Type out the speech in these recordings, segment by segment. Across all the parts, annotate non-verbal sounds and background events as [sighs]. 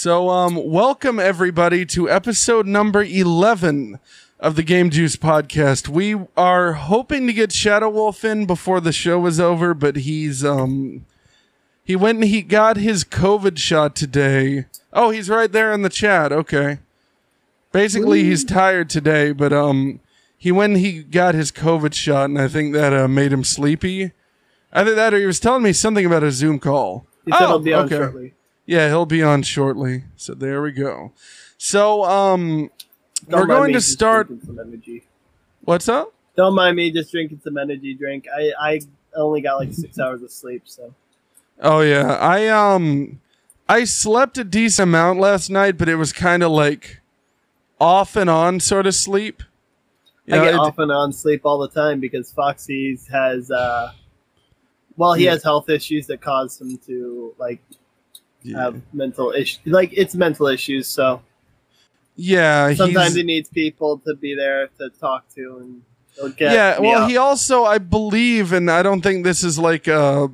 So, um, welcome everybody to episode number 11 of the Game Juice podcast. We are hoping to get Shadow Wolf in before the show is over, but he's, um, he went and he got his COVID shot today. Oh, he's right there in the chat. Okay. Basically, he's tired today, but, um, he went and he got his COVID shot, and I think that, uh, made him sleepy. Either that or he was telling me something about a Zoom call. He said Oh, he'll be on okay. shortly. Yeah, he'll be on shortly. So there we go. So um Don't we're going to start Some energy. what's up? Don't mind me just drinking some energy drink. I, I only got like six hours of sleep, so Oh yeah. I um I slept a decent amount last night, but it was kind of like off and on sort of sleep. You I know, get it- off and on sleep all the time because Foxy's has uh well he Yeah. has health issues that cause him to like yeah. have mental issues like it's mental issues so yeah, sometimes he needs people to be there to talk to and get yeah, well, up. he also, I believe, and I don't think this is like a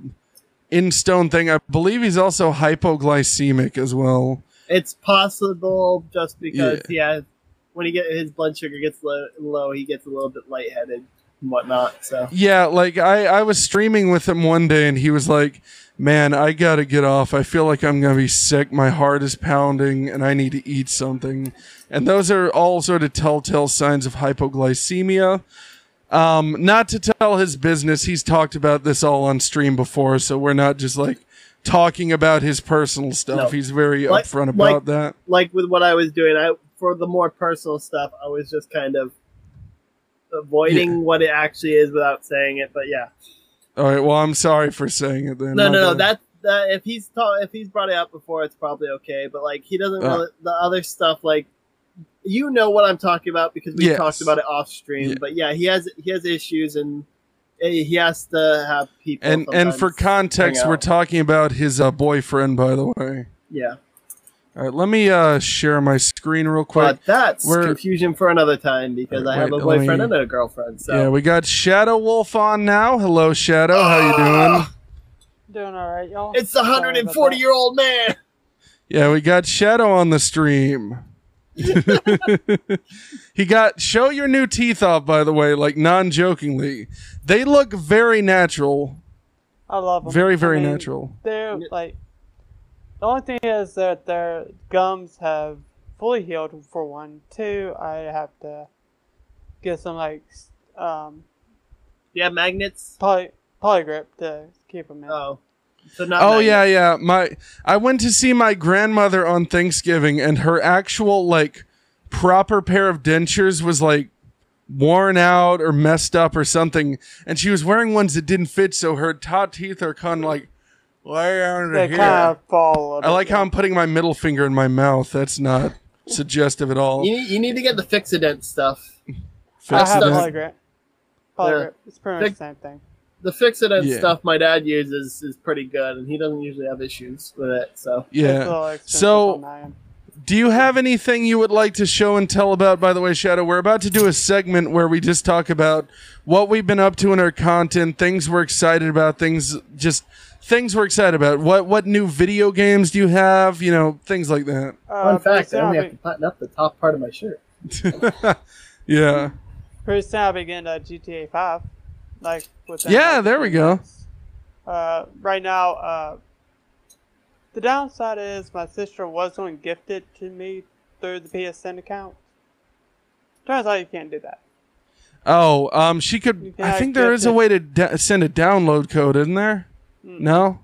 in stone thing. I believe he's also hypoglycemic as well. it's possible just because Yeah. he has when he get his blood sugar gets low, low he gets a little bit lightheaded and whatnot so Yeah, like I, I was streaming with him one day and he was like, Man, I gotta get off. I feel like I'm gonna be sick. My heart is pounding and I need to eat something. And those are all sort of telltale signs of hypoglycemia. Um, not to tell his business, he's talked about this all on stream before, so we're not just like talking about his personal stuff. No. He's very Like- upfront about like- that. like with what I was doing, I for the more personal stuff, I was just kind of avoiding what it actually is without saying it. But yeah, All right, well, I'm sorry for saying it then. no, no, no. That that if he's ta- if he's brought it up before, it's probably okay. But like he doesn't Uh. really the other stuff like. You know what I'm talking about because we Yes. talked about it off stream. Yeah. But yeah, he has he has issues and eh, he has to have people. and and for sometimes context, we're out. talking about his uh, boyfriend, by the way. yeah. All right, let me uh, share my screen real quick. But that's We're- confusion for another time because I have Wait, a boyfriend me- and a girlfriend. So Yeah, we got Shadow Wolf on now. Hello, Shadow. How you doing? Doing all right, y'all. it's the 140 year old man. Yeah, we got Shadow on the stream. [laughs] [laughs] he got show your new teeth off, by the way, like non-jokingly. They look very natural, I love them. very very I mean, natural. They're like the only thing is that their gums have fully healed for one. Two, I have to get some like s- um Do you have magnets? poly polygrip to keep them in. Oh, so not. Oh magnets. yeah, yeah. My I went to see my grandmother on Thanksgiving, and her actual like proper pair of dentures was like worn out or messed up or something, and she was wearing ones that didn't fit, so her top teeth are kind of like way under they here. kind of fall. a I like bit, how I'm putting my middle finger in my mouth. That's not suggestive at all. You need, you need to get the Fixodent stuff. I Fix have that. polygrip. Polygrip. It's pretty much Fix- the same thing. The Fixodent Yeah. stuff my dad uses is pretty good, and he doesn't usually have issues with it. So It's a Yeah. expensive So- on my end. Do you have anything you would like to show and tell about? By the way, Shadow, we're about to do a segment where we just talk about what we've been up to in our content, things we're excited about, things just things we're excited about. What what new video games do you have? You know, things like that. Uh, fun fact, I only have to button up the top part of my shirt. [laughs] yeah. I'll Pretty soon I'll be getting a GTA 5. Like, within, Yeah, like, there we go. Uh, right now, uh, the downside is my sister was going to gift it to me through the PSN account. Turns out you can't do that. Oh, um, she could. I think act there is a way to da- send a download code, isn't there? No.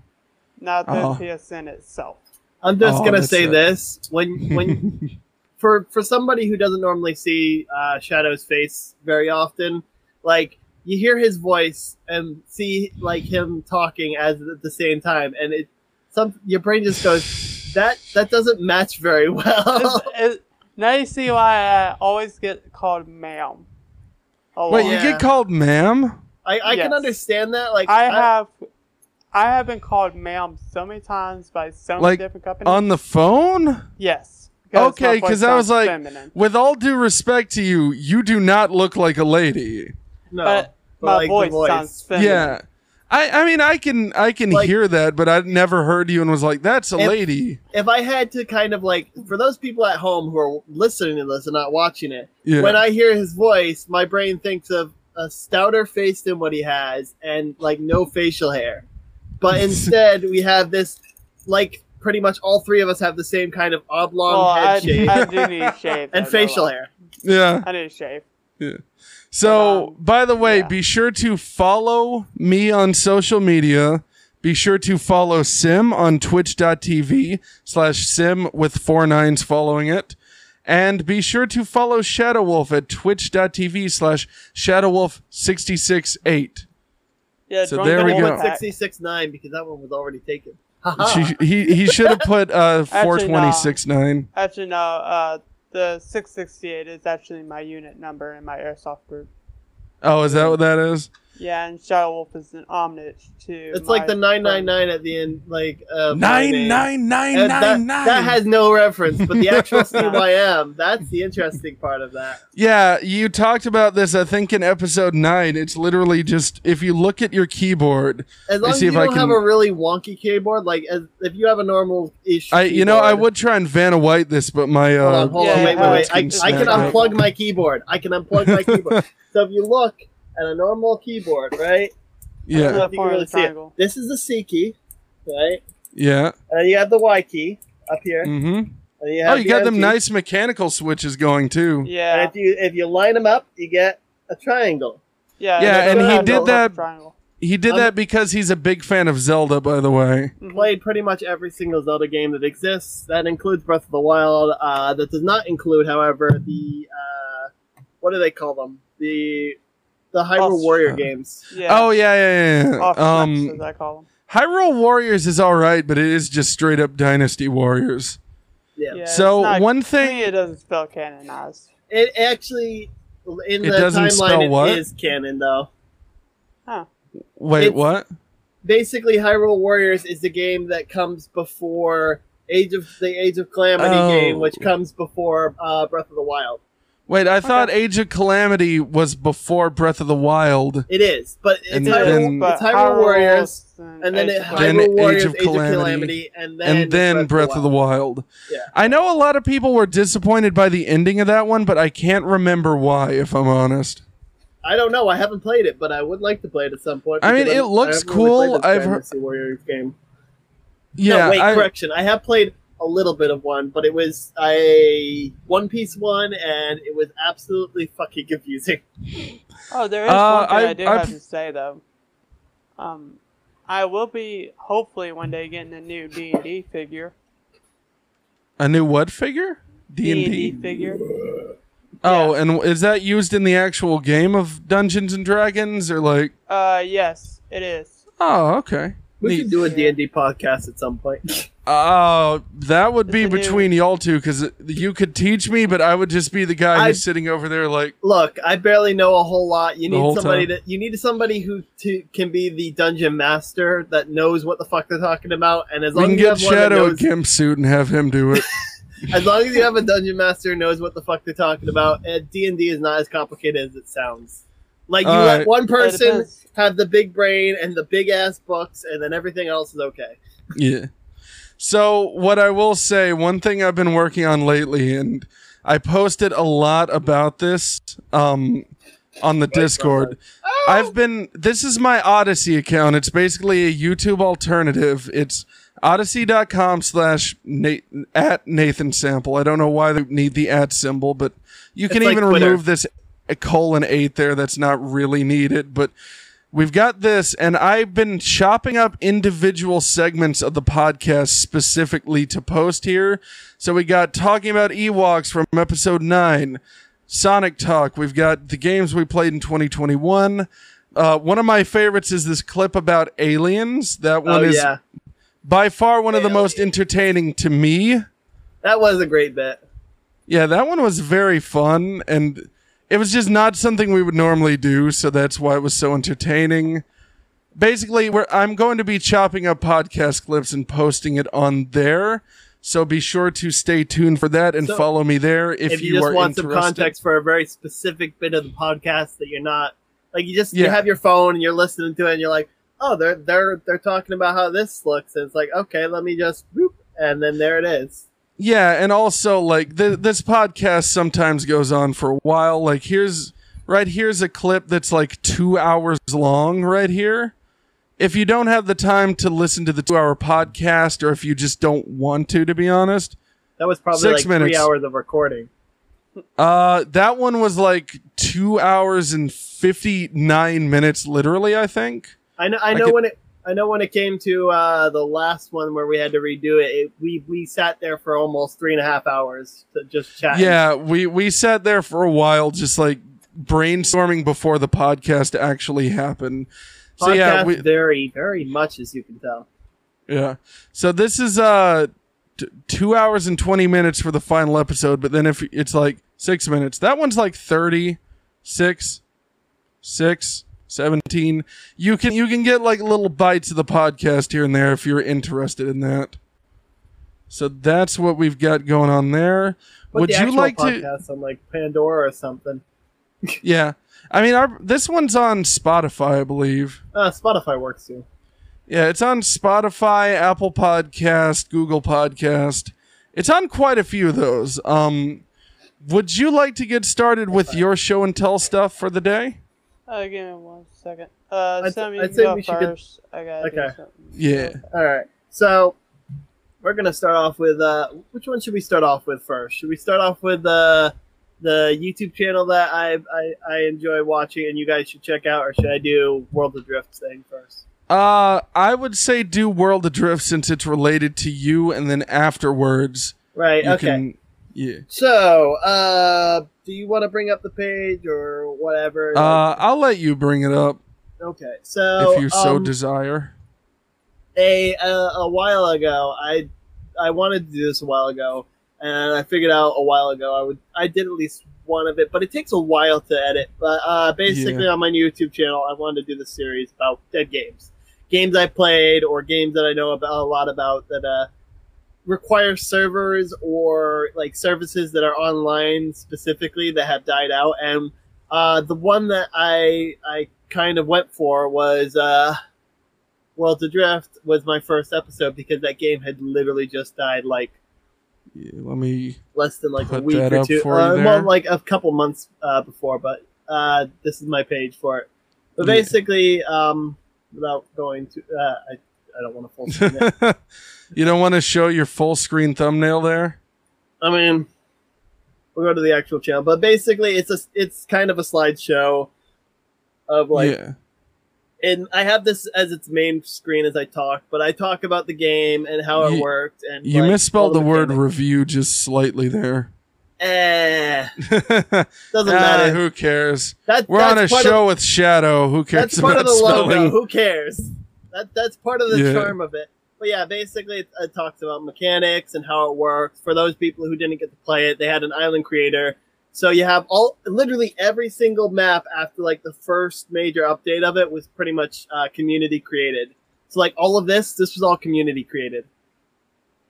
Not the Oh. PSN itself. I'm just Oh, gonna say sad. this: when when [laughs] for for somebody who doesn't normally see uh, Shadow's face very often, like you hear his voice and see like him talking as at the same time, and it some your brain just goes that that doesn't match very [laughs] well. It's- it- now you see why I always get called ma'am. Wait, you Yeah. get called ma'am? I, I can understand that. Like I have, I have been called ma'am so many times by so many Like, different companies. On the phone? yes. Okay, because I was like, feminine. with all due respect to you, you do not look like a lady. no, but but my like voice, voice. sounds feminine. Yeah. I, I mean, I can I can Like- hear that, but I never heard you and was like, "That's a If- lady." If I had to kind of like, for those people at home who are listening to this and not watching it, Yeah. when I hear his voice, my brain thinks of a stouter face than what he has and like no facial hair. But [laughs] instead, we have this like pretty much all three of us have the same kind of oblong well, head I, shape I do need to shave. [laughs] and facial hair. yeah. I need to shave. Yeah. So, um, by the way, yeah. be sure to follow me on social media. Be sure to follow Cym on twitch.tv slash Cym with four nines following it. And be sure to follow Shadow Wolf at twitch.tv slash Shadow Wolf 668. Yeah, So drunk there we go. put 66 9 because that one was already taken. [laughs] She, he he should have put uh, Actually, no. 426.9. Actually, no. Uh, the 668 is actually my unit number in my airsoft group. Oh, is that what that is? Yeah, and Shadow Wolf is an homage to. It's like the 999 at the end, like uh, my Nine name. nine nine And nine that, nine. that has no reference, but the actual [laughs] CYM, that's the interesting part of that. Yeah, you talked about this, I think, in episode nine. It's literally just if you look at your keyboard, As long as you if don't have can- a really wonky keyboard, like as, if you have a normal ish. I you know I would try and Vanna White this, but my uh, Hold on, hold Yeah, on, wait, yeah, wait, wait. I, I can unplug my keyboard. I can unplug my keyboard. [laughs] So if you look at a normal keyboard, right? I don't know Yeah, if you can really see it. This is the C key, right? yeah. And you have the Y key up here. Mm-hmm. And you Oh, you the got M them key. nice mechanical switches going too. And Yeah, if you if you line them up, you get a triangle. yeah, Yeah, it's and he did that- Triangle. He did Um, that because he's a big fan of Zelda, by the way. Mhm. Played pretty much every single Zelda game that exists. That includes Breath of the Wild. Uh, that does not include, however, the uh, what do they call them? The the Hyrule Lost- Warrior games. Yeah. Oh yeah, yeah, yeah. Off yeah. um, Um, as I call them. Hyrule Warriors is all right, but it is just straight up Dynasty Warriors. Yeah. Yeah, So, not- one thing- it doesn't spell canonized. It actually in It the doesn't spell timeline what? it is canon though. Huh. Wait, It's- what? Basically, Hyrule Warriors is the game that comes before Age of the Age of Calamity Oh. game, which comes before uh, Breath of the Wild. Wait, I thought Age of Calamity was before Breath of the Wild. It is, but it's And Hyrule, then- But it's Hyrule Warriors, and and then Age it of Hyrule Then Calamity. Warriors, Age of Age of Calamity, Calamity, and then and then Breath of the Wild. Yeah. I know a lot of people were disappointed by the ending of that one, but I can't remember why, if I'm honest. I don't know. I haven't played it, but I would like to play it at some point. I mean, because it I'm- looks I haven't really cool. played this I've heard- Dynasty Warriors game. Yeah, no, wait, I- correction. I have played a little bit of one, but it was a One Piece one, and it was absolutely fucking confusing. [laughs] Oh, there is Uh, one thing I, I- do I've- have to say though. Um, I will be hopefully one day getting a new D and D figure. a new what figure? D D and and D D. figure. Oh, and is that used in the actual game of Dungeons and Dragons, or like? Uh, yes, it is. Oh, okay. We Neat. should do a Yeah. D and D podcast at some point. [laughs] Oh, that would be It's new- between y'all two because you could teach me, but I would just be the guy I- who's sitting over there like, Look, I barely know a whole lot. You need somebody time. to. You need somebody who to, can be the dungeon master that knows what the fuck they're talking about, and as we long can as you get have one Shadow a knows, gimp suit and have him do it. [laughs] as long as you have a dungeon master who knows what the fuck they're talking about, D and D is not as complicated as it sounds. Like you All let right. one person have the big brain and the big ass books, and then everything else is okay. yeah. So what I will say, one thing I've been working on lately, and I posted a lot about this um, on the Discord. I've been. This is my Odysee account. It's basically a YouTube alternative. It's odysee.com slash at Nathan Sample. I don't know why they need the at symbol, but you can like even Twitter. remove this colon eight there. That's not really needed, but we've got this, and I've been chopping up individual segments of the podcast specifically to post here. So we got talking about Ewoks from episode nine. Sonic Talk. We've got the games we played in 2021. Uh, one of my favorites is this clip about aliens. That one Oh is yeah, by far one of the most entertaining to me. that was a great bit. Yeah, that one was very fun, and it was just not something we would normally do, so that's why it was so entertaining. Basically, we're, I'm going to be chopping up podcast clips and posting it on there. So be sure to stay tuned for that and So, follow me there if, If, you, you, just are want some context for a very specific bit of the podcast that you're not like, you just you have your phone and you're listening to it, and you're like, oh, they're they're they're talking about how this looks, and it's like, okay, let me just boop, and then there it is. Yeah, and also like th- this podcast sometimes goes on for a while. Like here's right here's a clip that's like two hours long. Right here. If you don't have the time to listen to the two-hour podcast, or if you just don't want to, to be honest, That was probably Six like minutes. three hours of recording. uh, that one was like two hours and fifty-nine minutes, literally. I think. I know. I I know could- when it. I know when it came to uh, the last one where we had to redo it, it. We we sat there for almost three and a half hours to just chat. Yeah, we we sat there for a while, just like brainstorming before the podcast actually happened. So Podcast yeah, we, very very much as you can tell. Yeah. So this is uh t- 2 hours and 20 minutes for the final episode, but then if it's like 6 minutes. That one's like 30 6 6 17. You can you can get like little bites of the podcast here and there if you're interested in that. So that's what we've got going on there. Put Would the you like to podcast on like Pandora or something? [laughs] Yeah. I mean our this one's on Spotify, I believe. Uh, Spotify works too. Yeah, it's on Spotify, Apple Podcast, Google Podcast. It's on quite a few of those. Um, would you like to get started with your show and tell stuff for the day? Uh, give me one second. Uh, I'd- Sam, you I'd can say go we should get- first. I gotta Okay. do something. Yeah. All right. So we're gonna start off with uh, which one should we start off with first? Should we start off with uh, the YouTube channel that I, I I enjoy watching and you guys should check out, or should I do Worlds Adrift thing first? Uh, I would say do World Adrift since it's related to you, and then afterwards Right. you okay. can. Yeah. So, uh, do you want to bring up the page or whatever? Uh, I'll let you bring it up okay. So, if you so um, desire. a, a a while ago, I I wanted to do this a while ago, and I figured out a while ago I would I did at least one of it, but it takes a while to edit. But uh, basically, on my YouTube channel, I wanted to do the series about dead games, games I played or games that I know about a lot about that uh, require servers or like services that are online specifically that have died out. And uh, the one that I I kind of went for was. Uh, World Adrift was my first episode because that game had literally just died like Yeah, let me. less than like a week or two. Uh, well, like a couple months uh, before, but uh, this is my page for it. But Yeah. basically, um, without going to, uh, I, I don't want to full screen it. [laughs] you don't want to show your full screen thumbnail there? I mean, we'll go to the actual channel, but basically, it's a it's kind of a slideshow of like yeah. and I have this as its main screen as I talk, but I talk about the game and how it You- worked. And You like, misspelled all the word mechanics. review just slightly there. Eh, [laughs] ah, doesn't matter. who cares? That, We're on a show Of, with Shadow. Who cares that's part of the spelling? logo. Who cares? That that's part of the Yeah. charm of it. But yeah, basically, it, it talks about mechanics and how it works. For those people who didn't get to play it, they had an island creator. So you have all literally every single map after like the first major update of it was pretty much uh, community created. So like all of this, this was all community created.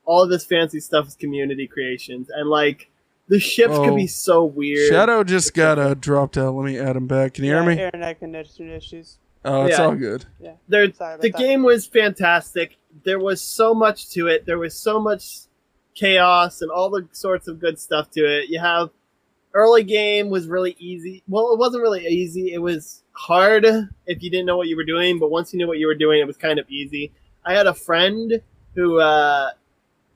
All of this fancy stuff is community creations, and like the ships Oh. could be so weird. Shadow just got uh, dropped out. Let me add him back. Can you Yeah, hear me? Internet connection issues. Oh, it's Yeah. all good. Yeah. there Sorry about the that. game was fantastic. There was so much to it. There was so much chaos and all the sorts of good stuff to it. You have early game was really easy. Well, it wasn't really easy. It was hard if you didn't know what you were doing, but once you knew what you were doing, it was kind of easy. I had a friend who uh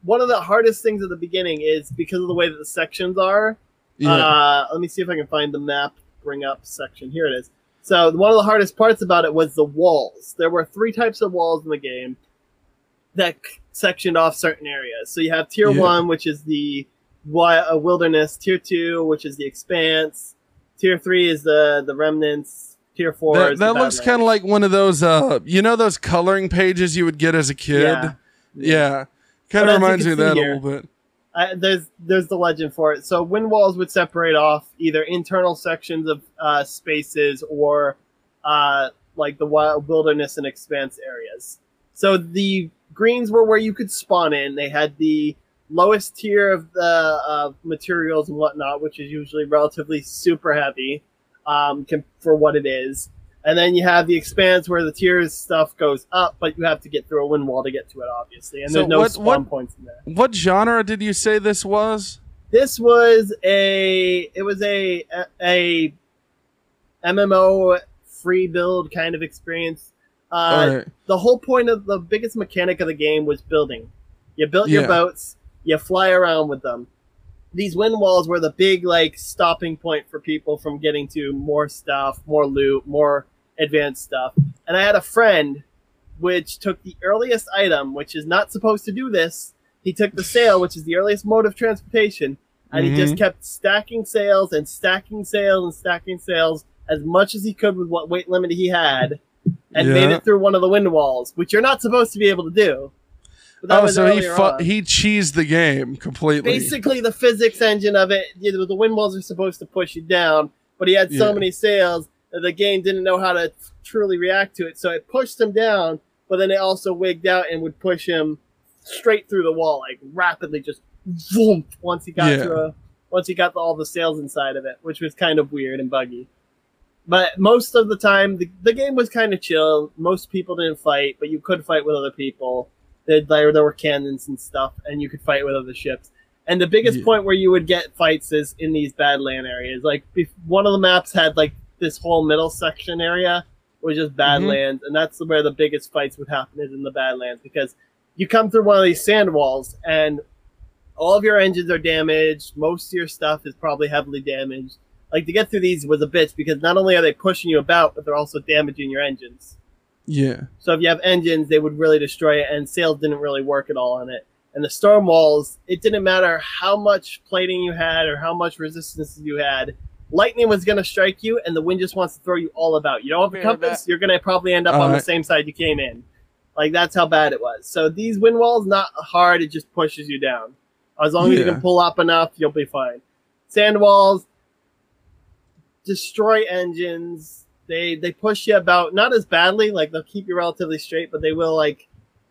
one of the hardest things at the beginning is because of the way that the sections are. Yeah. Uh, let me see if I can find the map. Bring up section. Here it is. So one of the hardest parts about it was the walls. There were three types of walls in the game that sectioned off certain areas. So you have tier Yeah. one, which is the wi- uh, wilderness. Tier two, which is the expanse. Tier three is the the remnants. Tier four. that is the that looks kind of like one of those, uh, you know, those coloring pages you would get as a kid. Yeah. Yeah. Kind of reminds me of that see a little bit. I, there's there's the legend for it. So wind walls would separate off either internal sections of uh, spaces or uh, like the wild wilderness and expanse areas. So the greens were where you could spawn in. They had the lowest tier of the uh, materials and whatnot, which is usually relatively super heavy um, for what it is. And then you have the expanse where the tiers stuff goes up, but you have to get through a wind wall to get to it, obviously. And So there's no what- spawn what- points in there. What genre did you say this was? This was a it was a a, a MMO free build kind of experience. Uh, Alright. The whole point of the biggest mechanic of the game was building. You built your boats, you fly around with them. These wind walls were the big like stopping point for people from getting to more stuff, more loot, more advanced stuff. And I had a friend which took the earliest item, which is not supposed to do this. He took the sail, which is the earliest mode of transportation, and he just kept stacking sails and stacking sails and stacking sails as much as he could with what weight limit he had, and made it through one of the wind walls, which you're not supposed to be able to do. Oh, so he fu- he cheesed the game completely. basically the physics engine of it. You know, the wind walls are supposed to push you down, but he had so Yeah. many sails that the game didn't know how to truly react to it, so it pushed him down. But then it also wigged out and would push him straight through the wall, like rapidly, just boom. Once he got Yeah. to a, once he got all the sails inside of it, which was kind of weird and buggy. But most of the time, the, the game was kind of chill. Most people didn't fight, but you could fight with other people. There, there, there were cannons and stuff, and you could fight with other ships. And the biggest Yeah. point where you would get fights is in these Badland areas. Like one of the maps had like this whole middle section area was just mm-hmm. Badlands, and that's where the biggest fights would happen is in the Badlands because you come through one of these sand walls and all of your engines are damaged. Most of your stuff is probably heavily damaged. Like to get through these was a bitch because not only are they pushing you about, but they're also damaging your engines. yeah. So if you have engines, they would really destroy it, and sails didn't really work at all on it. And the storm walls, it didn't matter how much plating you had or how much resistance you had. Lightning was going to strike you, and the wind just wants to throw you all about. You don't have a Yeah, compass, that- you're going to probably end up on the same side you came in. Like that's how bad it was. So these wind walls, not hard, it just pushes you down. As long as you can pull up enough, you'll be fine. Sand walls, destroy engines. They they push you about not as badly, like they'll keep you relatively straight, but they will like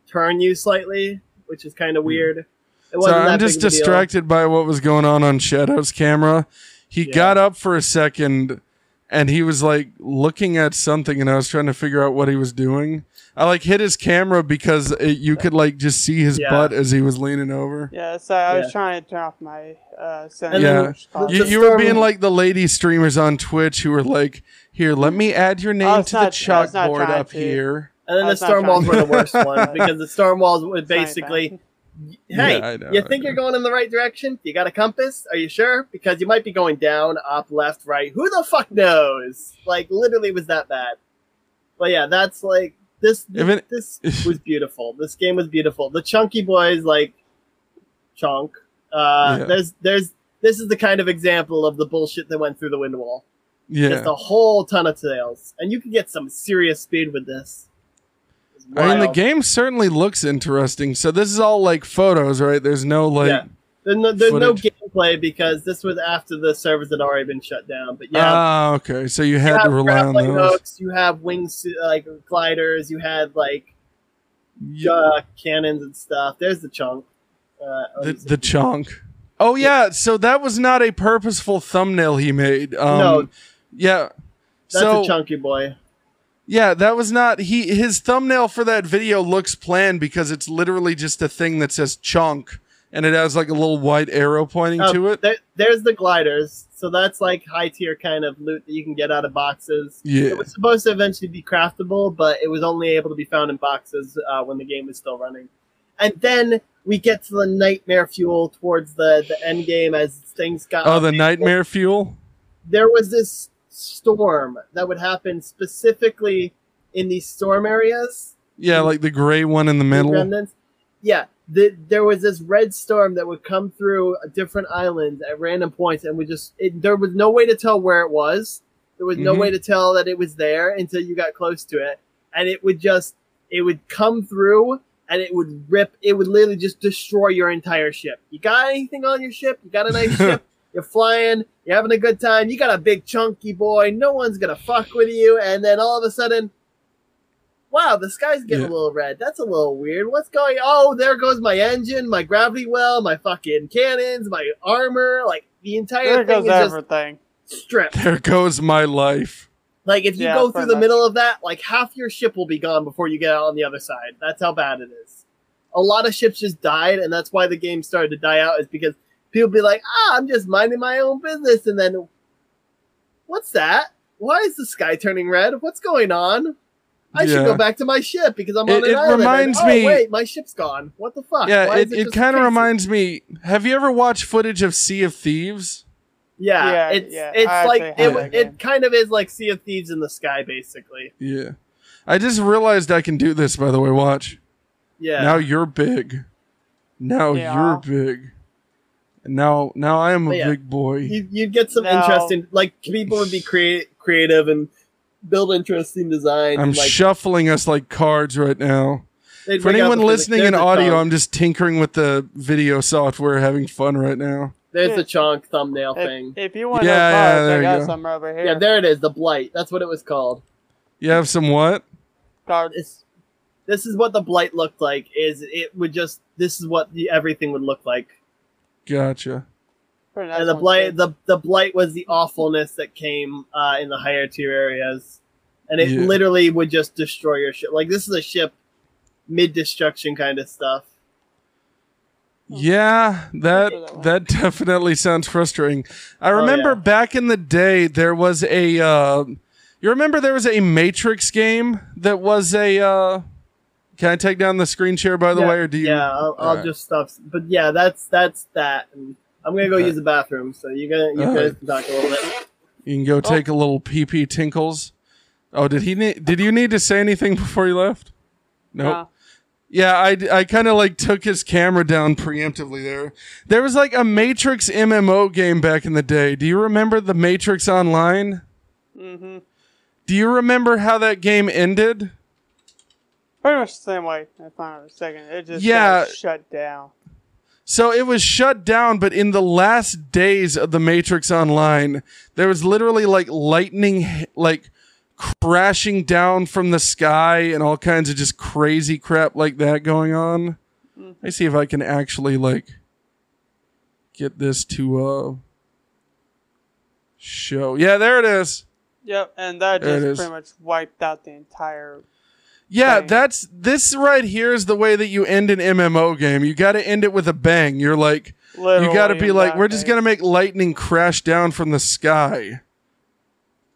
turn you slightly, which is kind of hmm. weird. It So wasn't I'm just distracted by what was going on on Shadow's camera. He Yeah. got up for a second and he was like looking at something and I was trying to figure out what he was doing. I like hit his camera because it, you could like just see his Yeah. butt as he was leaning over. Yeah, so I was Yeah. trying to turn off my uh, Yeah. You, you were being like the lady streamers on Twitch who were like, "Here, let me add your name to the not- I was not chalkboard up to. here." And then [laughs] the storm walls were the worst one because the storm walls would basically, bad. Hey, Yeah, know, you think you're going in the right direction? You got a compass? Are you sure? Because you might be going down, up, left, right. Who the fuck knows? Like literally, was that bad. But yeah, that's like this. Even- this [laughs] was beautiful. This game was beautiful. The chunky boys like chunk. Uh, Yeah. There's there's this is the kind of example of the bullshit that went through the wind wall. Yeah, Just a whole ton of tails, and you can get some serious speed with this. It's I mean the game certainly looks interesting. So this is all like photos, right? There's no like. Yeah. There's no, there's no gameplay because this was after the servers had already been shut down. But yeah, Ah, okay. So you you had have to rely on those. hooks, you have wings like gliders, you had like Yeah. uh, cannons and stuff. There's the chunk. Uh, the the chunk. Oh yeah, so that was not a purposeful thumbnail he made. Um, No. Yeah. that's so a chunky boy. Yeah, that was not he. His thumbnail for that video looks planned because it's literally just a thing that says chunk and it has like a little white arrow pointing Oh, to it. there- there's the gliders. So that's like high tier kind of loot that you can get out of boxes. Yeah. It was supposed to eventually be craftable, but it was only able to be found in boxes uh, when the game was still running. And then we get to the nightmare fuel towards the, the end game as things got. Oh, the nightmare fuel. There was this storm that would happen specifically in these storm areas. Yeah, like the gray one in the middle. remnants. Yeah, the, there was this red storm that would come through a different islands at random points, and we just it, there was no way to tell where it was. There was no Mhm. way to tell that it was there until you got close to it, and it would just it would come through and it would rip. It would literally just destroy your entire ship. You got anything on your ship? You got a nice [laughs] ship? You're flying. You're having a good time. You got a big chunky boy. No one's gonna fuck with you, and then all of a sudden wow, the sky's getting Yeah. a little red. That's a little weird. What's going? Oh, there goes my engine, my gravity well, my fucking cannons, my armor. Like the entire There thing goes is just stripped. There goes my life. Like if you Yeah, go through the much. middle of that, like half your ship will be gone before you get out on the other side. That's how bad it is. A lot of ships just died, and that's why the game started to die out. Is because people be like, "Ah, I'm just minding my own business," and then, what's that? Why is the sky turning red? What's going on? I should go back to my ship because I'm It- on an it island. and- reminds oh, me- Wait, my ship's gone. What the fuck? Yeah, Why it, is it just kind of reminds me. Have you ever watched footage of Sea of Thieves? Yeah, Yeah, it's yeah, it's I like it, have that game. it kind of is like Sea of Thieves in the sky, basically. Yeah. I just realized I can do this. By the way, watch. Yeah. Now you're big. Now Yeah. you're big. And now, now I am a yeah, big boy. you, you'd get some No. interesting like people would be create, creative and build interesting designs. I'm and, like, shuffling us like cards right now. For anyone listening in audio, chunk. I'm just tinkering with the video software, having fun right now. there's the chunk thumbnail If, thing. if you want Yeah, to know yeah, there I you got go. some over here. Yeah, there it is. The blight. That's what it was called. You have some what? cards. It's, this is what the blight looked like. Is it would just this is what the, everything would look like. Gotcha. And the blight, the the blight was the awfulness that came uh, in the higher tier areas, and it Yeah. literally would just destroy your ship. Like this is a ship mid destruction kind of stuff. Yeah, that that definitely sounds frustrating. I remember yeah. back in the day there was a uh, you remember there was a Matrix game that was a uh, can I take down the screen share by the yeah, way or do you Yeah, I'll, I'll Alright. just stuff. But yeah, that's that's that. And I'm gonna go Alright. use the bathroom. So you gonna you guys can talk a little bit. you can go take a little pee pee tinkles. Oh, did he need, did you need to say anything [laughs] before you left? Nope. Nah. Yeah, I, I kind of like took his camera down preemptively there. There was like a Matrix MMO game back in the day. Do you remember the Matrix Online? Mm-hmm. Do you remember how that game ended? Pretty much the same way. I found it a second. It just Yeah. shut down. So it was shut down, but in the last days of the Matrix Online, there was literally like lightning, like crashing down from the sky and all kinds of just crazy crap like that going on. Let me see if I can actually like get this to uh show. Yeah, there it is. Yep, and that There just pretty much wiped out the entire. Yeah, that's this right here is the way that you end an MMO game. You got to end it with a bang. You're like you got to be like we're just going to make lightning crash down from the sky.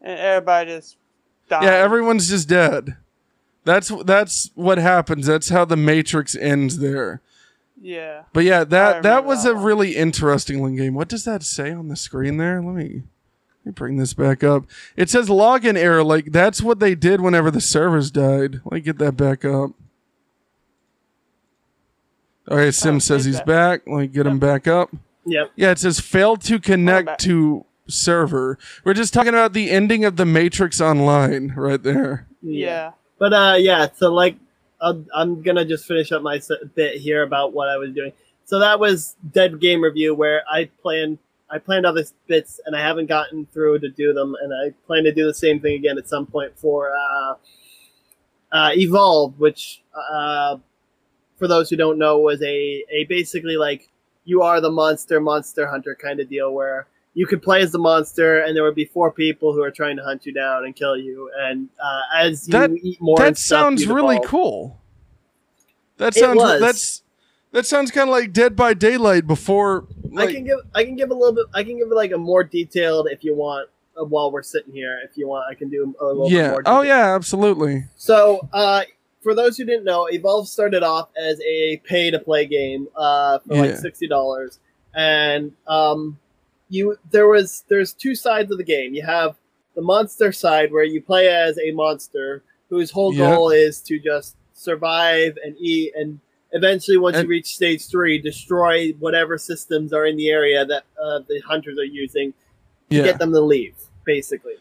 And everybody just died. Yeah, everyone's just dead. That's that's what happens. That's how the Matrix ends there. Yeah. But yeah, that that was that a really interesting game. What does that say on the screen there? Let me bring this back up. It says login error. Like that's what they did whenever the servers died. Let me get that back up. All right, Cym Oh, says he's that. back. Let me get him back up. Yep. Yeah, it says failed to connect to server. We're just talking about the ending of the Matrix Online right there. Yeah. But uh, yeah. So like, I'll, I'm gonna just finish up my bit here about what I was doing. So that was Dead Game Review, where I planned I planned other bits and I haven't gotten through to do them, and I plan to do the same thing again at some point for uh, uh, Evolve, which uh, for those who don't know was a a basically like you are the monster monster hunter kind of deal where you could play as the monster and there would be four people who are trying to hunt you down and kill you and uh, as you That- eat more and that stuff, sounds you'd really cool. That sounds that's that sounds kind of like Dead by Daylight before. Like, I can give I can give a little bit I can give it like a more detailed if you want uh, while we're sitting here if you want I can do a little bit yeah. more Oh yeah, absolutely. So, uh, for those who didn't know, Evolve started off as a pay to play game uh, for Yeah. like sixty dollars, and um, you there was there's two sides of the game. You have the monster side where you play as a monster whose whole Yep. goal is to just survive and eat and eventually once And- you reach stage three destroy whatever systems are in the area that uh, the hunters are using to Yeah. get them to leave basically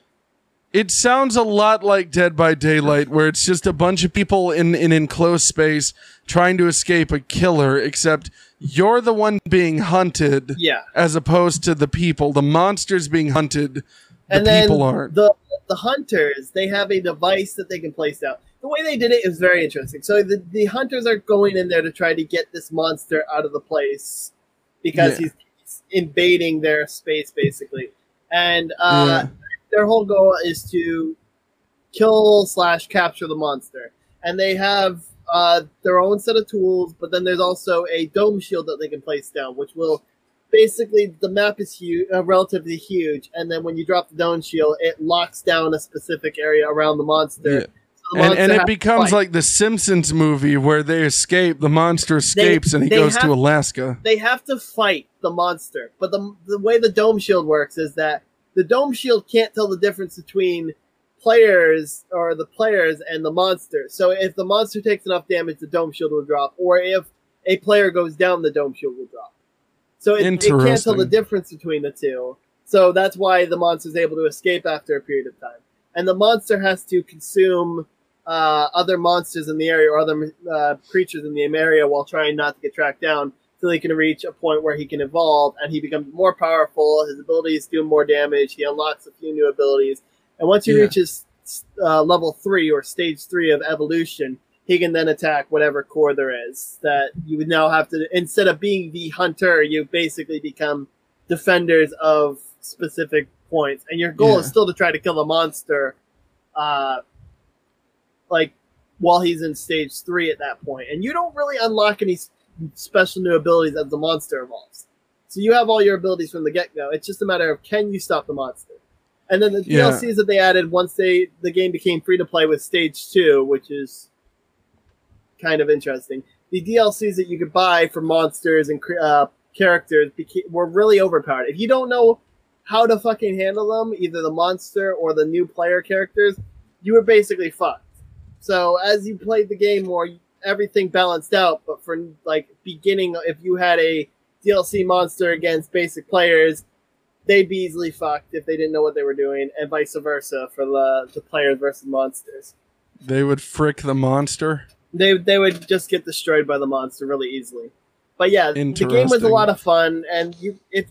It sounds a lot like Dead by Daylight, where it's just a bunch of people in an enclosed space trying to escape a killer, except you're the one being hunted yeah as opposed to the people. The monsters being hunted, the and people aren't. the the hunters they have a device that they can place down. The way they did it is very interesting. So the, the hunters are going in there to try to get this monster out of the place because Yeah. he's, he's invading their space basically, and uh, Yeah. their whole goal is to kill slash capture the monster, and they have uh, their own set of tools. But then there's also a dome shield that they can place down, which will basically the map is huge, uh, relatively huge, and then when you drop the dome shield, it locks down a specific area around the monster. Yeah. And, and it becomes like the Simpsons movie where they escape, the monster escapes, and he they goes to Alaska. they have to fight the monster. But the the way the dome shield works is that the dome shield can't tell the difference between players or the players and the monster. So if the monster takes enough damage, the dome shield will drop, or if a player goes down, the dome shield will drop. So it, it can't tell the difference between the two. So that's why the monster is able to escape after a period of time. And the monster has to consume uh, other monsters in the area or other uh, creatures in the area while trying not to get tracked down till he can reach a point where he can evolve and he becomes more powerful. His abilities do more damage. He unlocks a few new abilities. And once he Yeah. reaches uh, level three or stage three of evolution, he can then attack whatever core there is. That you would now have to, instead of being the hunter, you basically become defenders of specific points. And your goal is still to try to kill the monster, uh, like while he's in stage three at that. And you don't really unlock any special new abilities as the monster evolves. So you have all your abilities from the get go. It's just a matter of can you stop the monster. And then the Yeah. DLCs that they added once they the game became free to play with stage two, which is kind of interesting. The DLCs that you could buy for monsters and uh, characters became, were really overpowered. If you don't know how to fucking handle them, either the monster or the new player characters, you were basically fucked. So as you played the game more, everything balanced out. But for like beginning, if you had a DLC monster against basic players, they'd be easily fucked if they didn't know what they were doing, and vice versa for the the players versus monsters. They would frick the monster. They they would just get destroyed by the monster really easily. But yeah, the game was a lot of fun, and you if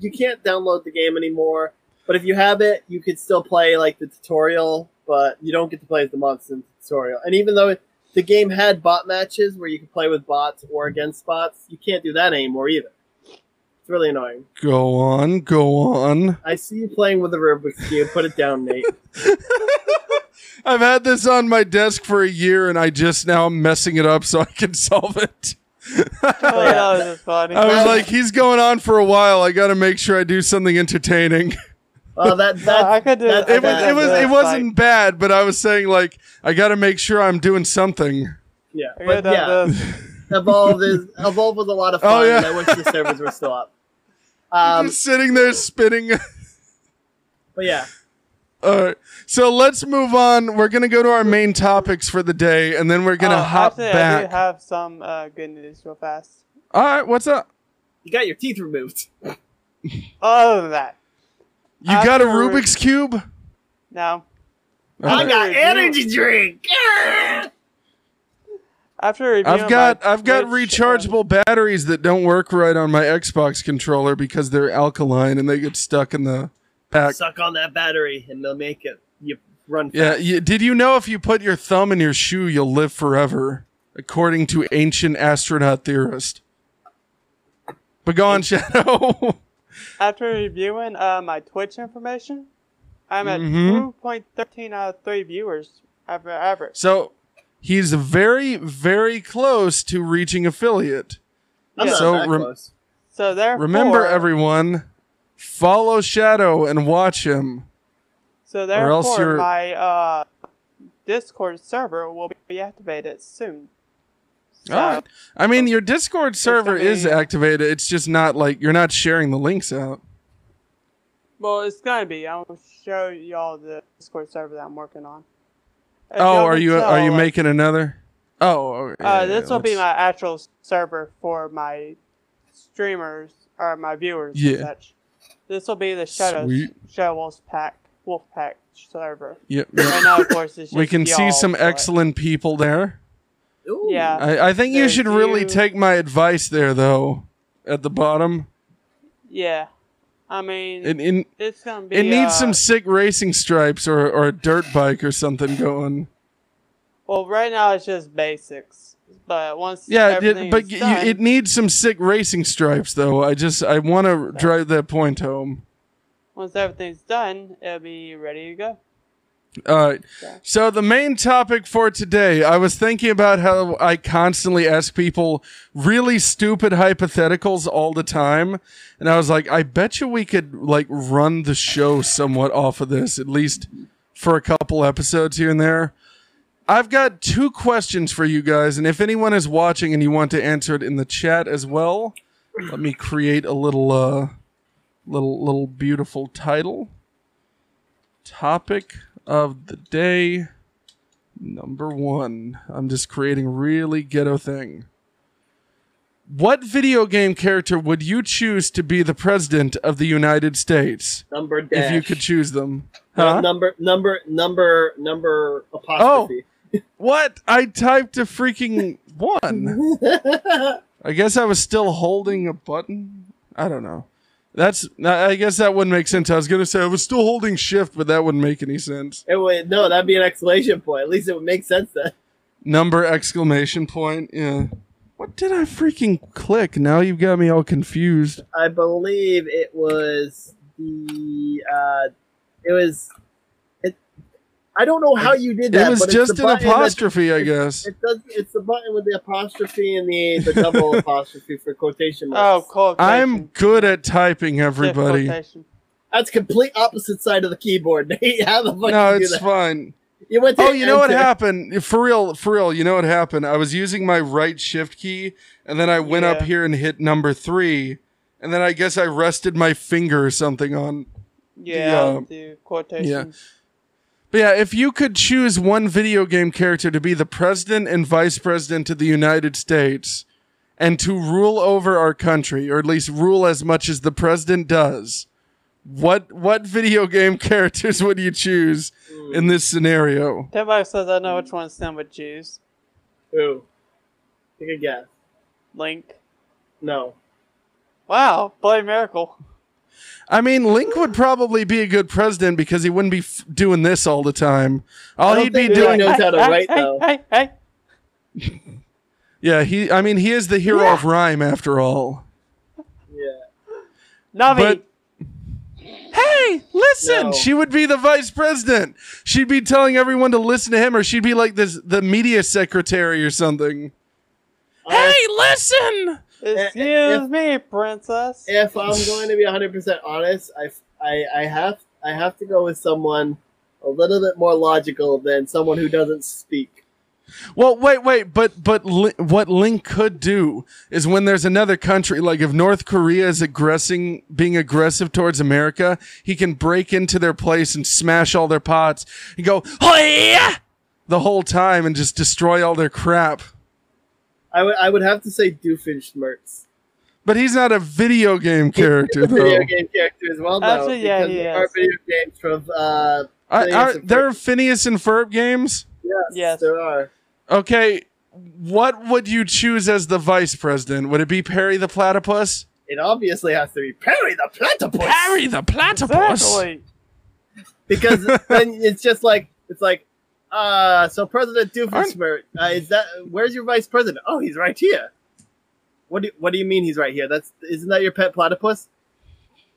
you can't download the game anymore, but if you have it, you could still play like the tutorial, but you don't get to play as the monster in the tutorial. And even though the game had bot matches where you could play with bots or against bots, you can't do that anymore either. It's really annoying. Go on, go on. I see you playing with the Rubik's cube. Put it down, Nate. [laughs] I've had this on my desk for a year, and I just now am messing it up so I can solve it. Oh, that was just funny. I was like, he's going on for a while. I got to make sure I do something entertaining. [laughs] Well, that [laughs] No, that I could do that- It could was, it was it wasn't bad, but I was saying like, I got to make sure I'm doing something. yeah, but yeah. this. [laughs] Evolve is Evolve was a lot of fun. Oh, fun. yeah. and I wish the servers were still up. [laughs] Um, just sitting there spinning. but yeah, All right, so let's move on. We're gonna go to our main topics for the day, and then we're gonna Oh, hop actually, I back. do have some uh, good news real fast. All right, what's up? you got your teeth removed. Other than that, You got a After- Rubik's cube? no. I got review- energy drink. After I've got I've got Twitch, uh, rechargeable batteries that don't work right on my Xbox controller because they're alkaline and they get stuck in the pack. Suck on that battery, and they'll make it. You run. Yeah, you, did you know if you put your thumb in your shoe, you'll live forever, according to ancient astronaut theorist. But go Shadow. [laughs] After reviewing uh, my Twitch information, I'm at Mhm. 2.13 out of 3 viewers after average. so he's very, very close to reaching affiliate. I'm Yeah. not So that rem- close. So therefore, Remember, everyone, follow Shadow and watch him. So or else therefore, you're- my uh, Discord server will be activated soon. So, All right. I mean, your Discord server gonna is activated. It's just not like you're not sharing the links out. Well, it's gonna be. I'll show y'all the Discord server that I'm working on. If Oh, are you tell, are you like, making another? Oh, okay, Uh, yeah, this will be let's- my actual server for my streamers or my viewers. and Yeah. such. This will be the Shadow Sweet. Shadow Wolf Pack Wolf Pack server. Yep, yep. Right now, of course, it's just we can see y'all, some but- excellent people there. Ooh. Yeah. I, I think you should really you. take my advice there, though. At the bottom, Yeah, I mean, it it, it's gonna be. it needs uh, some sick racing stripes or or a dirt bike or something going. Well, right now it's just basics, but once Yeah, everything it, but is y- done, it needs some sick racing stripes, though. I just I want to drive that point home. once everything's done, it'll be ready to go. All right. So the main topic for today, I was thinking about how I constantly ask people really stupid hypotheticals all the time, and I was like, I bet you we could like run the show somewhat off of this, at least for a couple episodes here and there. I've got two questions for you guys, and if anyone is watching and you want to answer it in the chat as well, let me create a little uh little little beautiful title. Topic of the day number 1. I'm just creating really ghetto thing. What video game character would you choose to be the president of the United States Number dash. if you could choose them? No, Huh? number number number number apostrophe. Oh, What? I typed a freaking 1. [laughs] I guess I was still holding a button. I don't know. That's. I guess that wouldn't make sense. I was gonna say I was still holding shift, but that wouldn't make any sense. It would, no, that'd be an exclamation point. At least it would make sense then. Number exclamation point. Yeah. What did I freaking click? Now you've got me all confused. I believe it was the uh it was I don't know how you did that. it was but just an button that- apostrophe, I guess. It does. It's the button with the apostrophe and the the double [laughs] apostrophe for quotation Oh, marks. quotation. I'm good at typing, everybody. quotation. That's complete opposite side of the keyboard. How the fuck No, you do it's that? fine. You went Oh, you know what happened? For real, for real, you know what happened? I was using my right shift key, and then I went up here and hit number three, and then I guess I rested my finger or something on. Yeah, uh, the quotation. But yeah, if you could choose one video game character to be the president and vice president of the United States and to rule over our country, or at least rule as much as the president does, what what video game [laughs] characters would you choose in this scenario? Everybody says I know which one Sam would choose. Who? Take a guess. Link. No. Wow, Blade Miracle. I mean, Link would probably be a good president because he wouldn't be f- doing this all the time. All he'd be think he doing, knows how to write, though. Hey, hey, yeah, he. I mean, he is the hero of rhyme after all. Yeah. Navi. But- Hey, listen! No. She would be the vice president. She'd be telling everyone to listen to him, or she'd be like this the media secretary or something. Uh, hey, listen! Excuse eh, eh, if- me, princess. If I'm going to be 100 percent honest, I, I I have I have to go with someone a little bit more logical than someone who doesn't speak. Well, wait, wait, but but Li- what Link could do is when there's another country, like if North Korea is aggressing, being aggressive towards America, he can break into their place and smash all their pots and go "Hoya!" the whole time and just destroy all their crap. I would I would have to say Doofenshmirtz. But he's not a video game character, He's a video though. game character as well, though. Actually, yeah, because he there are video games from uh, I, Phineas I, and there are Phineas and Ferb games. yes, Yes. there are. Okay, what would you choose as the vice president? Would it be Perry the Platypus? It obviously has to be Perry the Platypus. Perry the Platypus. Exactly. because then it's just like it's like uh so president doofenshmirtz uh, is that where's your vice president oh he's right here what do, what do you mean he's right here that's isn't that your pet platypus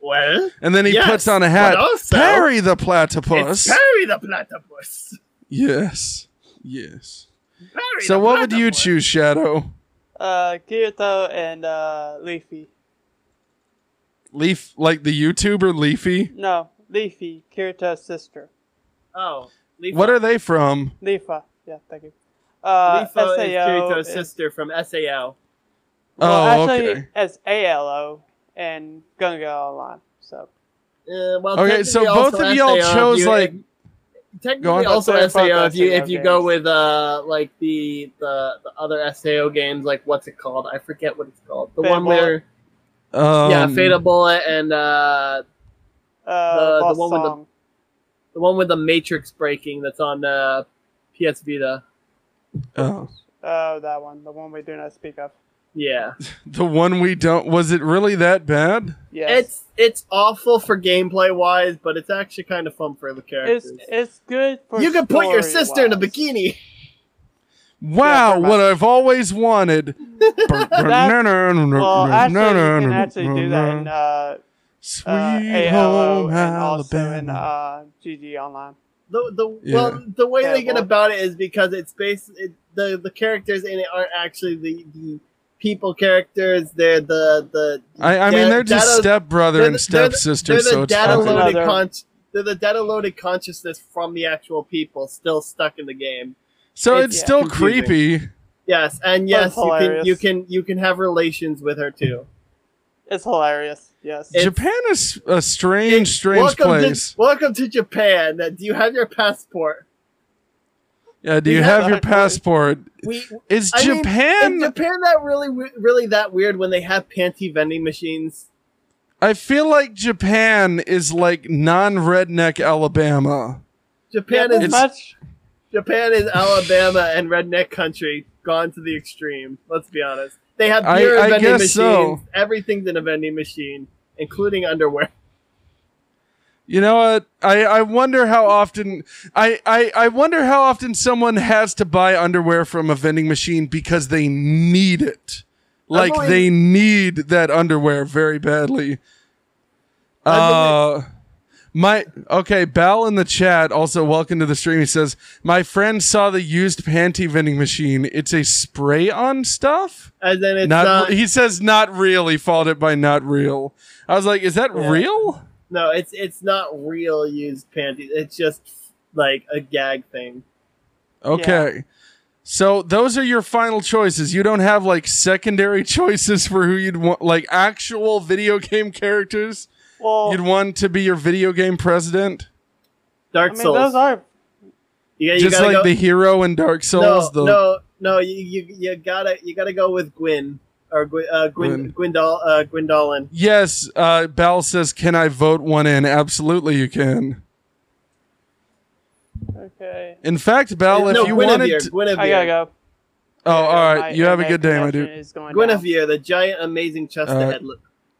well And then he Yes, puts on a hat. but also- Perry the it's Platypus. Perry the platypus Yes. Yes. Perry So the what would you choose, Shadow? Uh, Kirito and uh, Leafy. Leaf like the YouTuber Leafy? No, Leafy, Kirito's sister. oh Leafa. What are they from? Leafa. Yeah, thank you. Uh, Leafa is SAO Kirito's is- sister from sao Well, Oh, actually, okay. as ALO and Gun Gale Online. So, uh, well Okay, so both of y'all SAO, chose you- like Technically, also They're SAO. If you SAO if you go with uh like the, the the other SAO games, like what's it called? I forget what it's called. The Fatal one where um, yeah, Fatal Bullet and uh uh, The- the Lost one with the- Song. The one with the Matrix breaking that's on uh PS Vita. oh. Oh, that one. The one we do not speak of. Yeah, [laughs] the one we don't was it really that bad? Yes. it's it's awful for gameplay wise, but it's actually kind of fun for the characters. it's, it's good for you can put your sister in a bikini. Wow, pretty what. I've always wanted. [laughs] [laughs] Well, actually, you can actually do that in uh, Sweet uh, home ALO and also Alabama. in uh, GG Online. The the Yeah. well the way they get Terrible. about it is because it's based it, the the characters in it aren't actually the, the people characters. They're the the I, I mean, they're just data- stepbrother they're and the- they're the- They're the so data fine. loaded Another- con- They're the data loaded consciousness from the actual people still stuck in the game. So it's- it's yeah, still confusing. creepy. Yes, and yes, you can you can you can have relations with her too. It's hilarious. Yes. It's- Japan is a strange, strange welcome place. To, welcome to Japan. Uh, Do you have your passport? yeah, do we you have have your passport? We Is I mean, Japan? Japan that really really that weird when they have panty vending machines. I feel like Japan is like non-redneck Alabama. Japan Yeah, is It's- much. Japan is Alabama and redneck country gone to the extreme. Let's be honest. They have I- beer I vending guess machines. so. Everything's in a vending machine, including underwear. You know what? I, I wonder how often I, I, I wonder how often someone has to buy underwear from a vending machine because they need it. Like they need that underwear very badly. I Uh my okay, Bell in the chat also welcome to the stream. He says, My friend saw the used panty vending machine. It's a spray on stuff? And then it's not, uh, not. he says not real. He followed it by not real. I was like, is that Yeah. real? no, it's it's not real used panties. It's just like a gag thing. Okay. So those are your final choices. You don't have like secondary [laughs] choices for who you'd want, like actual video game characters Well, you'd want to be your video game president, Dark I mean, Souls. those are. you, you just like go, the hero in Dark Souls. no, the, no, no. You, you you gotta you gotta go with Gwyn or Gwy- uh, Gwyn Gwendol uh, Gwyndolin. Yes, uh, Bal says, "Can I vote one in?" Absolutely, you can. Okay. In fact, Bal, if no, you Gwynevere. wanted, to, Gwynevere. I gotta go. oh, all right. My right, you have a good day, my dude. is going down. The giant, amazing chest Uh, ahead.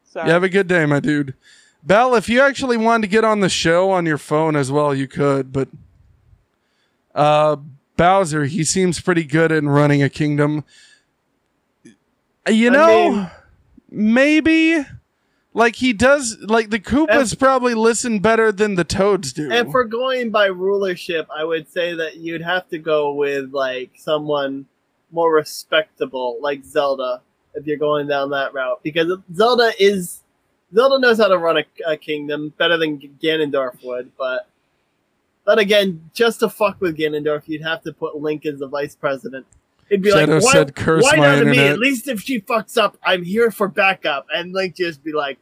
Sorry. You have a good day, my dude. Bal, if you actually wanted to get on the show on your phone as well, you could. But uh, Bowser, he seems pretty good at running a kingdom. You I know, mean- maybe like he does. Like the Koopas And- probably listen better than the Toads do. And for going by rulership, I would say that you'd have to go with like someone more respectable, like Zelda, if you're going down that route, because Zelda is Zelda knows how to run a, a kingdom better than Ganondorf would. But but again, just to fuck with Ganondorf, you'd have to put Link as the vice president. It'd be Shadow like, why, said, "Curse why not to me? At least if she fucks up, I'm here for backup. And Link just be like,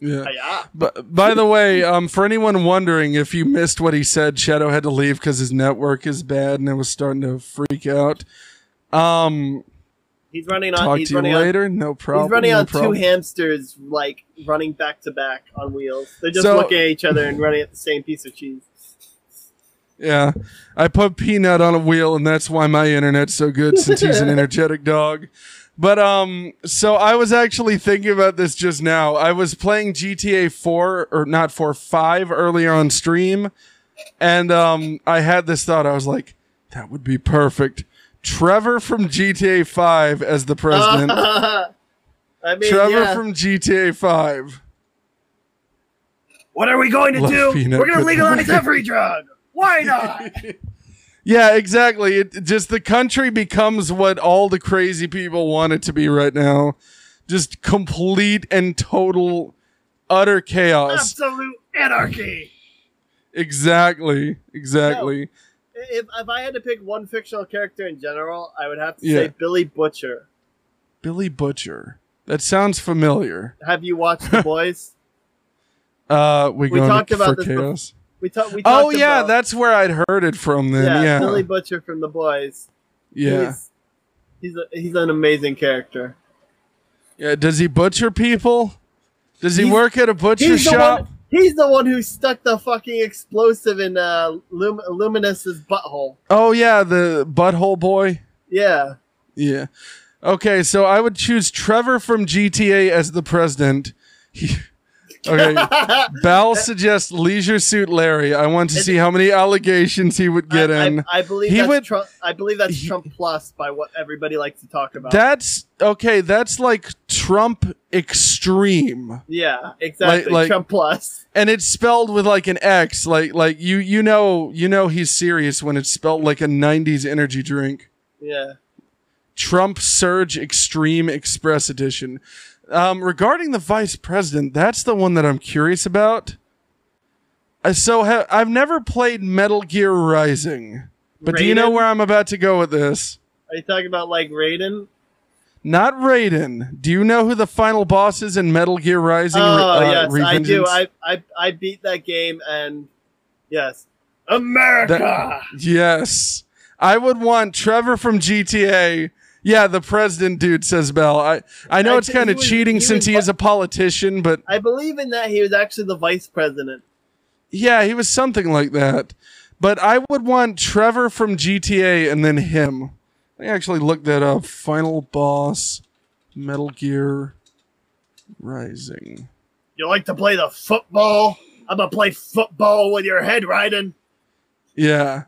yeah. yeah. But by the way, um, for anyone wondering if you missed what he said, Shadow had to leave because his network is bad and it was starting to freak out. Um, He's running on. talk he's to you running on later. No problem. He's running no on problem. two hamsters, like running back to back on wheels. They're just So- looking at each other and running at the same piece of cheese. Yeah, I put Peanut on a wheel, and that's why my internet's so good since he's an [laughs] energetic dog. But um, so I was actually thinking about this just now. I was playing GTA 4 or not 4, 5 earlier on stream, and um, I had this thought. I was like, that would be perfect. Trevor from GTA 5 as the president. [laughs] I mean, Trevor yeah. from GTA 5. what are we going to Love do? peanut We're going to legalize [laughs] every drug. Why not? [laughs] Yeah, exactly. It just the country becomes what all the crazy people want it to be right now. Just complete and total utter chaos. Absolute anarchy. Exactly. Exactly. If, if I had to pick one fictional character in general, I would have to Yeah. say Billy Butcher. Billy Butcher. That sounds familiar. Have you watched The [laughs] Boys? Uh we, We talked about this chaos. We, ta- we Oh yeah, about, that's where I'd heard it from then. yeah, Yeah. Billy Butcher from The Boys. yeah. He's, he's, a, he's an amazing character. Yeah, does he butcher people? Does he He's- work at a butcher shop? one. He's the one who stuck the fucking explosive in uh, Lum- Luminous's butthole. Oh yeah, the butthole boy. Yeah. Yeah. Okay, so I would choose Trevor from GTA as the president. He, Okay. [laughs] Bal suggests Leisure Suit Larry. I want to see how many allegations he would get I, in. I, I believe He that's would- Trump. I believe that's he- Trump plus by what everybody likes to talk about. That's okay. That's like Trump extreme, yeah, exactly. like- Trump plus. and it's spelled with like an X. Like like you you know you know he's serious when it's spelled like a '90s energy drink. Yeah. Trump Surge Extreme Express Edition. Um, regarding the vice president, that's the one that I'm curious about. Uh, so ha- I've never played Metal Gear Rising, but do you know where I'm about to go with this? Are you talking about like Raiden? Not Raiden. Do you know who the final boss is in Metal Gear Rising? Oh uh, yes, I do. I, I I beat that game and yes, America. That- yes. I would want Trevor from GTA. Yeah, the president dude says Bell. I, I know I it's kind of cheating he since was he is a politician, but I believe in that. He was actually the vice president. Yeah, he was something like that. But I would want Trevor from GTA and then him. I actually looked that up. Final boss, Metal Gear Rising. You like to play the football? I'm gonna play football with your head, Raiden. Yeah.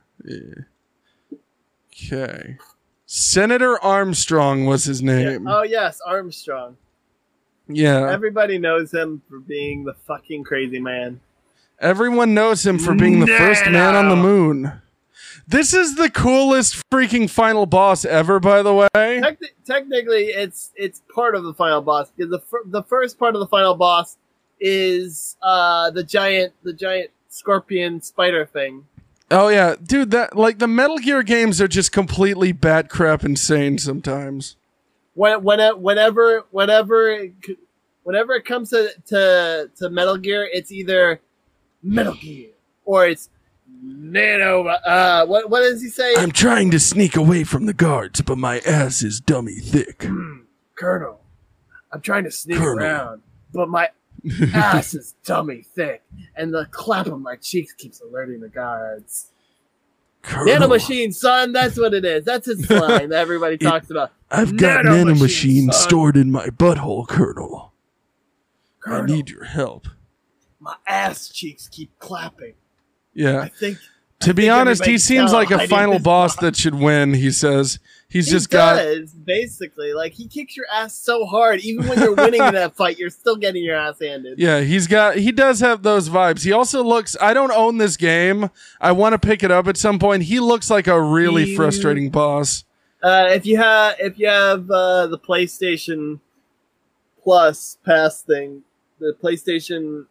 Okay. Senator Armstrong was his Yeah. name. Oh yes, Armstrong. Yeah. Everybody knows him for being the fucking crazy man. Everyone knows him for being the first man on the moon. This is the coolest freaking final boss ever, by the way. Techni- technically, it's it's part of the final boss because the fir- the first part of the final boss is uh the giant the giant scorpion spider thing. Oh yeah, dude. That like the Metal Gear games are just completely bat crap insane sometimes. When when whenever whenever whenever it comes to, to to Metal Gear, it's either Metal Gear or it's Nano. Uh, what what does he say? I'm trying to sneak away from the guards, but my ass is dummy thick. Colonel. I'm trying to sneak Colonel. around, but my [laughs] ass is dummy thick, and the clap of my cheeks keeps alerting the guards. Colonel, Nano machine, son, that's what it is. That's his [laughs] line that everybody talks about. I've got Nano machine, stored in my butthole, Colonel. I need your help. my ass cheeks keep clapping. Yeah. I think To be honest, he seems like a final boss that should win. He says he's he just got. basically like he kicks your ass so hard. Even when you're winning in [laughs] that fight, you're still getting your ass handed. Yeah, he's got he does have those vibes. He also looks I don't own this game. I want to pick it up at some point. He looks like a really He- frustrating boss. Uh, if you have if you have uh, the PlayStation Plus pass thing, the PlayStation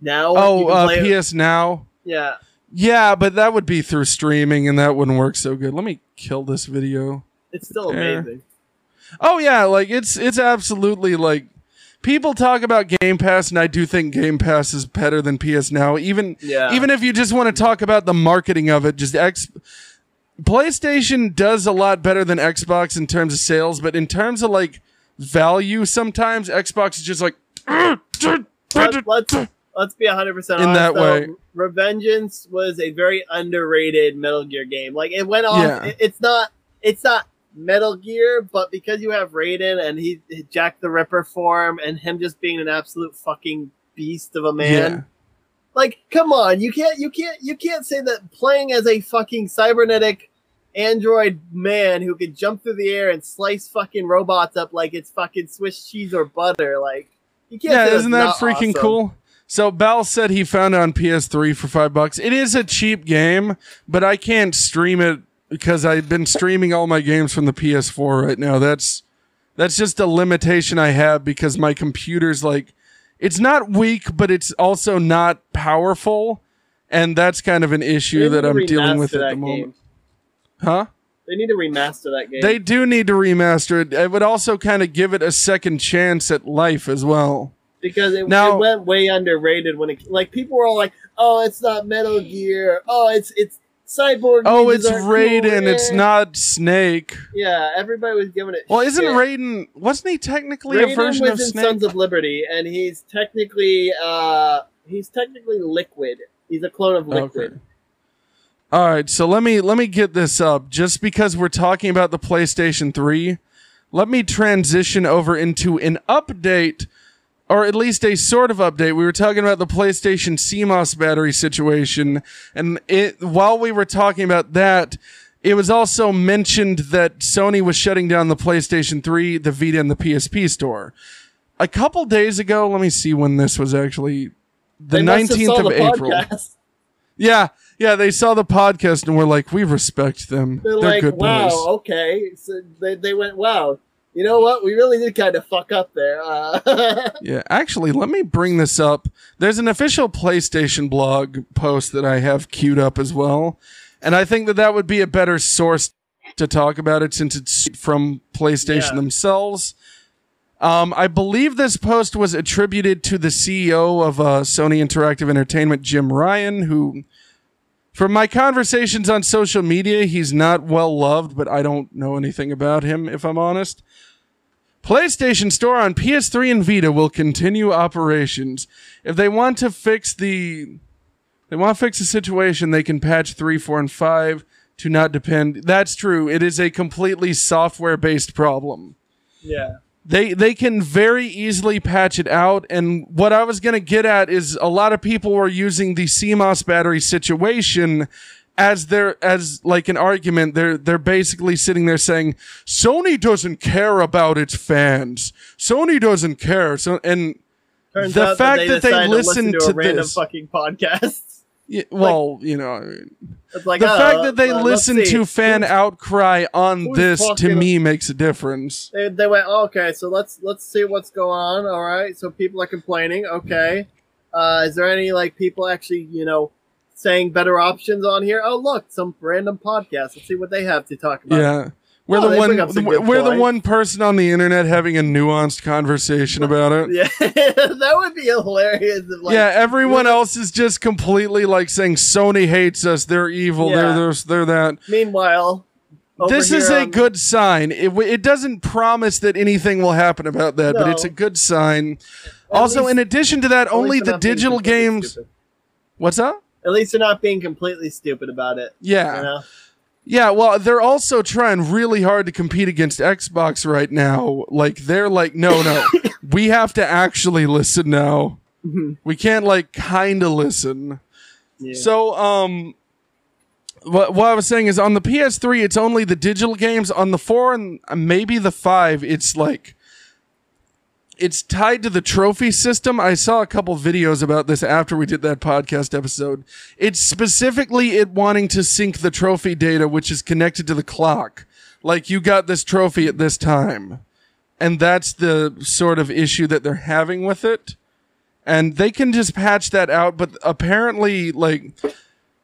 Now. Oh, uh, PS Now. Yeah, Yeah, but that would be through streaming and that wouldn't work so good. Let me kill this video. it's still Yeah. amazing. Oh yeah, like it's it's absolutely like people talk about Game Pass and I do think Game Pass is better than PS Now. Even Yeah. even if you just want to talk about the marketing of it, just X PlayStation does a lot better than Xbox in terms of sales, but in terms of like value, sometimes Xbox is just like Let, let's let's be hundred percent In honest. that though. way. Revengeance was a very underrated Metal Gear game. Like it went off. Yeah. it- it's not. It's not Metal Gear, but because you have Raiden and he Jack the Ripper form and him just being an absolute fucking beast of a man. Yeah. Like, come on, you can't, you can't, you can't say that playing as a fucking cybernetic android man who can jump through the air and slice fucking robots up like it's fucking Swiss cheese or butter. Like, you can't. Yeah, isn't that freaking awesome. cool? So Bell said he found it on PS3 for five bucks. It is a cheap game, but I can't stream it because I've been streaming all my games from the PS4 right now. That's that's just a limitation I have because my computer's like it's not weak, but it's also not powerful, and that's kind of an issue that I'm dealing with at the moment. Huh? They need to remaster that game. They do need to remaster it. It would also kind of give it a second chance at life as well. Because it, Now- it went way underrated when it like people were all like, "Oh, it's not Metal Gear. Oh, it's it's Cyborg." Oh, it's aren't cool." Raiden. It's not Snake. Yeah, everybody was giving it. Well, isn't. Raiden? Wasn't he technically a Raiden version was of in Snake? Sons of Liberty, and he's technically uh he's technically Liquid. He's a clone of Liquid. Okay. All right, so let me let me get this up. Just because we're talking about the PlayStation 3, let me transition over into an update or at least a sort of update. We were talking about the PlayStation CMOS battery situation, and it while we were talking about that, it was also mentioned that Sony was shutting down the PlayStation 3, the Vita, and the PSP store. A couple days ago, let me see when this was actually the They 19th of the April. podcast. Yeah, yeah, they saw the podcast and were like, "We respect them. They're, They're, like, good wow, boys." okay. So they, they went, wow. You know what? We really did kind of fuck up there. Uh, [laughs] Yeah, actually, let me bring this up. There's an official PlayStation blog post that I have queued up as well, and I think that that would be a better source to talk about it since it's from PlayStation Yeah. themselves. Um, I believe this post was attributed to the CEO of uh, Sony Interactive Entertainment, Jim Ryan, who, from my conversations on social media, he's not well loved, but I don't know anything about him, if I'm honest. PlayStation Store on PS3 and Vita will continue operations. If they want to fix the they want to fix the situation, they can patch 3, 4 and 5 to not depend. That's true. It is a completely software-based problem. yeah. They they can very easily patch it out and what I was going to get at is a lot of people were using the CMOS battery situation as their as like an argument they're they're basically sitting there saying Sony doesn't care about its fans. Sony doesn't care. So and Turns The fact that they, that they to listen to, to random this- fucking podcast. Yeah, well, you know, I mean, like the oh, fact that they uh, let's listen to fan Who's- outcry on this to me makes a difference. They, they went oh, okay, so let's let's see what's going on. All right, so people are complaining. Okay, uh, is there any like people actually you know saying better options on here? Oh look, some random podcast. Let's see what they have to talk about. Yeah. We're Oh, the one bring up some good we're the one person on the internet having a nuanced conversation about it. [laughs] Yeah, that would be hilarious. If, like, yeah, everyone else is just completely like saying Sony hates us, they're evil, Yeah. they're this, they're that. Meanwhile, This is a on- good sign. It, it doesn't promise that anything will happen about that, but it's a good sign. At Also, least- in addition to that, only the they're not being digital games. stupid. What's up? At least they're not being completely stupid about it. Yeah. You know? Yeah, well, they're also trying really hard to compete against Xbox right now. Like, they're like, no, no, [laughs] we have to actually listen now. Mhm. We can't, like, kind of listen. Yeah. So, um, what, what I was saying is on the PS3, it's only the digital games. On the 4 and maybe the 5, it's like, it's tied to the trophy system. I saw a couple videos about this after we did that podcast episode. It's specifically it wanting to sync the trophy data, which is connected to the clock. Like you got this trophy at this time. And that's the sort of issue that they're having with it. And they can just patch that out, but apparently, like,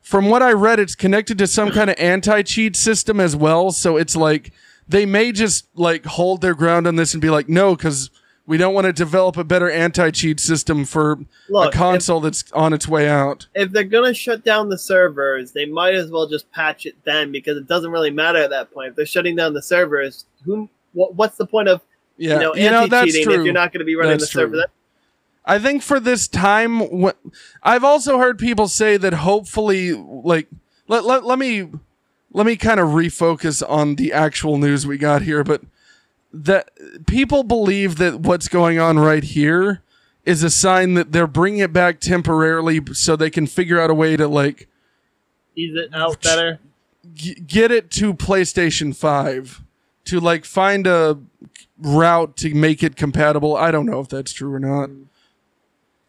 from what I read, it's connected to some kind of anti cheat system as well. So it's like they may just like hold their ground on this and be like, no, because we don't want to develop a better anti cheat system for Look, a console that's on its way out. if they're gonna shut down the servers, they might as well just patch it then because it doesn't really matter at that point. If they're shutting down the servers, who? What, what's the point of Yeah, you know you know that's anti-cheating true. if you're not going to be running That's the server? That- I think for this time, wh- I've also heard people say that hopefully, like, let, let, let me let me kind of refocus on the actual news we got here, but that people believe that what's going on right here is a sign that they're bringing it back temporarily so they can figure out a way to like Ease it out better. g- get it to PlayStation 5 to like find a route to make it compatible. I don't know if that's true or not.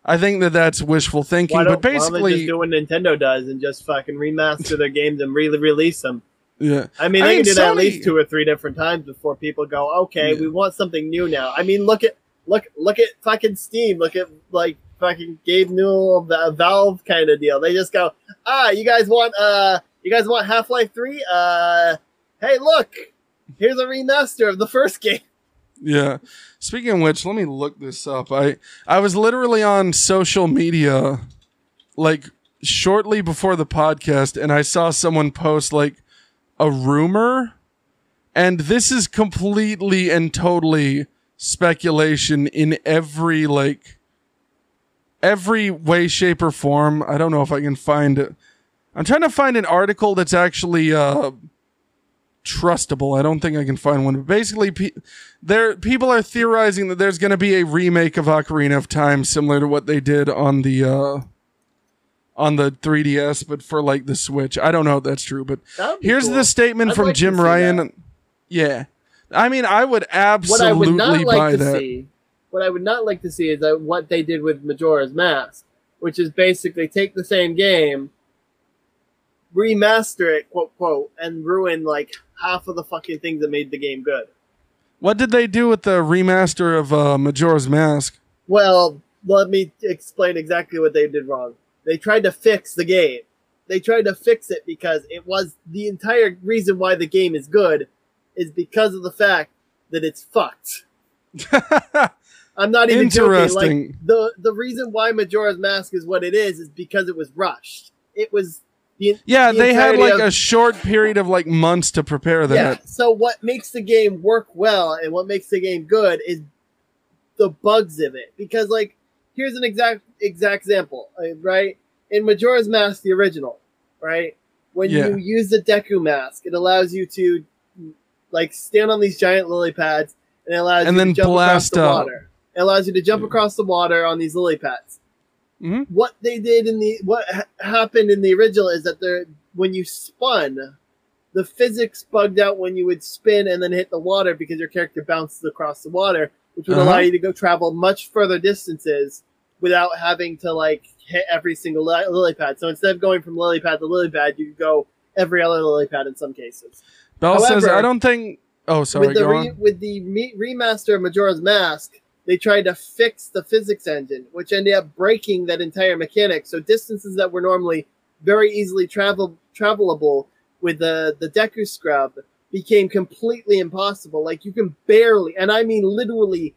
I think that that's wishful thinking, but why don't they basically, just do what Nintendo does and just fucking remaster their games and re-release them? Yeah. I mean, I they mean, do that at least two or three different times before people go, okay, Yeah. we want something new now. I mean, look at look look at fucking Steam. Look at like fucking Gabe Newell, the Valve kind of deal. They just go, ah, you guys want uh, you guys want Half Life Three? Uh, hey, look, here's a remaster of the first [laughs] game. Yeah. Speaking of which, let me look this up. I I was literally on social media like shortly before the podcast and I saw someone post like a rumor and this is completely and totally speculation in every like every way shape or form. I don't know if I can find it. I'm trying to find an article that's actually uh trustable. I don't think I can find one. But basically, pe- there people are theorizing that there's going to be a remake of Ocarina of Time, similar to what they did on the uh, on the 3DS, but for like the Switch. I don't know if that's true, but That would be here's cool. the statement I'd from like Jim Ryan. that. Yeah, I mean, I would absolutely What I would not buy like to that. see, what I would not like to see is that what they did with Majora's Mask, which is basically take the same game, remaster it, quote quote, and ruin like half of the fucking things that made the game good. What did they do with the remaster of uh, Majora's Mask? Well, let me explain exactly what they did wrong. They tried to fix the game. They tried to fix it because it was the entire reason why the game is good is because of the fact that it's fucked. [laughs] I'm not even joking. Interesting. Like the the reason why Majora's Mask is what it is is because it was rushed. It was the yeah, the they had like of- a short period of like months to prepare that. yeah. So what makes the game work well and what makes the game good is the bugs of it. Because like, here's an exact exact example, uh, right? In Majora's Mask, the original, right? When Yeah. you use the Deku mask, it allows you to like stand on these giant lily pads and it allows And you then to jump blast across the water. It allows you to jump across the water on these lily pads. Mhm. What they did in the what ha- happened in the original is that there when you spun, the physics bugged out when you would spin and then hit the water because your character bounces across the water, which would allow Uh-huh. you to go travel much further distances without having to like hit every single li- lily pad. So instead of going from lily pad to lily pad, you could go every other lily pad in some cases. Bell says, However, "I don't think." Oh, sorry. with the re- with the me- remaster of Majora's Mask, they tried to fix the physics engine, which ended up breaking that entire mechanic. So distances that were normally very easily travel travelable with the the Deku Scrub became completely impossible. Like you can barely, and I mean literally,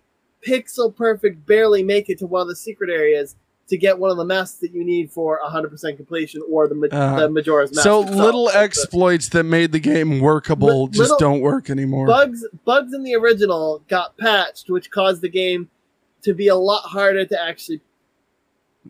pixel perfect, barely make it to one of the secret areas to get one of the masks that you need for 100% completion or the, Ma- Uh, the Majora's Mask. So itself. little Like the- exploits that made the game workable just don't work anymore. bugs bugs in the original got patched, which caused the game to be a lot harder to actually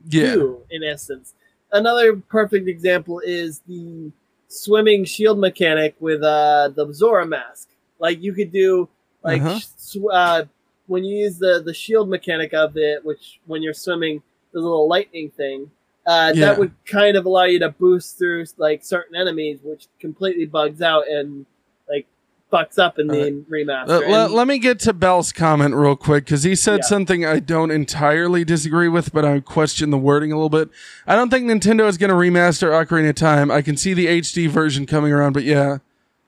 yeah. do. In essence, another perfect example is the swimming shield mechanic with uh, the Zora mask. Like you could do like Uh-huh. sw- uh, when you use the the shield mechanic of it, which when you're swimming, the little lightning thing. Uh, Yeah. That would kind of allow you to boost through like certain enemies, which completely bugs out and like fucks up in the remaster. Uh, le- And- let me get to Bell's comment real quick because he said Yeah. something I don't entirely disagree with, but I question the wording a little bit. I don't think Nintendo is going to remaster Ocarina of Time. I can see the HD version coming around, but yeah,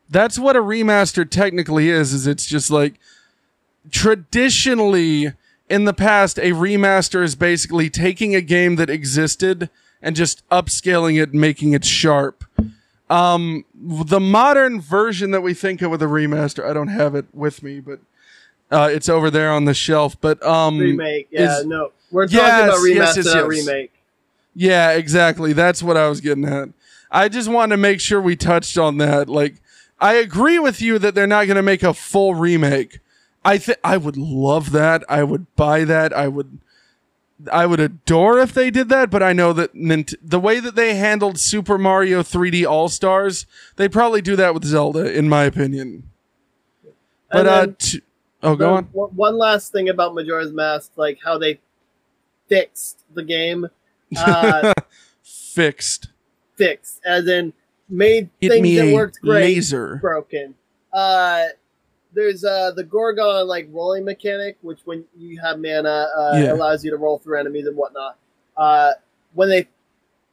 that's what a remaster technically is. Is it's just like traditionally in the past, a remaster is basically taking a game that existed and just upscaling it, and making it sharp. Um, the modern version that we think of with a remaster, I don't have it with me, but uh, it's over there on the shelf. But um, remake. Yeah, is- no, we're talking Yes, about remaster, yes, yes, yes. remake. Yeah, exactly. That's what I was getting at. I just wanted to make sure we touched on that. Like, I agree with you that they're not going to make a full remake. I think I would love that. I would buy that. I would. I would adore if they did that, but I know that Nint- the way that they handled Super Mario 3D All Stars, they probably do that with Zelda, in my opinion. But And uh, t- oh, go on. one- One last thing about Majora's Mask, like how they fixed the game. Uh, [laughs] Fixed. fixed, as in made Hit things that worked great laser. broken. Uh, there's uh the Goron like rolling mechanic, which when you have mana, uh, Yeah. allows you to roll through enemies and whatnot. Uh, when they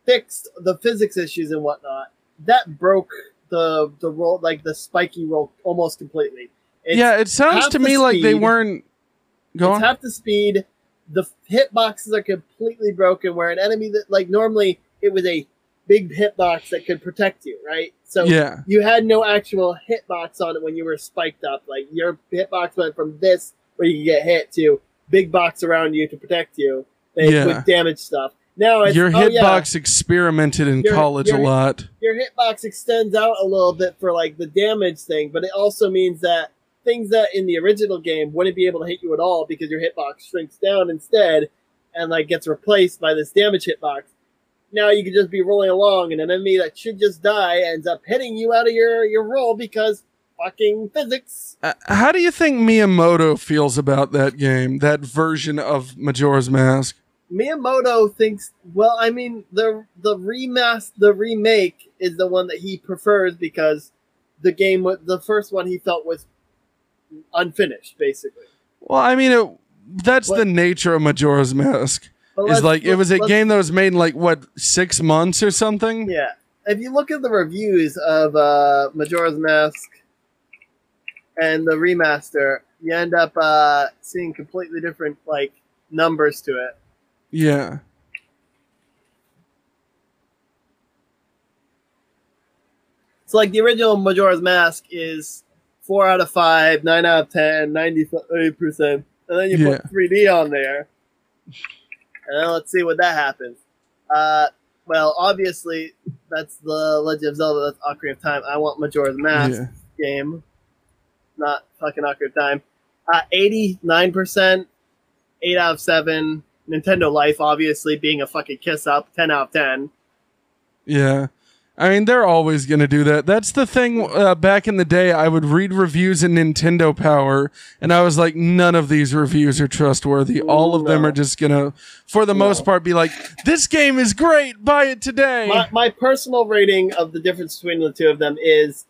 fixed the physics issues and whatnot, that broke the the roll like the spiky roll almost completely. It's, yeah, it sounds to me like they weren't. Go it's on. half the speed. The hitboxes are completely broken. Where an enemy that like normally it was a big hitbox that could protect you, right? So yeah. you had no actual hitbox on it when you were spiked up. Like your hitbox went from this where you could get hit to big box around you to protect you that Yeah. with damage stuff. Now Your oh, hitbox yeah, experimented in Your- college your- a lot. your hitbox extends out a little bit for like the damage thing, but it also means that things that in the original game wouldn't be able to hit you at all because your hitbox shrinks down instead and like gets replaced by this damage hitbox. Now you can just be rolling along and an enemy that should just die ends up hitting you out of your, your roll because fucking physics. Uh, how do you think Miyamoto feels about that game, that version of Majora's Mask? Miyamoto thinks well, I mean the the remaster the remake is the one that he prefers because the game the first one he felt was unfinished basically. Well, I mean, it, that's the nature of Majora's Mask. Is like it was a game that was made in like what six months or something. Yeah. If you look at the reviews of uh, Majora's Mask and the remaster, you end up uh, seeing completely different like numbers to it. Yeah. So like the original Majora's Mask is four out of five, nine out of ten, ninety-eight percent, and then you Yeah. put 3D on there, and then let's see what that happens. Uh, well, obviously that's the Legend of Zelda. That's Ocarina of Time. I want Majora's Mask Yeah. game, not fucking Ocarina of Time. Uh, Eighty-nine percent, eight out of seven. Nintendo Life, obviously being a fucking kiss up, ten out of ten. Yeah. I mean, they're always going to do that. That's the thing. Uh, back in the day, I would read reviews in Nintendo Power, and I was like, none of these reviews are trustworthy. All of them are just going to, for the No. most part, be like, this game is great. Buy it today. my, my personal rating of the difference between the two of them is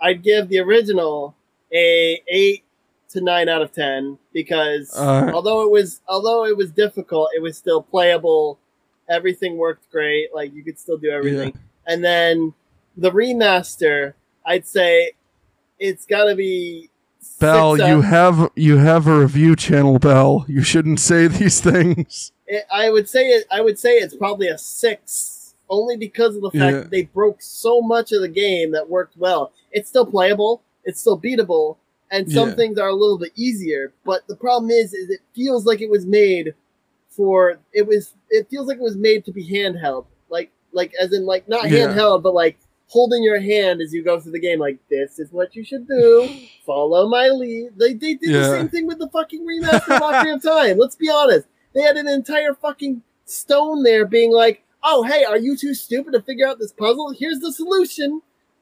I'd give the original a eight to nine out of ten because Uh. although it was although it was difficult, it was still playable. Everything worked great. Like you could still do everything. And then the remaster, I'd say it's got to be Bell, out- you have you have a review channel, Bell. You shouldn't say [laughs] these things. it, I would say it. I would say it's probably a six, only because of the fact Yeah. that they broke so much of the game that worked well. It's still playable. It's still beatable, and some Yeah. things are a little bit easier. But the problem is, is it feels like it was made for it was. It feels like it was made to be handheld, like like as in like not Yeah. handheld, but like holding your hand as you go through the game. Like this is what you should do. Follow my lead. They they did Yeah. the same thing with the fucking remaster of Ocarina of Time. Let's be honest. They had an entire fucking stone there being like, oh, hey, are you too stupid to figure out this puzzle? Here's the solution.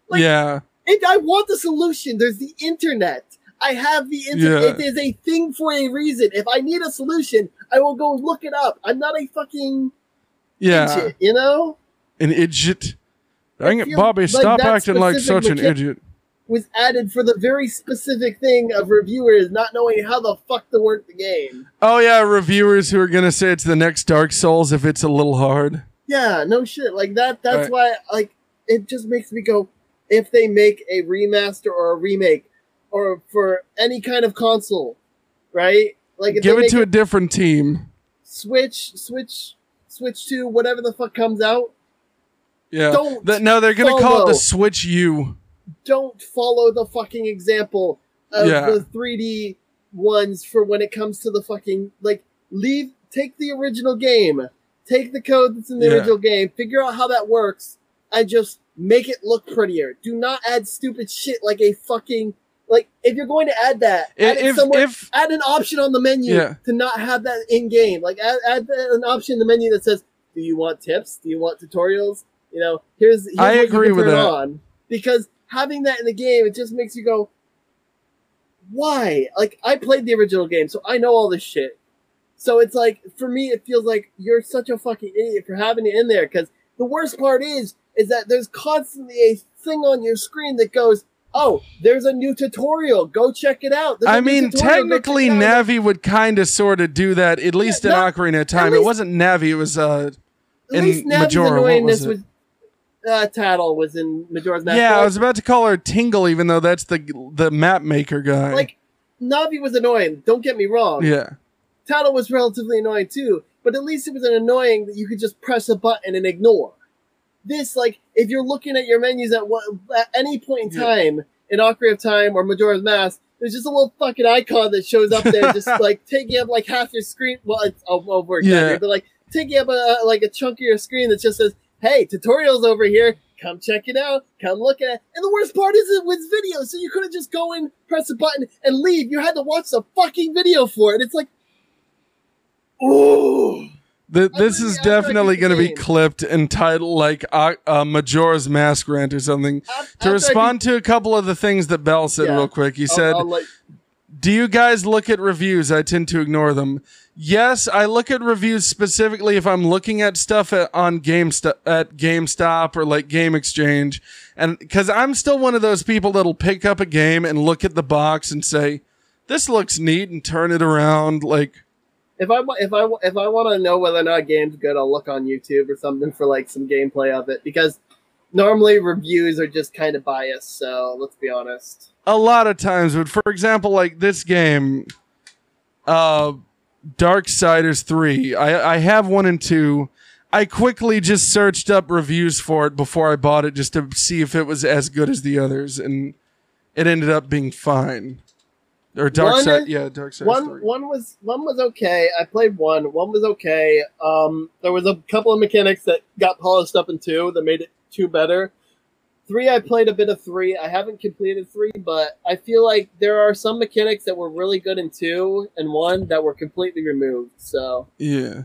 Like- yeah. It, I want the solution. There's the internet. I have the internet. Yeah. It is a thing for a reason. If I need a solution, I will go look it up. I'm not a fucking Yeah. idiot, you know? An idiot. Dang it, Bobby, like stop acting like such an idiot. Was added for the very specific thing of reviewers not knowing how the fuck to work the game. Oh yeah, reviewers who are gonna say it's the next Dark Souls if it's a little hard. Yeah, no shit. Like that that's Right. why like it just makes me go if they make a remaster or a remake or for any kind of console, right? Like Give it to a different team. Switch, Switch, Switch 2, whatever the fuck comes out, Yeah. Don't Th- no, they're gonna call it the Switch U. don't follow the fucking example of Yeah. the 3D ones for when it comes to the fucking like leave take the original game, take the code that's in the Yeah. original game, figure out how that works, and just make it look prettier. Do not add stupid shit like a fucking like if you're going to add that, add it If somewhere. if add an option on the menu Yeah. to not have that in game. Like add, add an option in the menu that says, "Do you want tips? Do you want tutorials?" You know, here's, here's I agree with that. on because having that in the game it just makes you go, "Why?" Like I played the original game, so I know all this shit. So it's like for me, it feels like you're such a fucking idiot for having it in there. Because the worst part is, is that there's constantly a thing on your screen that goes, "Oh, there's a new tutorial. Go check it out." There's I mean, tutorial. Technically, it out." Navi would kind of sort of do that, at least in not- Ocarina of Time. it wasn't Navi, it was uh, At in least Navi's Majora, what was was uh, Tatl was in Majora's Mask. yeah. I was about to call her Tingle, even though that's the the map maker guy. like Navi was annoying. Don't get me wrong. yeah, Tatl was relatively annoying too, but at least it was an annoying that you could just press a button and ignore. This, like, if you're looking at your menus at what at any point in Yeah. time in Ocarina of Time or Majora's Mask, there's just a little fucking icon that shows up there, just [laughs] like taking up like half your screen. Well, it's over Yeah. but like taking up a, like a chunk of your screen that just says, "Hey, tutorials over here. Come check it out. Come look at it." And the worst part is it was video, so you couldn't just go in, press a button, and leave. You had to watch the fucking video for it. It's like, ooh. The, this is definitely going to be clipped and titled like uh, uh, Majora's Mask rant or something. To respond to a couple of the things that Bell said Yeah. real quick, he beat- said, I'll, I'll let- Do you guys look at reviews? I tend to ignore them. Yes, I look at reviews specifically if I'm looking at stuff at, on GameStop at GameStop or like Game Exchange, and because I'm still one of those people that'll pick up a game and look at the box and say, "This looks neat," and turn it around. Like, if I if I if I want to know whether or not a game's good, I'll look on YouTube or something for like some gameplay of it because normally reviews are just kind of biased. So let's be honest. A lot of times, but for example, like this game, uh, Darksiders 3, I, I have one and two. I quickly just searched up reviews for it before I bought it just to see if it was as good as the others, and it ended up being fine. Or Darkside, One- yeah, Darksiders One 3. one was one was okay. I played one. One was okay. Um, there was a couple of mechanics that got polished up in two that made it two better. Three, I played a bit of three. I haven't completed three, but I feel like there are some mechanics that were really good in two and one that were completely removed. So yeah.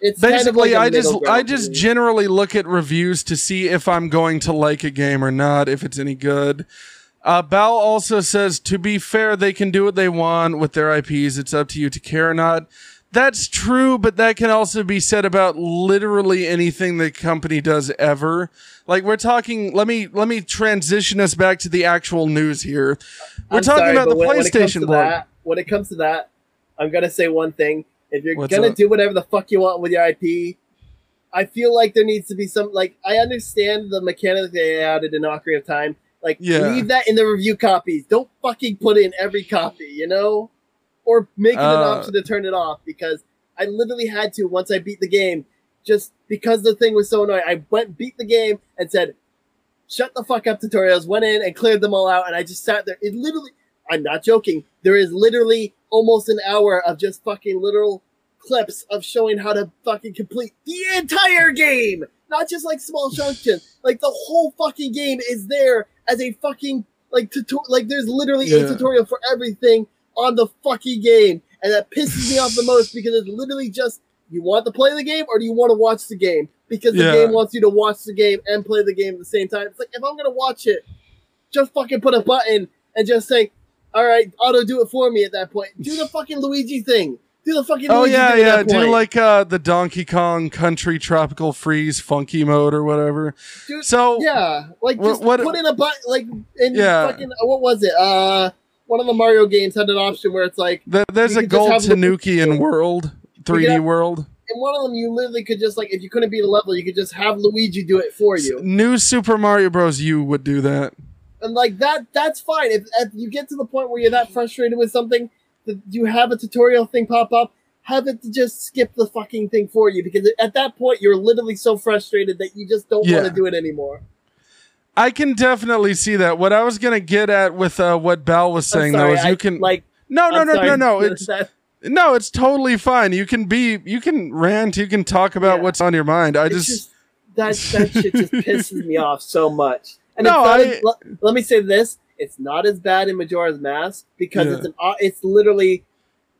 it's kind of Basically, like I just I just generally look at reviews to see if I'm going to like a game or not, if it's any good. Uh, Bao also says, to be fair, they can do what they want with their IPs. It's up to you to care or not. That's true, but that can also be said about literally anything the company does ever. Like we're talking. Let me let me transition us back to the actual news here. We're I'm talking sorry, about the when- when PlayStation blog. that- When it comes to that, I'm gonna say one thing. If you're What's gonna up? do whatever the fuck you want with your IP, I feel like there needs to be some like I understand the mechanic they added in Ocarina of Time. Like Yeah. leave that in the review copies. Don't fucking put in every copy, you know? Or making it an Uh, option to turn it off because I literally had to once I beat the game, just because the thing was so annoying. I went beat the game and said, shut the fuck up tutorials, went in and cleared them all out, and I just sat there. It literally, I'm not joking. There is literally almost an hour of just fucking literal clips of showing how to fucking complete the entire game, not just like small chunks. Like the whole fucking game is there as a fucking like tutorial. Like there's literally Yeah. a tutorial for everything on the fucking game, and that pisses me off the most because it's literally just you want to play the game or do you want to watch the game? Because the Yeah. game wants you to watch the game and play the game at the same time. It's like if I'm gonna watch it, just fucking put a button and just say, "All right, auto do it for me." At that point, do the fucking Luigi thing. Do the fucking Oh Luigi yeah, yeah. Do like uh the Donkey Kong Country Tropical Freeze Funky Mode or whatever. Dude, So Yeah, like What- just what- put in a button, like in Yeah. fucking what was it? Uh, one of the Mario games had an option where it's like th- there's a Gold the- Tanukian world, 3D have- world. in one of them you literally could just like if you couldn't beat a level, you could just have Luigi do it for you. New Super Mario Bros. You would do that. and like that that's fine if, if you get to the point where you're that frustrated with something that you have a tutorial thing pop up have it to just skip the fucking thing for you because at that point you're literally so frustrated that you just don't want to do it anymore I can definitely see that. What I was gonna get at with uh, what Bal was saying sorry, though is you can like no no I'm no no sorry, no [laughs] it's that- no it's totally fine. You can be you can rant. You can talk about Yeah. what's on your mind. I just, just that that shit just pisses me off so much and No, I- as- let, let me say this it's not as bad in Majora's Mask because Yeah. it's an it's literally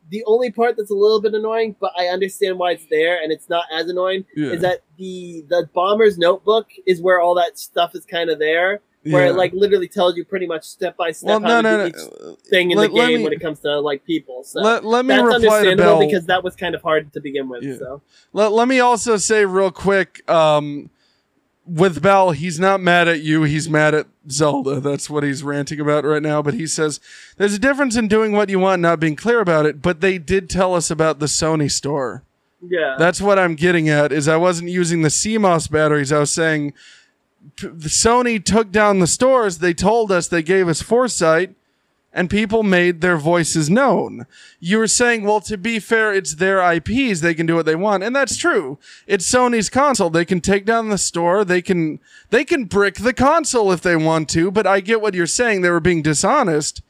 the only part that's a little bit annoying but I understand why it's there and it's not as annoying yeah, is that the the bomber's notebook is where all that stuff is kind of there, where yeah. it like literally tells you pretty much step by step well how no to do no. each thing in let- the game me- when it comes to like people. So Let, let me that's reply understandable because that was kind of hard to begin with. Yeah. So Let, let me also say real quick um, with Bell, he's not mad at you. He's mad at Zelda. That's what he's ranting about right now. But he says there's a difference in doing what you want, and not being clear about it. But they did tell us about the Sony store. yeah, That's what I'm getting at. Is I wasn't using the CMOS batteries. I was saying p- Sony took down the stores. They told us they gave us foresight, and people made their voices known. You were saying, well, to be fair, it's their IPs. They can do what they want, and that's true. It's Sony's console. They can take down the store. They can they can brick the console if they want to. But I get what you're saying. They were being dishonest.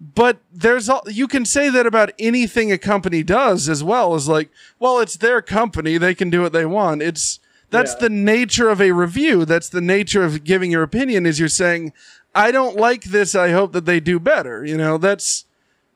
But there's all, you can say that about anything a company does as well as like, well, it's their company. They can do what they want. It's that's Yeah. the nature of a review. That's the nature of giving your opinion is you're saying, I don't like this. I hope that they do better. You know, that's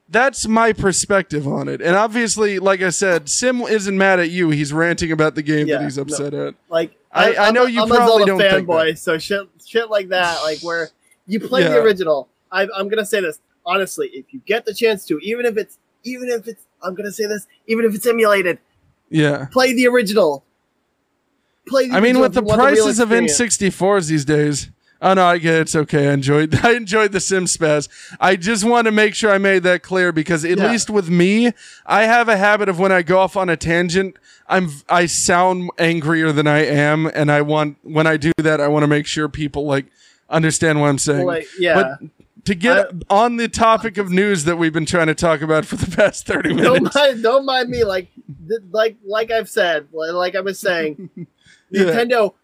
that's my perspective on it. And obviously, like I said, Cym isn't mad at you. He's ranting about the game Yeah, that he's no. upset at. Like I- I I'm know you I'm probably a don't fanboy, so shit, shit like that, like where you play the original. I, I'm gonna say this honestly: if you get the chance to, even if it's, even if it's, I'm gonna say this, even if it's emulated, Yeah. play the original. Play. The I mean, with the you want real prices of. N64s these days. Oh no, I get it. It's okay. I enjoyed. [laughs] I enjoyed the Cym Spaz. I just want to make sure I made that clear because at Yeah. least with me, I have a habit of when I go off on a tangent, I'm I sound angrier than I am, and I want when I do that, I want to make sure people like understand what I'm saying. Like, yeah. But to get I- on the topic of news that we've been trying to talk about for the [laughs] past thirty don't minutes, mind, don't mind me. Like, like, like I've said, like I was saying, [laughs] Yeah. Nintendo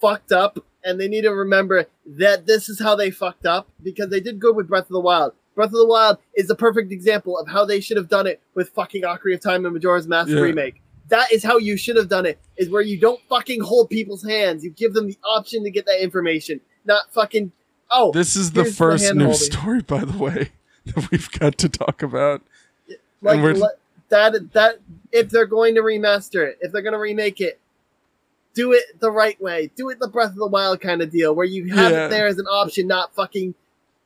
fucked up, and they need to remember that this is how they fucked up because they did good with Breath of the Wild. Breath of the Wild is the perfect example of how they should have done it with fucking Ocarina of Time and Majora's Mask Yeah. remake. That is how you should have done it. Is where you don't fucking hold people's hands. You give them the option to get that information, not fucking. Oh, this is the the first news story, by the way, [laughs] that we've got to talk about. like and we're- that that if they're going to remaster it, if they're going to remake it, do it the right way. Do it the Breath of the Wild kind of deal, where you have Yeah. it there as an option, not fucking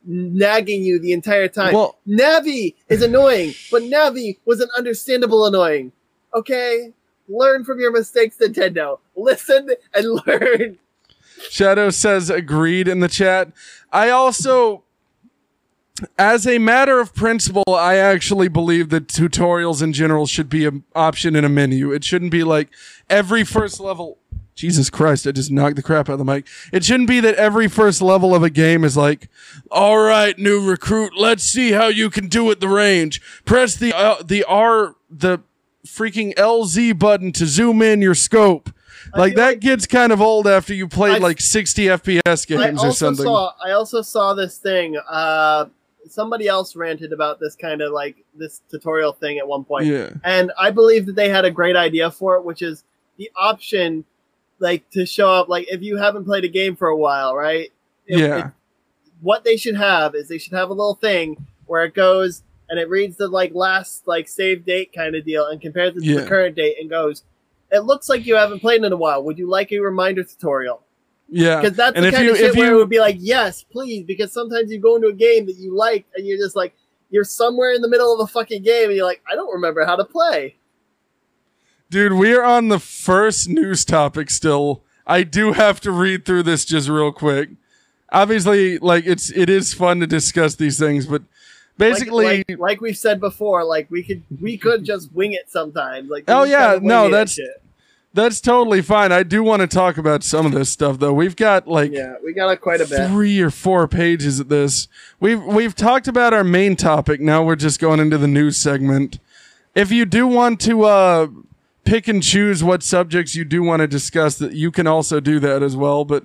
nagging you the entire time. Well, Navi is annoying, but Navi was an understandable annoying. Okay, learn from your mistakes, Nintendo. Listen and [laughs] learn. Shadow says agreed in the chat. I also, as a matter of principle, I actually believe that tutorials in general should be an option in a menu. It shouldn't be like every first level. Jesus Christ, I just knocked the crap out of the mic. It shouldn't be that every first level of a game is like, all right, new recruit, let's see how you can do at the range. Press the, uh, the R, the freaking LZ button to zoom in your scope. Like that like- gets kind of old after you played I- like 60 FPS games or something. saw I also saw this thing. Uh, somebody else ranted about this kind of like this tutorial thing at one point. yeah. and I believe that they had a great idea for it, which is the option, like to show up, like if you haven't played a game for a while, right? It- Yeah. it- what they should have is they should have a little thing where it goes and it reads the like last like save date kind of deal and compares it to Yeah. the current date and goes, "It looks like you haven't played in a while. Would you like a reminder tutorial?" Yeah. Because that's And the kind you- of shit if where you- it would be like, "Yes, please," because sometimes you go into a game that you like and you're just like. You're somewhere in the middle of a fucking game, and you're like, I don't remember how to play. Dude, we are on the first news topic still. I do have to read through this just real quick. Obviously, like it's it is fun to discuss these things, but basically like, like, like we've said before, like we could we could just wing it sometimes. Like Oh, yeah, no, wing it and that's- that's totally fine. I do want to talk about some of this stuff though. We've got like yeah, we got it quite a bit. three or four pages of this. We've we've talked about our main topic. Now we're just going into the news segment. If you do want to uh, pick and choose what subjects you do want to discuss, that you can also do that as well. But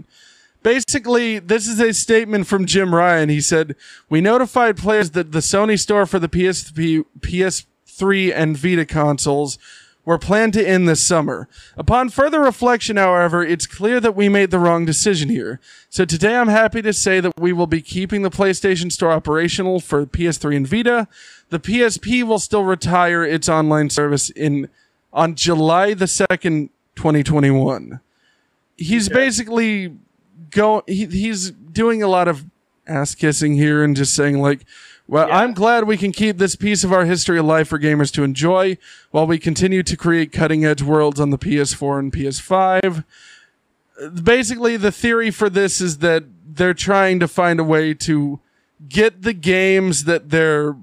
basically, this is a statement from Jim Ryan. He said, "We notified players that the Sony store for the PSP, PS3, and Vita consoles." were planned to end this summer. Upon further reflection, however, it's clear that we made the wrong decision here. So today I'm happy to say that we will be keeping the PlayStation Store operational for PS3 and Vita. The PSP will still retire its online service in on July the 2nd, 2021. He's basically go he, he's doing a lot of ass kissing here and just saying like well, Yeah. I'm glad we can keep this piece of our history alive for gamers to enjoy while we continue to create cutting edge worlds on the PS4 and PS5. Uh, Basically, the theory for this is that they're trying to find a way to get the games that they're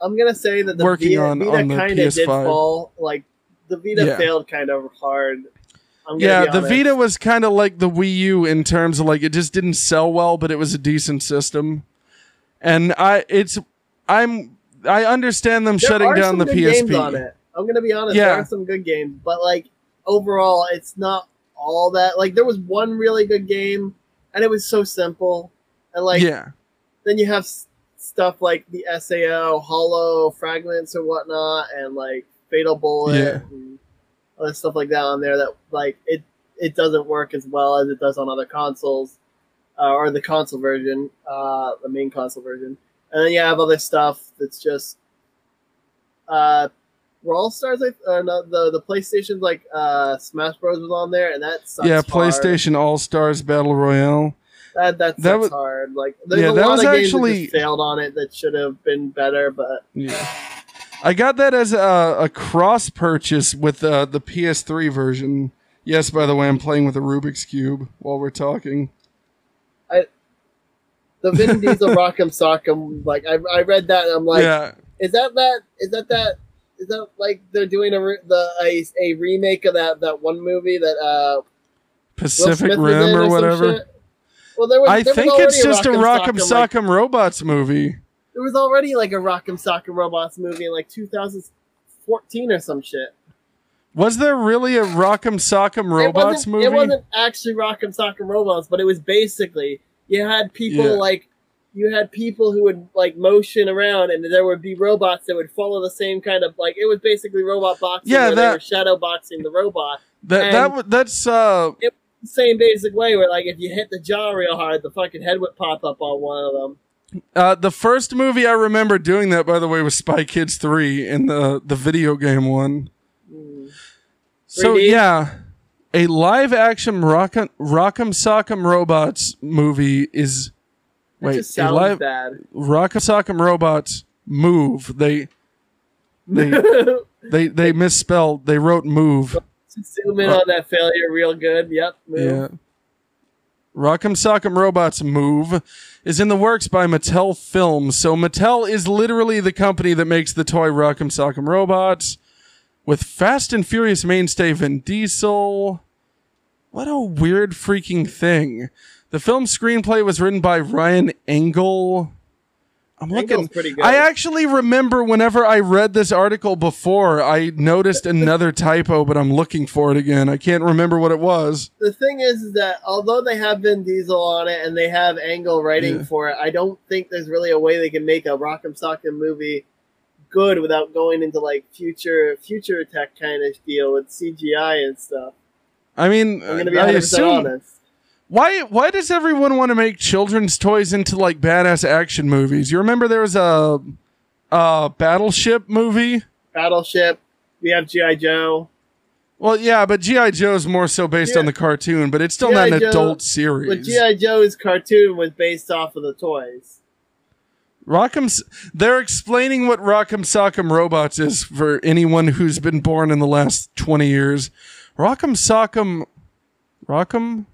I'm gonna say that the Working Vita, on- Vita on the kind of did PS5. fall. Like the Vita Yeah. failed kind of hard. I'm yeah, the. Vita was kind of like the Wii U in terms of like it just didn't sell well, but it was a decent system. And I, it's, I'm, I understand them There shutting down the PSP. on it. I'm gonna be honest. Yeah. There are some good games, but like overall, it's not all that. Like there was one really good game, and it was so simple. And like yeah, then you have s- stuff like the SAO, Hollow Fragments or whatnot, and like Fatal Bullet Yeah. and other stuff like that on there. That like it it doesn't work as well as it does on other consoles, uh, or the console version, uh, the main console version. And then you have other stuff that's just uh, Brawl Stars. Like, uh, no, the the PlayStation's like uh, Smash Bros was on there, and that sucks yeah. PlayStation All Stars Battle Royale. That that sucks That was- hard. Like there's Yeah, a that lot was of games actually- that failed on it that should have been better, but Yeah. I got that as a, a cross purchase with uh, the PS3 version. Yes, by the way, I'm playing with a Rubik's Cube while we're talking. I, the Vin [laughs] Diesel Rock'em Sock'em, like I, I read that and I'm like, yeah. is that that is that that is that like they're doing a re- the a, a remake of that that one movie that uh Pacific Smith was in Rim or some whatever. Well, there was. I there think it's just a Rock'em Sock'em, like- Sock'em Robots movie. There was already like a Rock'em Sock'em Robots movie in like 2014 or some shit. Was there really a Rock'em Sock'em it Robots wasn't, movie? It wasn't actually Rock'em Sock'em Robots, but it was basically you had people Yeah. like you had people who would like motion around, and there would be robots that would follow the same kind of like it was basically robot boxing. Yeah, that- they were shadow boxing the robot. that that and- w- that's uh Same basic way where like if you hit the jaw real hard, the fucking head would pop up on one of them. Uh the first movie I remember doing that by the way was Spy Kids 3 in the the video game one. Mm. So 3D? yeah, a live action Rock'em Rock'em Sock'em Robots movie is That wait a live bad. Rock'em Sock'em Robots move. They they [laughs] they they misspelled. They wrote move. Zoom in on that failure real good. Yep. move. Yeah. Rock'em Sock'em Robots Move is in the works by Mattel Films. So Mattel is literally the company that makes the toy Rock'em Sock'em Robots with Fast and Furious mainstay Vin Diesel. What a weird freaking thing. The film's screenplay was written by Ryan Engel. I'm looking. Pretty good. I actually remember whenever I read this article before, I noticed [laughs] another typo, but I'm looking for it again. I can't remember what it was. the thing is, is that although they have Vin Diesel on it and they have Engel writing Yeah. for it, I don't think there's really a way they can make a Rock'em Sock'em movie good without going into like future future tech kind of deal with CGI and stuff. I mean, I'm gonna be I assume honest. Why why does everyone want to make children's toys into like badass action movies? You remember there was a a battleship movie? Battleship. We have GI Joe. Well, yeah, but GI Joe's more so based on the cartoon, but it's still G.I. not an Joe- adult series. But. GI Joe's cartoon was based off of the toys. Rock'em, they're explaining what Rock'em Sock'em Robots is for anyone who's been born in the last 20 years. Rock'em Sock'em, Rock'em,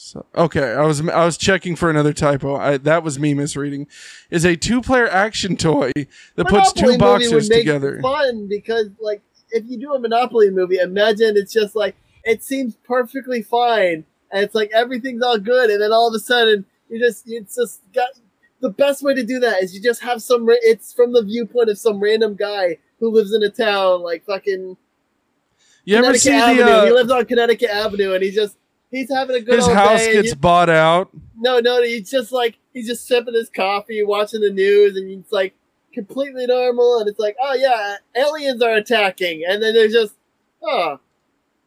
so, okay, I was I was checking for another typo. I, that was me misreading. Is a two-player action toy that puts two movie boxers would make together. Fun because like if you do a Monopoly movie, imagine it's just like it seems perfectly fine, and it's like everything's all good, and then all of a sudden you just it's just got the best way to do that is you just have some. It's from the viewpoint of some random guy who lives in a town like fucking You ever see Avenue. the he uh, lives on Connecticut Avenue, and he just he's having a good his house gets you- bought out? no, no, he's just like he's just sipping his coffee, watching the news, and it's like completely normal. And it's like, oh yeah, aliens are attacking, and then they're just, oh,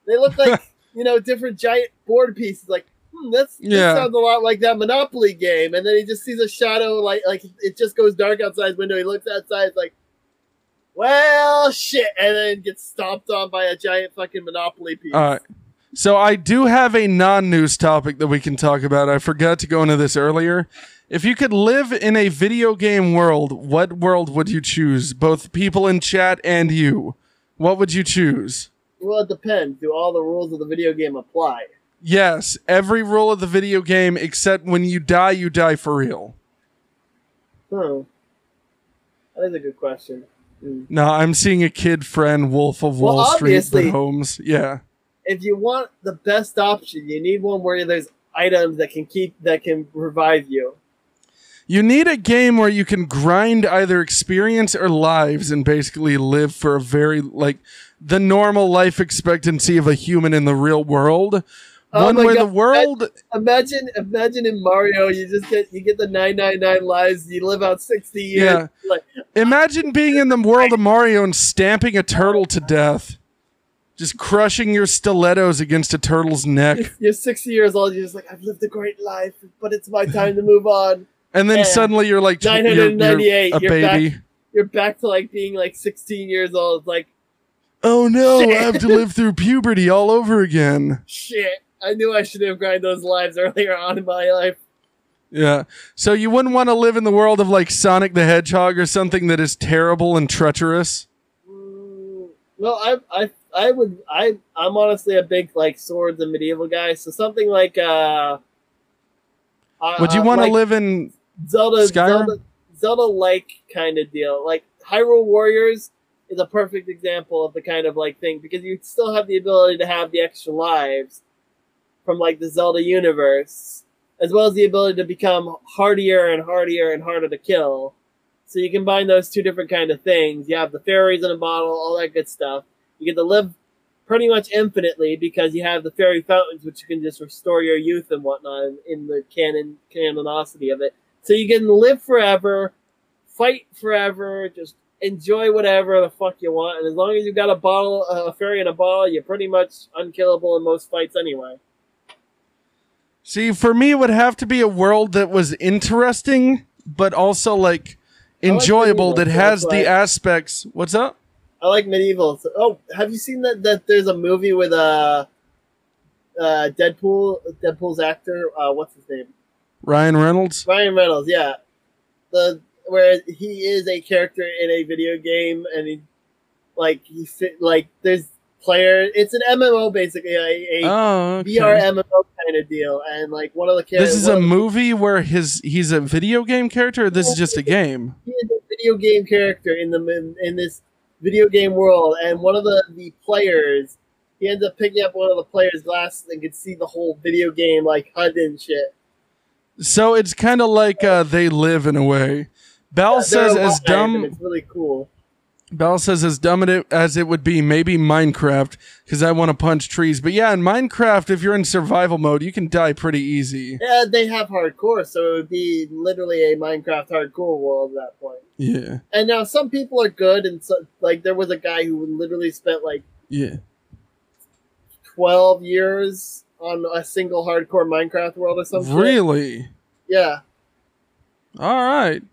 they look like [laughs] you know different giant board pieces. Like, hmm, that's Yeah. that sounds a lot like that Monopoly game. And then he just sees a shadow, like like it just goes dark outside his window. He looks outside, it's like. Well, shit, and then gets stomped on by a giant fucking Monopoly piece. All right. So I do have a non-news topic that we can talk about. I forgot to go into this earlier. If you could live in a video game world, what world would you choose? Both people in chat and you. What would you choose? Well, it depends. Do all the rules of the video game apply? Yes, every rule of the video game except when you die, you die for real. Oh, that is a good question. Hmm. No, I'm seeing a kid friend Wolf of Well, Wall Street but Holmes. Yeah. If you want the best option, you need one where there's items that can keep that can revive you. You need a game where you can grind either experience or lives and basically live for a very like the normal life expectancy of a human in the real world. Oh One where the world Imagine, imagine in Mario, you just get you get the nine nine nine lives, you live out sixty years. Yeah. Like, Imagine being in the world of Mario and stamping a turtle to death. Just crushing your stilettos against a turtle's neck. you're sixty years old, you're just like, I've lived a great life, but it's my time to move on. And then Yeah. suddenly you're like 998. You're, hundred ninety eight. you're a You're baby. back. you're back to like being like 16 years old. Like Oh no, Shit. I have to live through [laughs] puberty all over again. shit. I knew I should have grinded those lives earlier on in my life. Yeah. So you wouldn't want to live in the world of like Sonic the Hedgehog or something that is terrible and treacherous? Mm, Well, I I I would I I'm honestly a big like swords and medieval guy. So something like uh. Would you uh, want to like live in Zelda Skyrim? Zelda Zelda like kind of deal? Like Hyrule Warriors is a perfect example of the kind of like thing because you still have the ability to have the extra lives from like the Zelda universe, as well as the ability to become hardier and hardier and harder to kill. So you combine those two different kind of things. You have the fairies in a bottle, all that good stuff. You get to live pretty much infinitely because you have the fairy fountains, which you can just restore your youth and whatnot in, the canon canonicity of it. So you can live forever, fight forever, just enjoy whatever the fuck you want, and as long as you've got a bottle, a fairy in a bottle, you're pretty much unkillable in most fights anyway. See, for me, it would have to be a world that was interesting, but also like enjoyable. medieval, that has the aspects. What's up? I like medieval. So, oh, have you seen that? That there's a movie with uh, uh, Deadpool. Deadpool's actor. Uh, what's his name? Ryan Reynolds. Ryan Reynolds. Yeah, the where he is a character in a video game, and he like he fit like there's player. It's an MMO basically, a, a Oh, okay. VR MMO kind of deal, and like one of the characters. This is a movie where his he's a video game character. Or this is just a game. he is a video game character in the in, in this video game world, and one of the the players he ends up picking up one of the players' glasses and can see the whole video game like HUD and shit. So it's kind of like uh, they live in a way. Bell They're says as dumb. It's really cool. Bell says as dumb it- as it would be, maybe Minecraft because I want to punch trees. But yeah, in Minecraft, if you're in survival mode, you can die pretty easy. Yeah, they have hardcore, so it would be literally a Minecraft hardcore world at that point. Yeah, And now some people are good, and so, like there was a guy who literally spent like yeah. twelve years on a single hardcore Minecraft world or something. Really? Yeah. All right.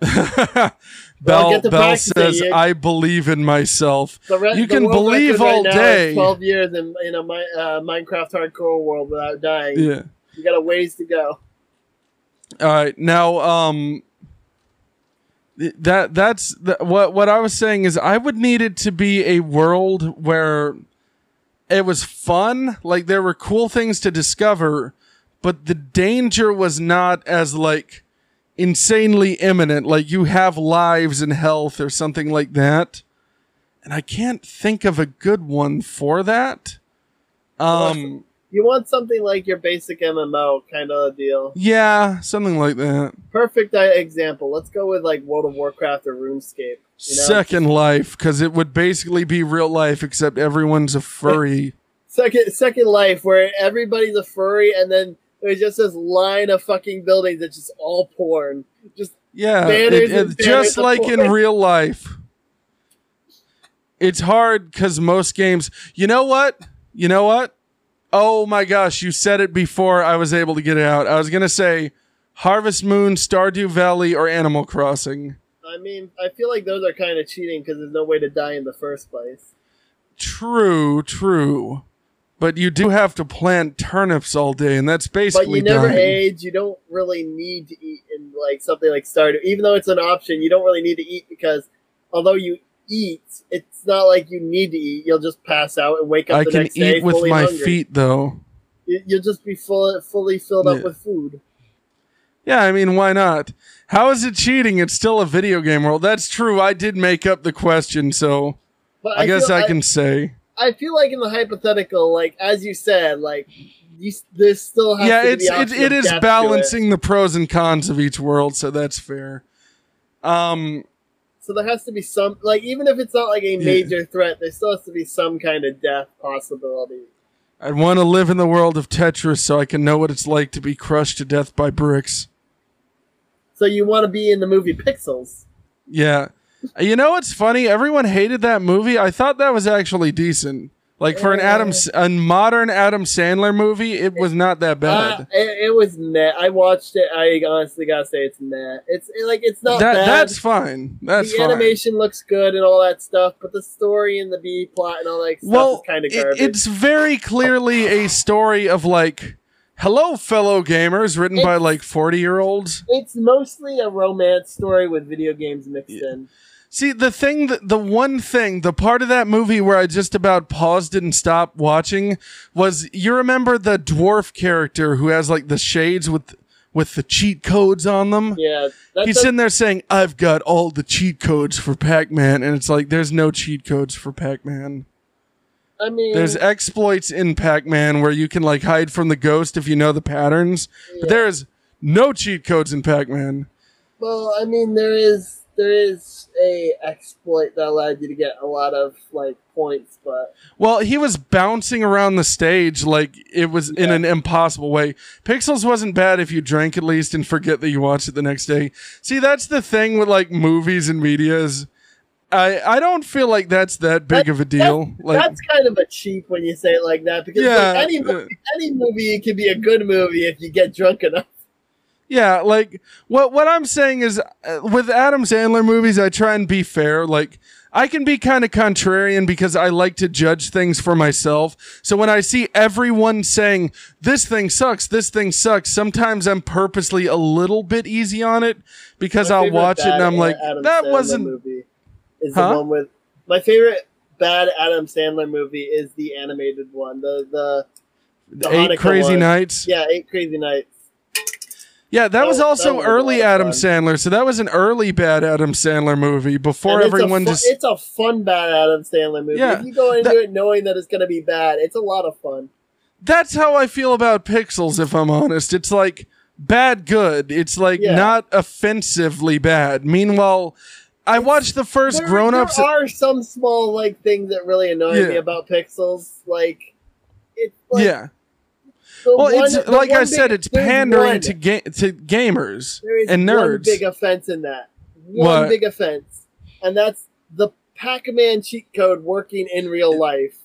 [laughs] Bell, Bell it, says, "I believe in myself." Re- You can believe record right all day. Twelve years in, in a uh, Minecraft hardcore world without dying. Yeah. You got a ways to go. All right. Now, um, that that's the, what what I was saying is I would need it to be a world where it was fun, like there were cool things to discover, but the danger was not as like insanely imminent. Like you have lives and health or something like that. And I can't think of a good one for that. Um. You want something like your basic MMO kind of deal. Yeah, something like that. Perfect example. Let's go with like World of Warcraft or RuneScape. You know? Second Life, because it would basically be real life, except everyone's a furry. [laughs] Second Second Life, where everybody's a furry, and then there's just this line of fucking buildings that's just all porn. Just Yeah, it- banners just like in real life. It's hard because most games. You know what? You know what? Oh my gosh, you said it before I was able to get it out. I was gonna say Harvest Moon, Stardew Valley, or Animal Crossing. I mean, I feel like those are kind of cheating because there's no way to die in the first place. True, true. But you do have to plant turnips all day, and that's basically. But you never dying. age. You don't really need to eat in like something like Stardew. Even though it's an option, you don't really need to eat because although you eat, it's not like you need to eat. You'll just pass out and wake up I the can next day eat with my hungry. feet, though. You- You'll just be full, fully filled up with food. Yeah, I mean, why not? How is it cheating? It's still a video game world. That's true. I did make up the question, so But I, guess feel, I can say. I feel like in the hypothetical, like as you said, like you, there's still has Yeah, to be it's it, it is balancing the pros and cons of each world, so that's fair. Um, So there has to be some, like even if it's not like a Yeah. major threat, there still has to be some kind of death possibility. I'd want to live in the world of Tetris so I can know what it's like to be crushed to death by bricks. So you want to be in the movie Pixels. Yeah. You know what's funny? Everyone hated that movie. I thought that was actually decent. Like for an Adam, a modern Adam Sandler movie, it was not that Uh, bad. it, it was meh. I watched it. I honestly gotta say it's meh. It's it, like it's not that bad. that's fine. That's fine. the fine. animation looks good and all that stuff, but the story and the B plot and all that stuff well, is kind of it- garbage. it's very clearly a story of like, hello, fellow gamers, written by like forty year olds. it's mostly a romance story with video games mixed in. See, the thing, that, the one thing, the part of that movie where I just about paused and stopped watching was you remember the dwarf character who has like the shades with with the cheat codes on them. Yeah, He's sitting there saying, "I've got all the cheat codes for Pac-Man," and it's like there's no cheat codes for Pac-Man. I mean, There's exploits in Pac-Man where you can like hide from the ghost if you know the patterns, but there is no cheat codes in Pac-Man. well, I mean, there is there is a exploit that allowed you to get a lot of like points, but Well, he was bouncing around the stage like it was in an impossible way. Pixels wasn't bad if you drank at least and forget that you watched it the next day. See, that's the thing with like movies and media is I I don't feel like that's that big That- of a deal. Like that's kind of a cheap when you say it like that because Yeah, like, any uh, any movie can be a good movie if you get drunk enough. Yeah, like what what I'm saying is uh, with Adam Sandler movies, I try and be fair. Like I can be kind of contrarian because I like to judge things for myself. So when I see everyone saying this thing sucks, this thing sucks, sometimes I'm purposely a little bit easy on it because My I'll watch it and I'm like, Adam that Sandler wasn't movie. Is Huh? the one with my favorite bad Adam Sandler movie is the animated one. The the the eight Hanukkah crazy one. nights. yeah, Eight Crazy Nights. Yeah, that was also that was early Adam. Sandler. So that was an early bad Adam Sandler movie before And it's a everyone fu- just it's a fun bad Adam Sandler movie. Yeah, if you go into that- it knowing that it's going to be bad, it's a lot of fun. that's how I feel about Pixels, if I'm honest. It's like bad good. It's like Yeah. not offensively bad. Meanwhile, I watched the first There, grown ups. there are some small like things that really annoy Yeah. me about Pixels. Like it's like, yeah. The Well, one- it's like I one said, big- it's pandering one- to ga- to gamers and one nerds. big offense in that. One What? big offense, and that's the Pac-Man cheat code working in real life.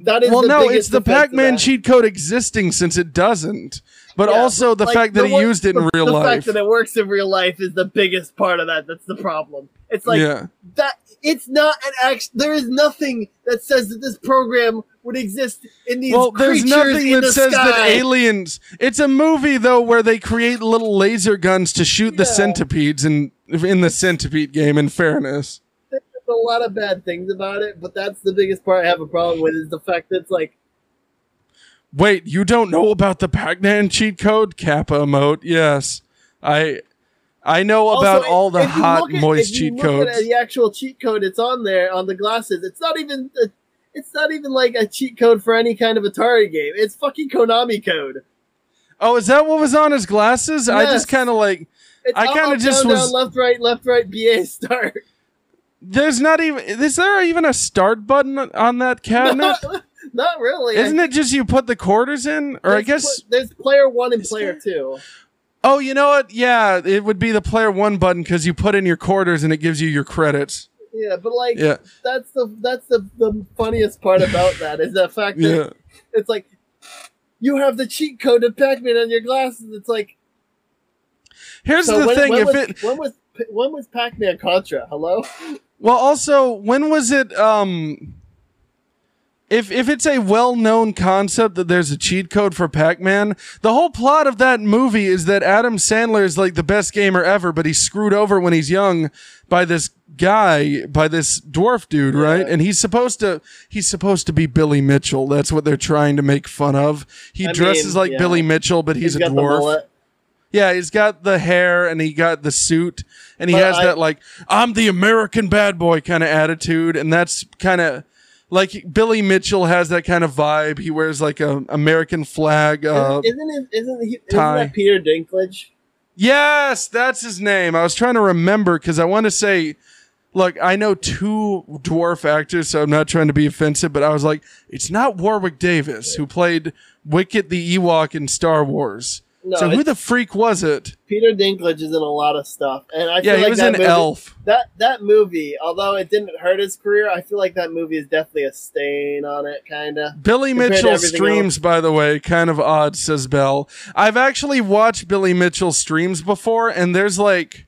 That is well, no, it's the Pac-Man cheat code existing since it doesn't. But Yeah, also the Like, fact that the he used it in the- real the life. The fact that it works in real life is the biggest part of that. That's the problem. It's like yeah. that. It's not an act. There is nothing that says that this program would exist in these Well, there's nothing in that the says that sky. aliens. It's a movie though where they create little laser guns to shoot the centipedes in in the centipede game. In fairness, There's a lot of bad things about it, but that's the biggest part I have a problem with is the fact that it's like wait, you don't know about the Pac-Man cheat code? Kappa emote. Yes, I I know about Also, all the hot at- moist cheat codes. the actual cheat code it's on there on the glasses. It's not even. A, it's not even like a cheat code for any kind of Atari game. It's fucking Konami code. Oh, is that what was on his glasses? I just kind of like. It's I kinda just down, was- down, left, right, left, right, BA start. There's not even. Is there even a start button on that cabinet? [laughs] not, not really. Isn't it just you put the quarters in? Or I guess. pl- there's player one and player there? two. Oh, you know what? Yeah, it would be the player one button because you put in your quarters and it gives you your credits. Yeah, but like Yeah, that's the that's the, the funniest part about that is the fact that yeah. it's like you have the cheat code of Pac-Man on your glasses. It's like Here's so the when, thing: when if was, it when was when was Pac-Man Contra? Hello. well, also when was it? Um, if if it's a well-known concept that there's a cheat code for Pac-Man, the whole plot of that movie is that Adam Sandler is like the best gamer ever, but he's screwed over when he's young by this guy, by this dwarf dude, right? And he's supposed to he's supposed to be Billy Mitchell. That's what they're trying to make fun of. He I dresses mean, like yeah. Billy Mitchell, but he's, a dwarf. Yeah, he's got the hair and he got the suit and he But has I- that like I'm the American bad boy kind of attitude and that's kind of like Billy Mitchell has that kind of vibe. He wears like a American flag. Uh, isn't it? Isn't he? Isn't that Peter Dinklage? yes, that's his name. I was trying to remember because I want to say, look, I know two dwarf actors, so I'm not trying to be offensive, but I was like, it's not Warwick Davis who played Wicket the Ewok in Star Wars. No, so who the freak was it? Peter Dinklage is in a lot of stuff, and I Yeah, feel he like was that movie, Elf. That that movie, although it didn't hurt his career, I feel like that movie is definitely a stain on it, kind of. Billy Mitchell streams, by the way, kind of odd, says Bell. I've actually watched Billy Mitchell streams before, and there's like,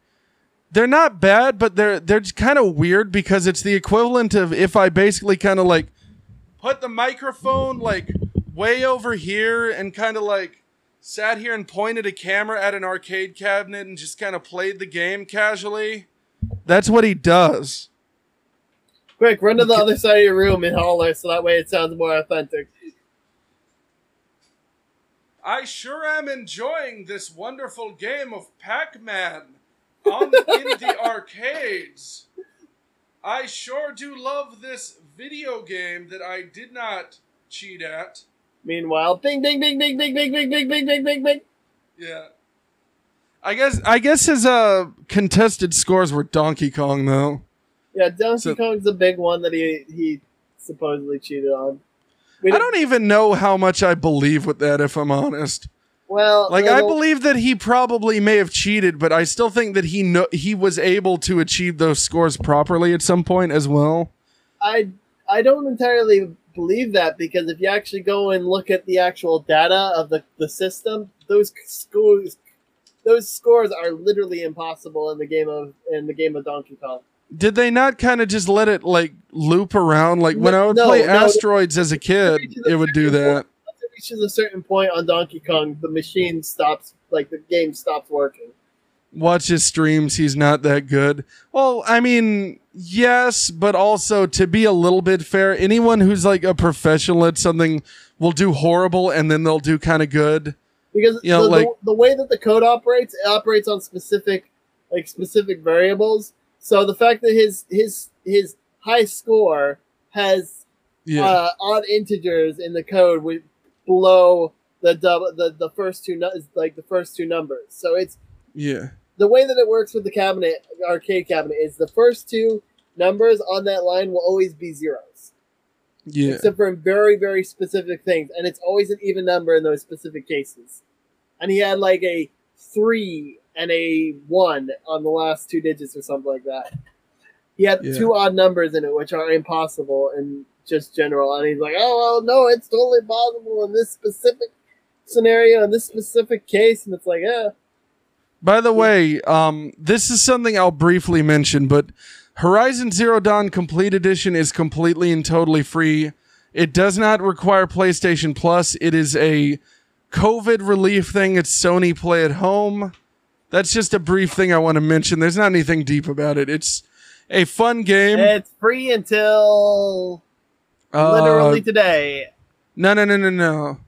they're not bad, but they're they're kind of weird because it's the equivalent of if I basically kind of like put the microphone like way over here and kind of like sat here and pointed a camera at an arcade cabinet and just kind of played the game casually. That's what he does. Quick, run to the other side of your room and holler, so that way it sounds more authentic. I sure am enjoying this wonderful game of Pac-Man on in the [laughs] arcades. I sure do love this video game that I did not cheat at. Meanwhile, bing, bing, bing, bing, bing, bing, bing, bing, bing, bing, bing, bing. Yeah. I guess I guess his uh contested scores were Donkey Kong though. Yeah, Donkey So- Kong's the big one that he he supposedly cheated on. We I don't even know how much I believe with that if I'm honest. Well, Like I believe that he probably may have cheated, but I still think that he know he was able to achieve those scores properly at some point as well. I I don't entirely believe that because if you actually go and look at the actual data of the, the system, those scores those scores are literally impossible in the game of in the game of Donkey Kong. Did they not kind of just let it like loop around? Like when No- I would play no. Asteroids as a kid, it would do that. Once it reaches a certain point on Donkey Kong, the machine stops like the game stops working. Watch his streams, he's not that good. Well, I mean, yes, but also to be a little bit fair, anyone who's like a professional at something will do horrible and then they'll do kind of good. because You know, the, like- the, the way that the code operates it operates on specific like specific variables so the fact that his his his high score has Yeah. uh, odd integers in the code with blow the double the, the first two nu- like the first two numbers so it's yeah. The way that it works with the cabinet arcade cabinet is the first two numbers on that line will always be zeros Yeah. except for very very specific things and it's always an even number in those specific cases and he had like a three and a one on the last two digits or something like that he had Yeah. two odd numbers in it which are impossible in just general and he's like oh well no it's totally possible in this specific scenario in this specific case and it's like yeah By the way, um, this is something I'll briefly mention, but Horizon Zero Dawn Complete Edition is completely and totally free. It does not require PlayStation Plus. It is a COVID relief thing. It's Sony Play at Home. That's just a brief thing I want to mention. There's not anything deep about it. It's a fun game. it's free until Uh, literally today no, no, no, no, no.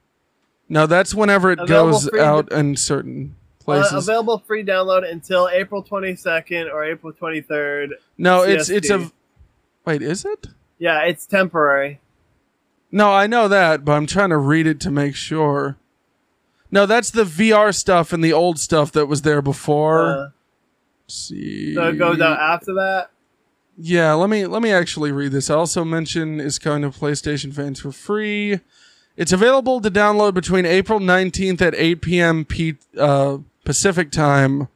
No, that's whenever it Available goes out in certain Uh, available free download until April 22nd or April 23rd. no, it's it's a. Wait, is it? Yeah, it's temporary. No, I know that, but I'm trying to read it to make sure. No, that's the VR stuff and the old stuff that was there before. Uh, Let's see. so it goes out after that. Yeah, let me let me actually read this. I also mention is going to PlayStation fans for free. It's available to download between April 19th at 8 p.m. P, uh, Pacific time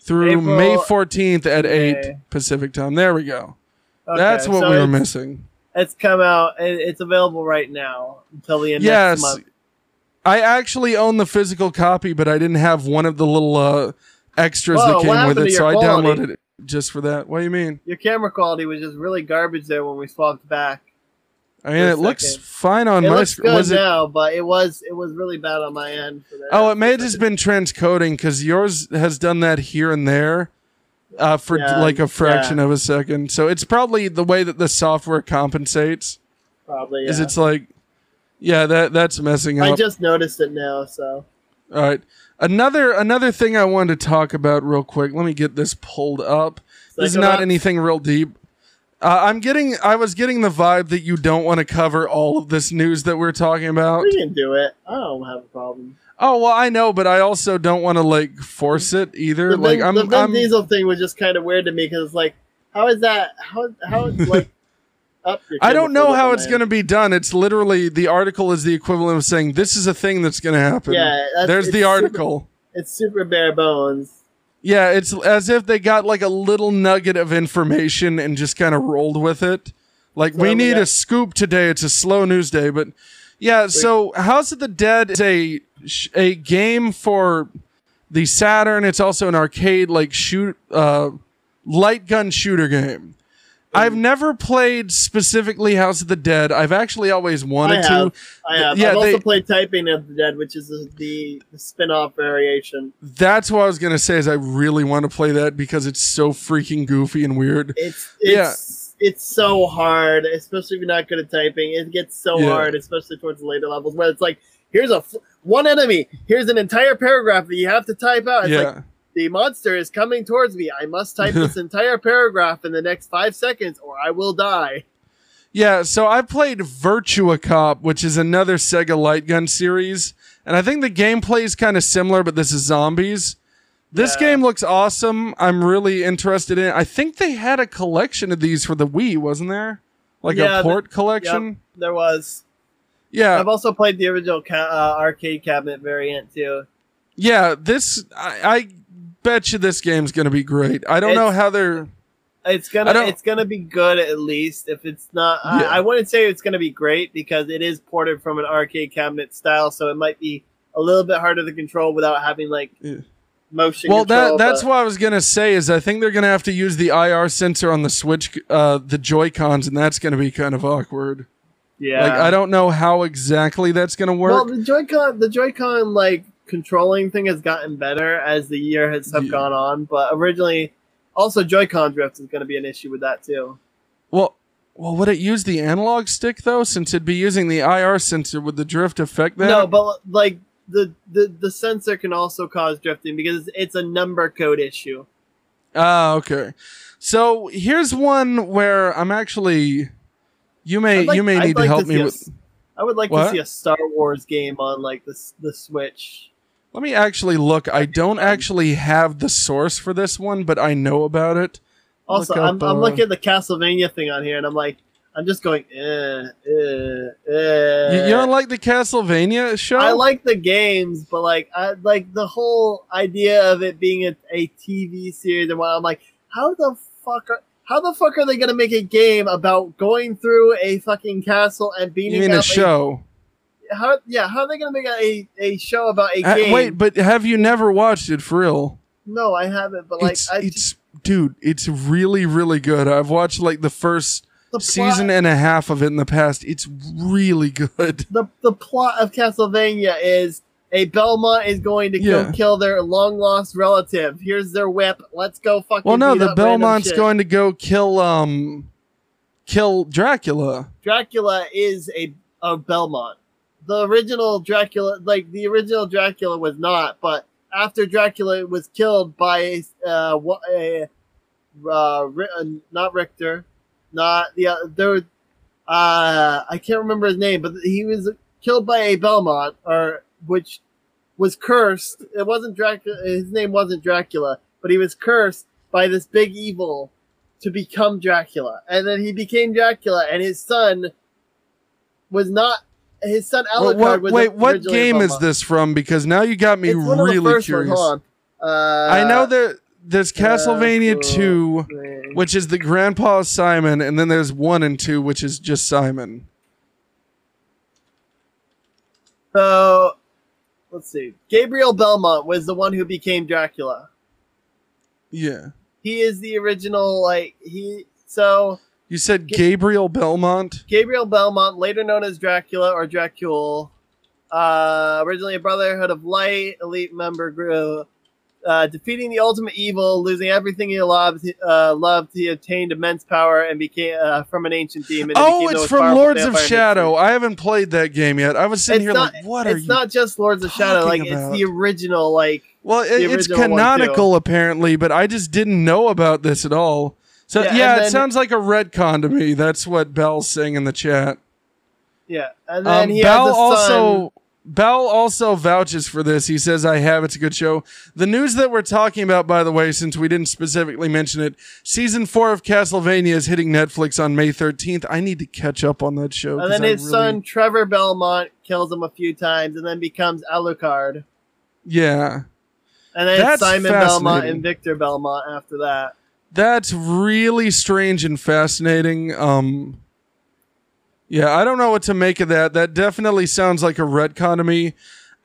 through April- May 14th at 8 Pacific time. There we go. Okay, That's what so we were missing. It's come out. It's available right now until the end Yes. next month. I actually own the physical copy, but I didn't have one of the little uh, extras Whoa, that came with it, so I downloaded it just for that. What do you mean? Your camera quality was just really garbage there when we swapped back. I mean, it looks fine on it my looks sc- good Was it? now, but it was it was really bad on my end. For that. Oh, it may have just been transcoding because yours has done that here and there uh, for Yeah, like a fraction of a second. So it's probably the way that the software compensates. probably. Is it's like, yeah, that that's messing up. I just noticed it now, so All right. Another another thing I wanted to talk about real quick. Let me get this pulled up. This is not anything real deep. Uh, I'm getting. I was getting the vibe that you don't want to cover all of this news that we're talking about. we can do it. I don't have a problem. Oh well, I know, but I also don't want to like force it either. The like Vin, the Vin I'm Diesel thing was just kind of weird to me because like, how is that? How how like? [laughs] I don't know how it's going to be done. It's literally the article is the equivalent of saying this is a thing that's going to happen. Yeah, that's- There's the super- article. It's super bare bones. Yeah, it's as if they got like a little nugget of information and just kind of rolled with it. Like we need a scoop today. It's a slow news day, but yeah. So House of the Dead is a a game for the Saturn. It's also an arcade like shoot uh, light gun shooter game. I've never played specifically House of the Dead. I've actually always wanted I have. to. I have. Yeah, I've also they- played Typing of the Dead, which is the, the, spin-off variation. That's what I was gonna say. Is I really want to play that because it's so freaking goofy and weird. It's Yeah. it's it's so hard, especially if you're not good at typing. It gets so Yeah. hard, especially towards the later levels, where it's like, here's a f- one enemy, here's an entire paragraph that you have to type out. It's yeah. like the monster is coming towards me. I must type this [laughs] entire paragraph in the next five seconds, or I will die. Yeah, so I played Virtua Cop, which is another Sega light gun series, and I think the gameplay is kind of similar, but this is zombies. This Yeah. game looks awesome. I'm really interested in it. I think they had a collection of these for the Wii, wasn't there? Like Yeah, a the- port collection? There was. Yeah. I've also played the original ca- uh, arcade cabinet variant too. Yeah, this I bet you this game's going to be great. I don't know how they're It's gonna it's gonna be good at least. If it's not, Yeah. I, I wouldn't say it's gonna be great because it is ported from an arcade cabinet style, so it might be a little bit harder to control without having like Yeah. motion. Well, control, that that's but- what I was gonna say. Is I think they're gonna have to use the IR sensor on the Switch, uh, the Joy Cons, and that's gonna be kind of awkward. yeah. Like I don't know how exactly that's gonna work. well, the Joy-Con, the Joy-Con like controlling thing has gotten better as the year has have Yeah. gone on, but originally, also Joy-Con drift is going to be an issue with that too. well, well, would it use the analog stick though? Since it'd be using the IR sensor, would the drift affect that? No, but like the, the the sensor can also cause drifting because it's a number code issue. Ah, okay. So here's one where I'm actually. You may like- you may I'd need like to help see me a with. I would like What? to see a Star Wars game on like the the Switch. Let me actually look. I don't actually have the source for this one, but I know about it. Also, I'm, up, I'm uh, looking at the Castlevania thing on here, and I'm like, I'm just going, eh, eh, eh. You, you don't like the Castlevania show? I like the games, but like, I like the whole idea of it being a, a TV series and what I'm like, how the fuck are how the fuck are they gonna make a game about going through a fucking castle and beating You mean a show? How yeah, how are they gonna make a, a show about a Uh, game? wait, but have you never watched it for real? no, I haven't. But like, it's I, it's dude, it's really really good. I've watched like the first the plot, season and a half of it in the past. It's really good. the the plot of Castlevania is a Belmont is going to Yeah. go kill their long lost relative. Here's their whip. Let's go fucking. Well, no, the Belmont's going to go kill um kill Dracula. Dracula is a a Belmont. The original Dracula, like the original Dracula, was not. But after Dracula was killed by uh, a, uh, uh, not Richter, not the uh, there. Uh, I can't remember his name, but he was killed by a Belmont, or which was cursed. It wasn't Dracula. His name wasn't Dracula, but he was cursed by this big evil to become Dracula, and then he became Dracula, and his son was not. His son What, Alucard what- was wait, what game is this from? Because now you got me It's one of the really curious. Hold on. Uh, I know uh, that there's uh, Castlevania Castlevania. 2, which is the Grandpa Simon, and then there's 1 and 2, which is just Simon. So, let's see. Gabriel Belmont was the one who became Dracula. Yeah. He is the original, like he. So You said Ga- Gabriel Belmont? Gabriel Belmont, later known as Dracula or Dracul, uh, originally a Brotherhood of Light elite member, grew, uh, defeating the ultimate evil, losing everything he loved. Uh, loved, he obtained immense power and became uh, from an ancient demon. Oh, it's from Lords of Shadow. I haven't played that game yet. I was sitting It's here not- like, what are It's not just Lords of Shadow; like talking it's the original. Like well, it, the it's original canonical apparently, but I just didn't know about this at all. So Yeah, yeah, it then- sounds like a retcon to me. That's what Bell's saying in the chat. yeah, and then Um, he Bell has a also. Bell also vouches for this. He says, I have. It's a good show. The news that we're talking about, by the way, since we didn't specifically mention it, season four of Castlevania is hitting Netflix on May 13th. I need to catch up on that show. And then his really- son Trevor Belmont kills him a few times, and then becomes Alucard. Yeah. And then That's Simon Belmont and Victor Belmont after that. That's really strange and fascinating. Um, yeah, I don't know what to make of that. That definitely sounds like a retcon to me.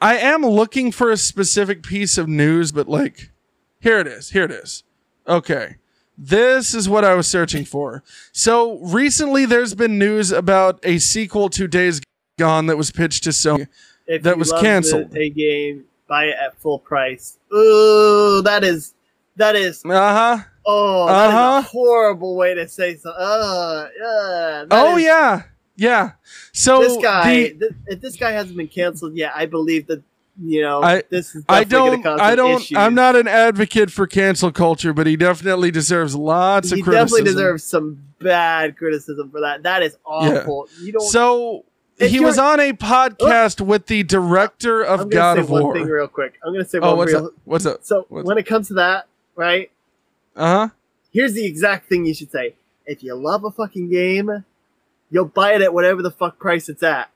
I am looking for a specific piece of news, but like, here it is. Here it is. Okay. This is what I was searching for. So recently there's been news about a sequel to Days Gone that was pitched to Sony. If That was canceled. A game, buy it at full price. Ooh, that is that is Uh huh. Oh, Uh-huh. a horrible way to say something. Uh, yeah. that Oh is- yeah. Yeah. So This guy, the- th- if this guy hasn't been canceled yet, I believe that you know I- this is. I don't. I don't issues. I'm not an advocate for cancel culture, but he definitely deserves lots He of criticism. He definitely deserves some bad criticism for that. That is awful. You don't. So he was on a podcast with the director of I'm God of say one War. thing real quick. I'm gonna say oh, one what's real. up? What's up? So What's- when it comes to that, right? Uh huh. Here's the exact thing you should say. If you love a fucking game, you'll buy it at whatever the fuck price it's at.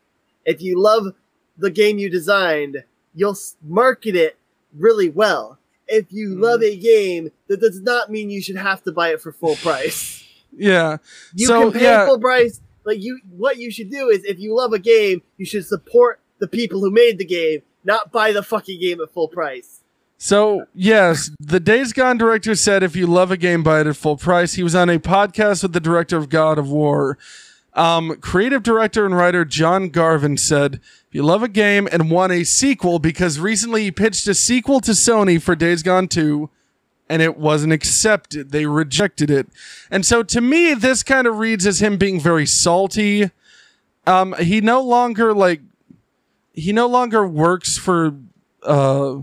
If you love the game you designed, you'll market it really well. If you Mhm. love a game, that does not mean you should have to buy it for full [laughs] price. Yeah. You So, can pay yeah. full price. Like you, what you should do is, if you love a game, you should support the people who made the game, not buy the fucking game at full price. So yes, the Days Gone director said, "If you love a game, buy it at full price." He was on a podcast with the director of God of War. Um, creative director and writer John Garvin said, "If you love a game and want a sequel, because recently he pitched a sequel to Sony for Days Gone 2, and it wasn't accepted. They rejected it. And so to me, this kind of reads as him being very salty. Um, he no longer like he no longer works for uh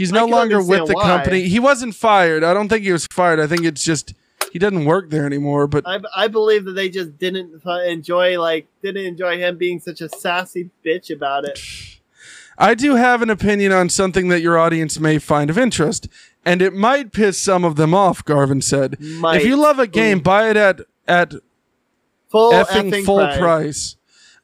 he's no longer with the why. company. He wasn't fired. I don't think he was fired. I think it's just he doesn't work there anymore. But I, I believe that they just didn't enjoy like didn't enjoy him being such a sassy bitch about it. I do have an opinion on something that your audience may find of interest, and it might piss some of them off, Garvin said. Might. If you love a game, Ooh. buy it at at Full effing, effing full price. price.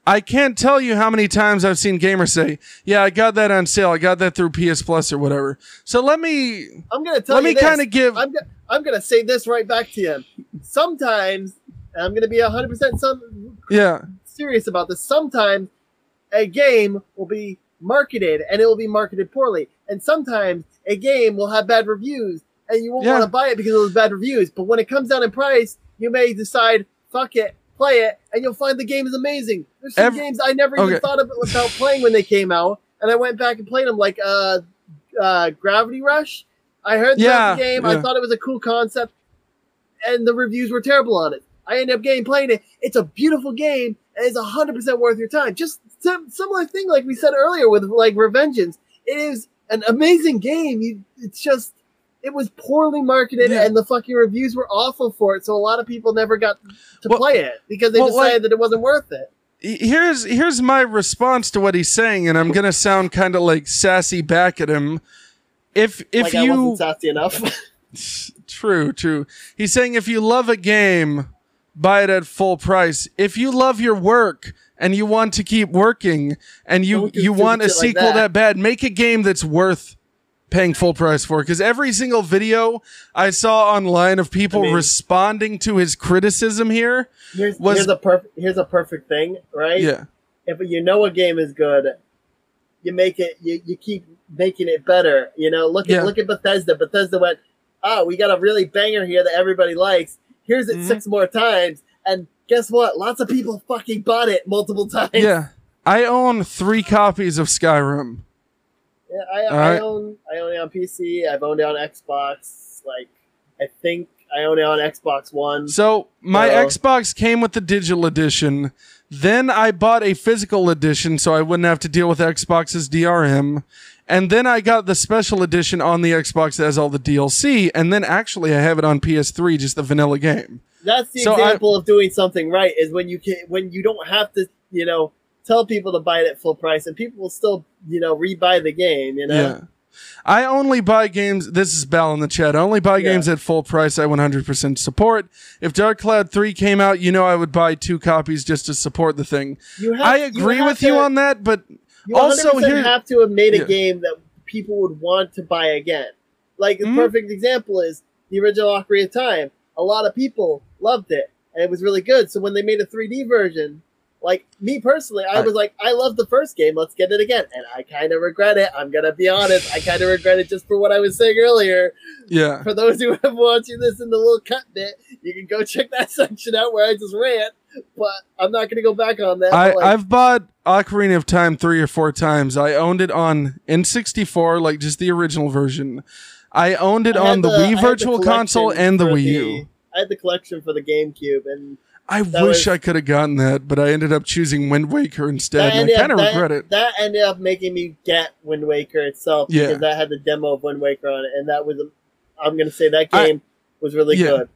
I can't tell you how many times I've seen gamers say, "Yeah, I got that on sale. I got that through PS Plus or whatever." So let me I'm gonna tell let me kind of give I'm, go- I'm gonna say this right back to you. Sometimes, and I'm gonna be 100 percent some yeah serious about this. Sometimes a game will be marketed and it will be marketed poorly, and sometimes a game will have bad reviews and you won't Yeah. want to buy it because of those bad reviews. But when it comes down in price, you may decide, "Fuck it." Play it, and you'll find the game is amazing. There's some Every- games I never even Okay. thought about, about playing when they came out, and I went back and played them, like uh, uh, Gravity Rush. I heard Yeah, that game. yeah. I thought it was a cool concept, and the reviews were terrible on it. I ended up getting playing it. It's a beautiful game, and it's hundred percent worth your time. Just sim- similar thing like we said earlier with like Revengeance. It is an amazing game. You, it's just it was poorly marketed, Yeah. and the fucking reviews were awful for it. So a lot of people never got to Well- play it because they well, decided like- that it wasn't worth it. here's here's my response to what he's saying, and I'm gonna sound kind of like sassy back at him. If if like I you wasn't sassy enough. [laughs] True, true. He's saying if you love a game, buy it at full price. If you love your work and you want to keep working and you you want a shit like sequel that. that. bad, make a game that's worth paying full price for. Because every single video I saw online of people I mean- responding to his criticism here, here's, Was- here's a perfect here's a perfect thing, right? yeah, if you know a game is good, you make it you, you keep making it better. You know, look at Yeah. look at Bethesda. Bethesda went, oh, we got a really banger here that everybody likes. Here's it Mhm. six more times, and guess what? Lots of people fucking bought it multiple [laughs] times. yeah. I own three copies of Skyrim. Yeah, I, I Alright. own I own it on PC. I've owned it on Xbox. Like I think I own it on Xbox One. So my So- Xbox came with the digital edition. Then I bought a physical edition so I wouldn't have to deal with Xbox's DRM. And then I got the special edition on the Xbox that has all the DLC. And then actually I have it on PS3, just the vanilla game. That's the So I- example of doing something right. Is when you can when you don't have to you know tell people to buy it at full price, and people will still, you know, rebuy the game. You know, Yeah. I only buy games. This is Bell in the chat. I only buy Yeah. games at full price. I 100% support. If Dark Cloud 3 came out, you know I would buy two copies just to support the thing. you have, I you agree have with you on that, but You Also, 100% here- have to have made a Yeah. game that people would want to buy again. Like the Mhm. perfect example is the original Ocarina of Time. A lot of people loved it, and it was really good. So when they made a 3D version, like me personally, I was like, I love the first game. Let's get it again, and I kind of regret it. I'm gonna be honest. I kind of regret it just for what I was saying earlier. yeah. For those who have watching this in the little cut bit, you can go [laughs] check that section out where I just rant. But I'm not gonna go back on that. I, like, I've bought Ocarina of Time three or four times. I owned it on N64, like just the original version. I owned it I on the, had Wii the Virtual Console and the Wii U. I had the collection for the GameCube, and I that wish was- I could have gotten that, but I ended up choosing Wind Waker instead, that and I ended, kind up, of regret it. that ended up making me get Wind Waker itself Yeah. because that had the demo of Wind Waker on it, and that was, I'm gonna say that I- game was really Yeah. good.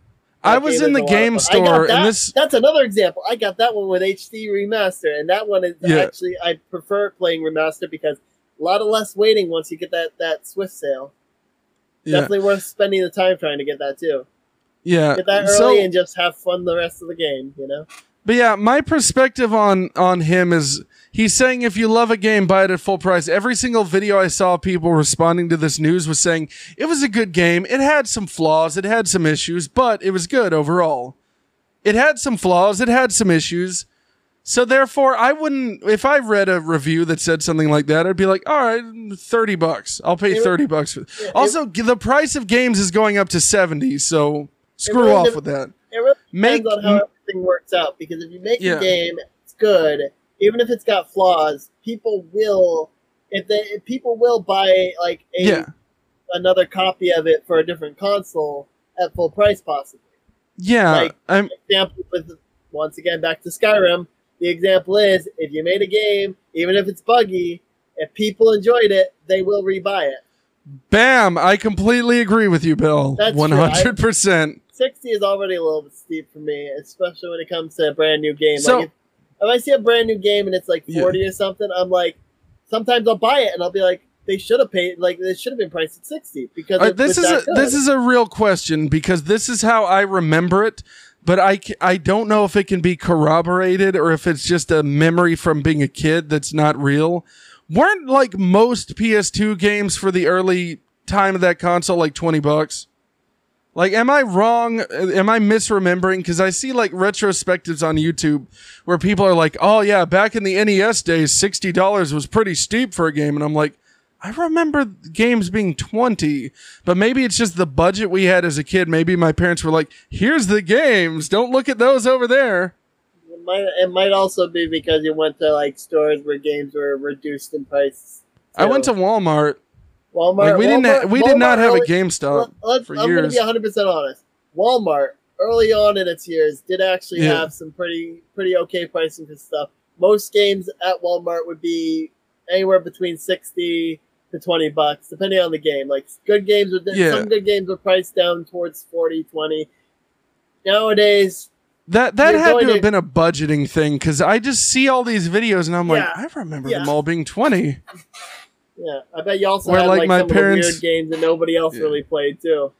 I was in the game. I store, that- and this That's another example. I got that one with HD remaster, and that one is Yeah. actually I prefer playing remaster because a lot of less waiting once you get that that Swift Sail. Definitely worth spending the time trying to get that too. Yeah. Get that early So, and just have fun the rest of the game. You know. but yeah, my perspective on on him is he's saying if you love a game, buy it at full price. Every single video I saw people responding to this news was saying it was a good game. It had some flaws, it had some issues, but it was good overall. It had some flaws, it had some issues. So therefore, I wouldn't. If I read a review that said something like that, I'd be like, "All right, thirty bucks. I'll pay thirty bucks." For Yeah, also, the price of games is going up to seventy, so screw really off with that. It really Make depends on how everything works out because if you make Yeah. a game, it's good. Even if it's got flaws, people will if they if people will buy like a yeah, another copy of it for a different console at full price, possibly. yeah. like- I'm Example with once again back to Skyrim. The example is if you made a game, even if it's buggy, if people enjoyed it, they will rebuy it. bam. I completely agree with you, Bill. One hundred percent. 60 is already a little bit steep for me, especially when it comes to a brand new game. So- like if, if I see a brand new game and it's like Yeah. 40 or something, I'm like, sometimes I'll buy it and I'll be like, they should have paid, like, they should have been priced at 60 because it this is a, good. this is a real question because this is how I remember it, but I I don't know if it can be corroborated or if it's just a memory from being a kid that's not real. Weren't like most PS2 games for the early time of that console like 20 bucks? Like, am I wrong? Am I misremembering? Because I see like retrospectives on YouTube where people are like, "Oh yeah, back in the NES days, sixty dollars was pretty steep for a game," and I'm like, I remember games being 20, but maybe it's just the budget we had as a kid. Maybe my parents were like, here's the games. Don't look at those over there. It might, it might also be because you went to like stores where games were reduced in price. I went to. Walmart. Walmart. Like we didn't ha- we did not Walmart have a early- GameStop Let- for I'm going to be 100 percent honest. Walmart early on in its years did actually Yeah. have some pretty pretty okay pricing for stuff. Most games at Walmart would be anywhere between 60 to 20 bucks, depending on the game. Like good games would Yeah. some good games were priced down towards 40, 20. Nowadays, That that had going to have to- been a budgeting thing because I just see all these videos and I'm like, I remember Yeah. them all being 20. [laughs] yeah, I bet you also Where, had like, like, my some parents- of the weird games that nobody else Yeah. really played too.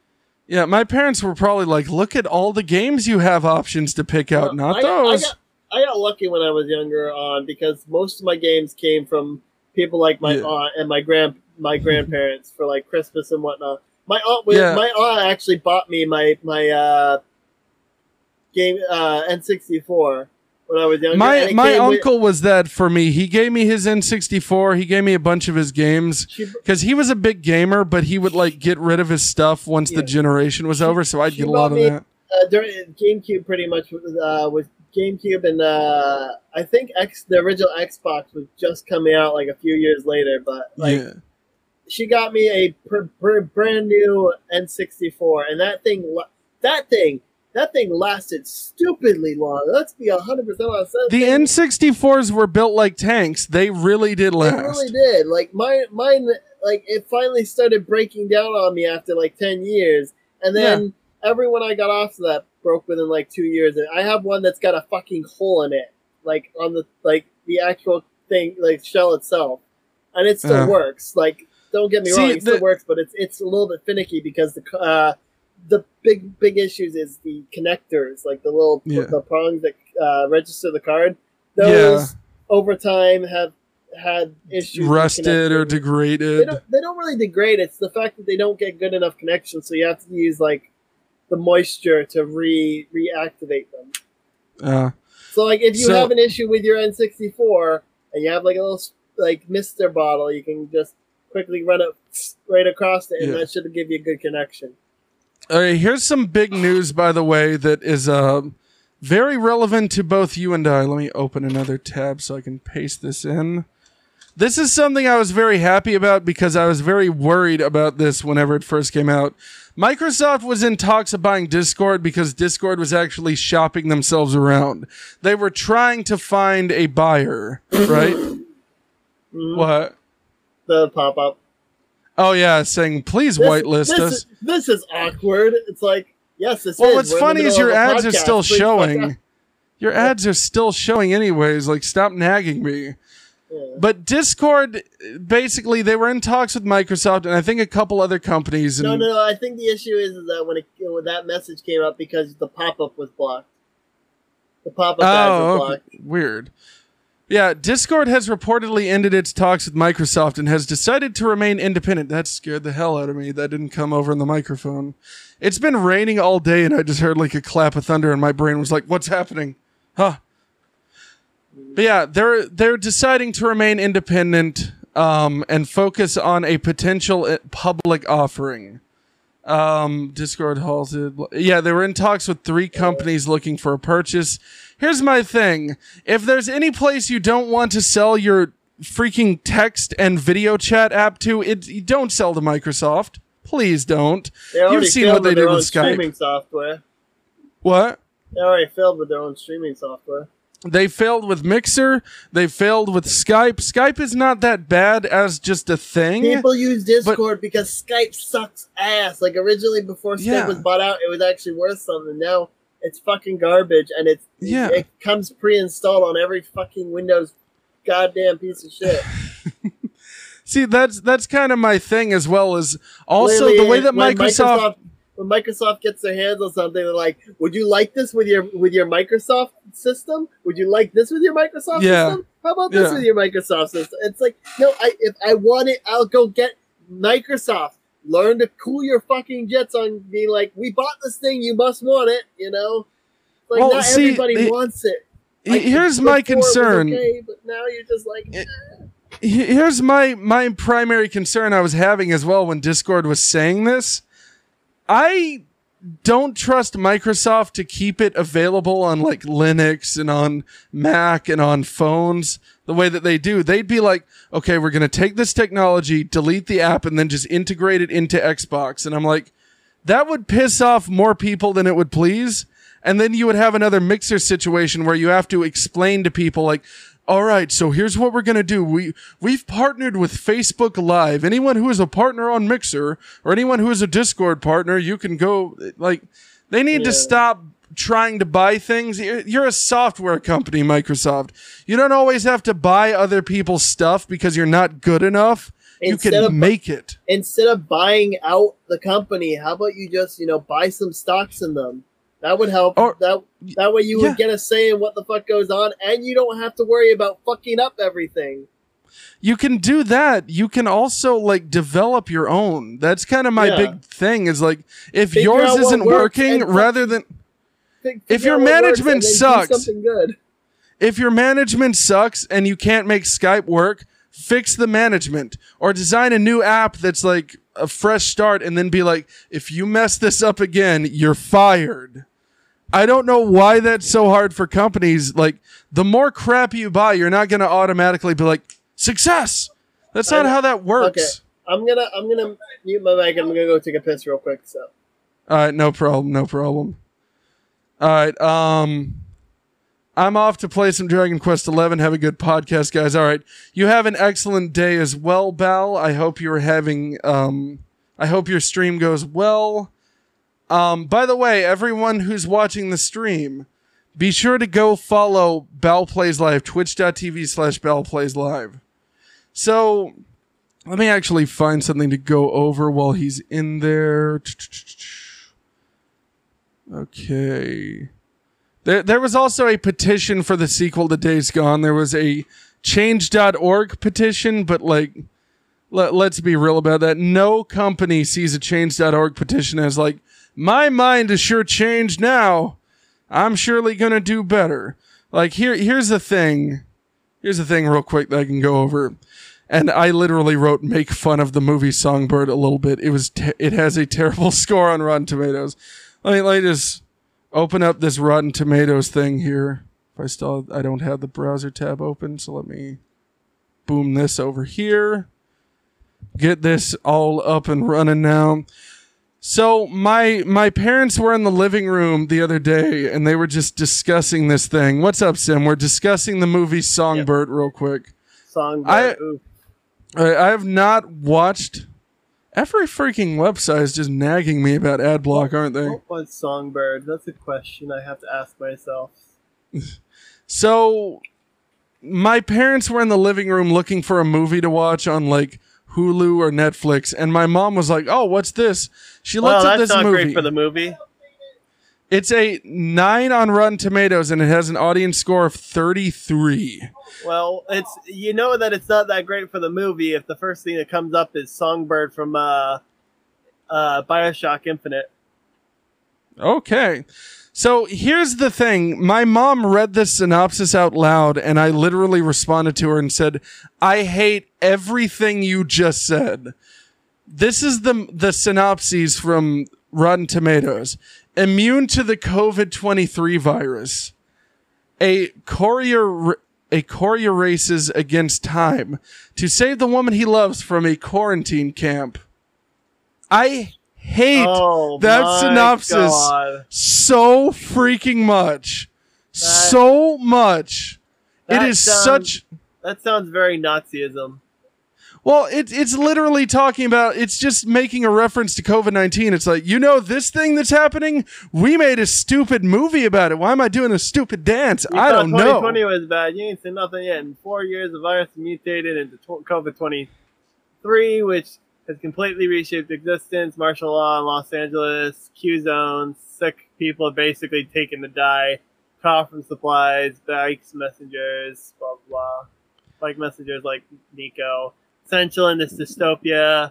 Yeah, my parents were probably like, look at all the games you have options to pick out, Well, not I, I those. got, I got lucky when I was younger on because most of my games came from people like my Yeah. aunt and my grand my grandparents for like Christmas and whatnot. My aunt was, Yeah. my aunt actually bought me my my uh, game uh, N64 when I was younger. my my came with- uncle was that for me. He gave me his N64. He gave me a bunch of his games. because he was a big gamer, but he would like get rid of his stuff once Yeah. the generation was over. So I'd she get a lot of me- that. uh, during GameCube pretty much was, uh, was GameCube and uh, I think X the original Xbox was just coming out like a few years later, but like yeah, she got me a pr- pr- brand new N64, and that thing, that thing, that thing lasted stupidly long. Let's be hundred percent honest. That the thing- N64s were built like tanks. They really did last. really did. Like mine, mine, like it finally started breaking down on me after like ten years, and then everyone I got off of that broke within like two years. And I have one that's got a fucking hole in it, like on the like the actual thing, like shell itself, and it still Uh. works. Like, don't get me See, wrong, it still works, but it's it's a little bit finicky because the uh, the big big issues is the connectors, like the little Yeah. the prongs that uh, register the card. Those Yeah. over time have had issues. Rusted or connecting. They degraded. don't, they don't really degrade. It's the fact that they don't get good enough connection, so you have to use like the moisture to re reactivate them. Uh, So like if you So- have an issue with your N64 and you have like a little like Mister bottle, you can just quickly run it right across it, and Yeah. that should give you a good connection. All right, here's some big news, by the way, that is uh, very relevant to both you and I. Let me open another tab so I can paste this in. This is something I was very happy about because I was very worried about this whenever it first came out. Microsoft was in talks of buying Discord because Discord was actually shopping themselves around. They were trying to find a buyer, right? Mhm. what? The pop up. Oh yeah, saying please whitelist this, us. Is, this is awkward. It's like yes, this Well, is. what's We're funny is your ads are still Please showing. Your ads are still showing anyways. Like, stop nagging me. Yeah. But Discord, basically, they were in talks with Microsoft and I think a couple other companies. And No, no, no. I think the issue is, is that when it when that message came up because the pop up was blocked. The pop up ads were Oh, blocked. okay. weird. Yeah, Discord has reportedly ended its talks with Microsoft and has decided to remain independent. That scared the hell out of me. That didn't come over in the microphone. It's been raining all day and I just heard like a clap of thunder and my brain was like, "What's happening?" Huh. But yeah, they're they're deciding to remain independent um, and focus on a potential uh, public offering. Um, Discord halted. Yeah, they were in talks with three companies looking for a purchase. Here's my thing: if there's any place you don't want to sell your freaking text and video chat app to, it don't sell to Microsoft. Please don't. You've seen what they did with Skype. streaming software. What? They already failed with their own streaming software. They failed with Mixer. They failed with Skype. Skype is not that bad as just a thing. People use Discord because Skype sucks ass. Like originally, before Skype Yeah. was bought out, it was actually worth something. Now it's fucking garbage, and it's Yeah. it comes pre-installed on every fucking Windows goddamn piece of shit. [laughs] See, that's that's kind of my thing as well as also Literally, the way that when Microsoft when Microsoft gets their hands on something, they're like, "Would you like this with your with your Microsoft system? Would you like this with your Microsoft Yeah. system? How about this Yeah. with your Microsoft system?" It's like, no, I if I want it, I'll go get Microsoft. Learn to cool your fucking jets on being like, "We bought this thing, you must want it." You know, like Well, not see, everybody the- wants it. Like, here's my concern. okay, but now you're just like, It- eh. Here's my my primary concern I was having as well when Discord was saying this. I don't trust Microsoft to keep it available on like Linux and on Mac and on phones the way that they do. They'd be like, "Okay, we're going to take this technology, delete the app and then just integrate it into Xbox." And I'm like, that would piss off more people than it would please. And then you would have another mixer situation where you have to explain to people like, all right, so here's what we're gonna do. We we've partnered with Facebook Live. Anyone who is a partner on Mixer or anyone who is a Discord partner, you can go like they need to stop trying to buy things. You're a software company, Microsoft. You don't always have to buy other people's stuff because you're not good enough. You can of- make it. instead of buying out the company, how about you just you know buy some stocks in them? That would help. Or- that that way you yeah. would get a say in what the fuck goes on, and you don't have to worry about fucking up everything. you can do that. You can also like develop your own. That's kind of my Yeah. big thing is like if Figure yours isn't working, rather than If your management and then do sucks- if your management sucks and you can't make Skype work, fix the management or design a new app that's like a fresh start and then be like, if you mess this up again, you're fired. I don't know why that's so hard for companies. Like, the more crap you buy, you're not going to automatically be like, success. That's not how that works. Okay. I'm gonna I'm gonna mute my mic. I'm gonna go take a piss real quick. So All right, no problem, no problem. All right, um I'm off to play some Dragon Quest XI. Have a good podcast, guys. All right. You have an excellent day as well, Bal. I hope you're having um I hope your stream goes well. Um by the way, everyone who's watching the stream, be sure to go follow Bell Plays Live, twitch.tv slash Bell Plays Live. So let me actually find something to go over while he's in there. Okay. There, there was also a petition for the sequel to Days Gone. There was a change.org petition, but like, let, let's be real about that. No company sees a change.org petition as like, my mind is sure changed now. I'm surely gonna do better. Like here, here's the thing. Here's the thing, real quick that I can go over. And I literally wrote make fun of the movie Songbird a little bit. It was te- it has a terrible [laughs] score on Rotten Tomatoes. Let me let me just open up this Rotten Tomatoes thing here. If I still I don't have the browser tab open, so let me boom this over here. Get this all up and running now. So my my parents were in the living room the other day and they were just discussing this thing. What's up, Cym? We're discussing the movie Songbird real quick. Songbird. I- I, I have not watched. Every freaking website is just nagging me about ad block, aren't they? What was Songbird? That's a question I have to ask myself. [laughs] So, my parents were in the living room looking for a movie to watch on like Hulu or Netflix, and my mom was like, "Oh, what's this?" She Well, looked at this not movie. great for the movie. it's a nine on Rotten Tomatoes, and it has an audience score of thirty-three. Well, it's you know that it's not that great for the movie if the first thing that comes up is Songbird from uh, uh, Bioshock Infinite. Okay. So here's the thing. My mom read this synopsis out loud and I literally responded to her and said, I hate everything you just said. This is the, the synopses from Rotten Tomatoes. Immune to the COVID-23 virus. A courier, a courier races against time to save the woman he loves from a quarantine camp. I hate Oh, that synopsis God. so freaking much. so much. It is sounds- such That sounds very Nazism. well, it, it's literally talking about it's just making a reference to COVID 19. It's like, you know, this thing that's happening, we made a stupid movie about it. Why am I doing a stupid dance? You I don't know. 2020 was bad. You ain't seen nothing yet. In four years, the virus mutated into COVID 23, which has completely reshaped existence. Martial law in Los Angeles, Q zones, sick people have basically taken to die. From supplies, bikes, messengers, blah, blah. Like messengers like Nico. Essential in this dystopia.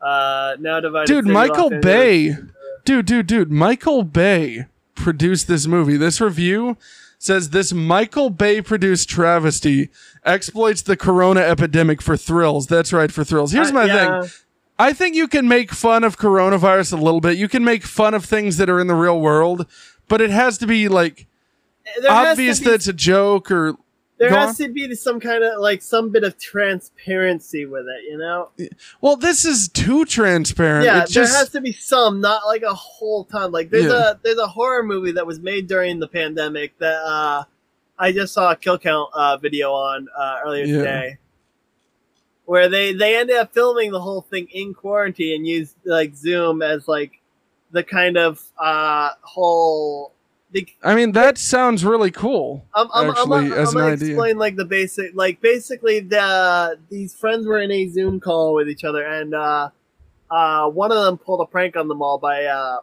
Uh, now divided. Dude, Michael. Bay. Dude, dude, dude. Michael Bay produced this movie. This review says this Michael Bay produced travesty exploits the corona epidemic for thrills. That's right, for thrills. Here's Uh, my yeah. thing. I think you can make fun of coronavirus a little bit. You can make fun of things that are in the real world, but it has to be like There obvious be that it's a joke or There Go has to be some kind of like some bit of transparency with it, you know? well, this is too transparent. Yeah, it just there has to be some, not like a whole ton. Like there's Yeah. a there's a horror movie that was made during the pandemic that uh I just saw a kill count uh video on uh earlier Yeah. today. Where they they ended up filming the whole thing in quarantine and used like Zoom as like the kind of uh whole I mean, that sounds really cool. I'm, I'm, actually, I'm, as I'm an gonna idea. explain like the basic, like basically the these friends were in a Zoom call with each other, and uh, uh, one of them pulled a prank on them all by uh,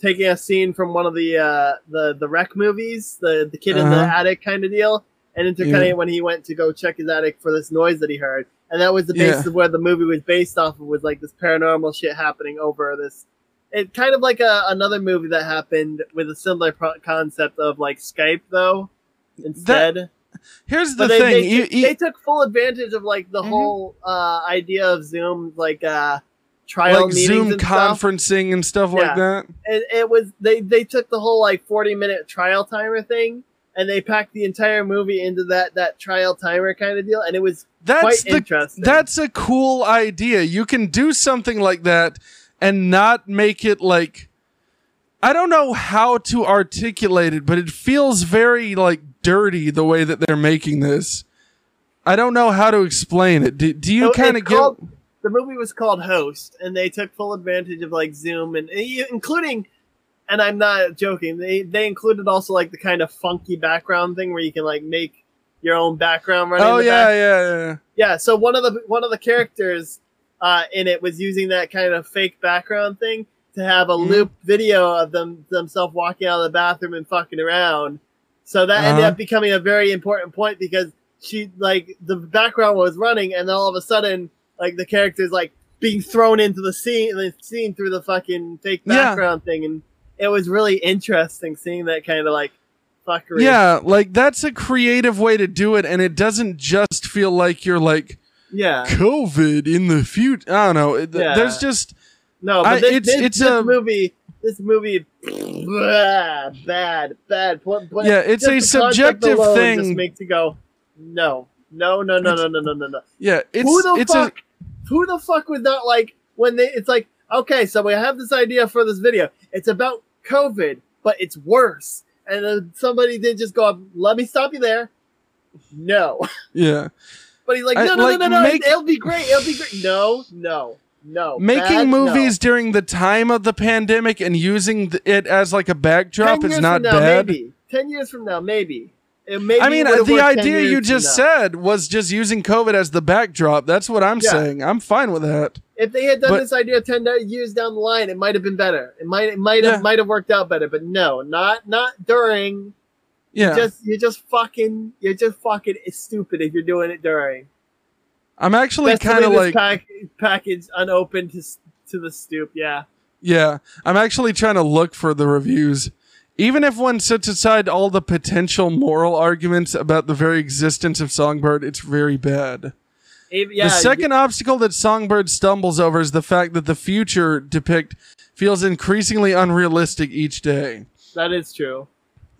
taking a scene from one of the uh, the the wreck movies, the the kid in the Uh-huh. attic kind of deal, and intercutting Yeah. it when he went to go check his attic for this noise that he heard, and that was the Yeah. basis of where the movie was based off of, was like this paranormal shit happening over this it kind of like a, another movie that happened with a similar pro- concept of like Skype though instead. Here's the they, thing. they, you- you- they took full advantage of like the Mhm. whole uh, idea of Zoom like uh, trial like meetings Zoom and stuff. conferencing and stuff like that. And it was they they took the whole like forty minute trial timer thing. And they packed the entire movie into that, that trial timer kind of deal, and it was That's quite the interesting. that's a cool idea. You can do something like that and not make it like I don't know how to articulate it, but it feels very like dirty the way that they're making this. I don't know how to explain it. Do, do you So kind of get called- the movie was called Host, and they took full advantage of like Zoom and including and I'm not joking. They they included also like the kind of funky background thing where you can like make your own background running. Oh yeah, back. yeah, yeah. yeah. So one of the one of the characters uh, in it was using that kind of fake background thing to have a Mhm. loop video of them themselves walking out of the bathroom and fucking around. So that ended Uh-huh. up becoming a very important point because she like the background was running and then all of a sudden like the character's like being thrown into the scene the scene through the fucking fake Yeah. background thing and it was really interesting seeing that kind of like fuckery. Yeah, like that's a creative way to do it, and it doesn't just feel like you're like Yeah. COVID in the future. I don't know. Yeah. There's just No, but I- this, it's- this, it's this a- movie. This movie, blah, [sniffs] bad, bad. But Yeah, it's just a subjective thing. Just makes you go, no, no, no, no, no, no, no, no, no. yeah. It's who the it's fuck? who the fuck would not like when they? It's like, okay, so we have this idea for this video. It's about COVID, but it's worse. And then somebody did just go, let me stop you there. No, [laughs] yeah. But he's like, I- no, no, like, no, no, no. make- it'll be great. It'll be great. No, no, no. Making Bad, no. movies during the time of the pandemic and using it as like a backdrop 10 is not now, bad. Maybe ten years from now, maybe. I mean, the idea you just said was just using COVID as the backdrop. That's what I'm Yeah. saying. I'm fine with that. If they had done but- this idea ten years down the line, it might have been better. It might it might Yeah. have might have worked out better. But no, not not during. Yeah. Just you're just fucking you're just fucking stupid if you're doing it during. I'm actually kind of like pack, package unopened to to the stoop. Yeah. Yeah, I'm actually trying to look for the reviews. Even if one sets aside all the potential moral arguments about the very existence of Songbird, it's very bad. Even- yeah. the second obstacle that Songbird stumbles over is the fact that the future depict feels increasingly unrealistic each day. that is true.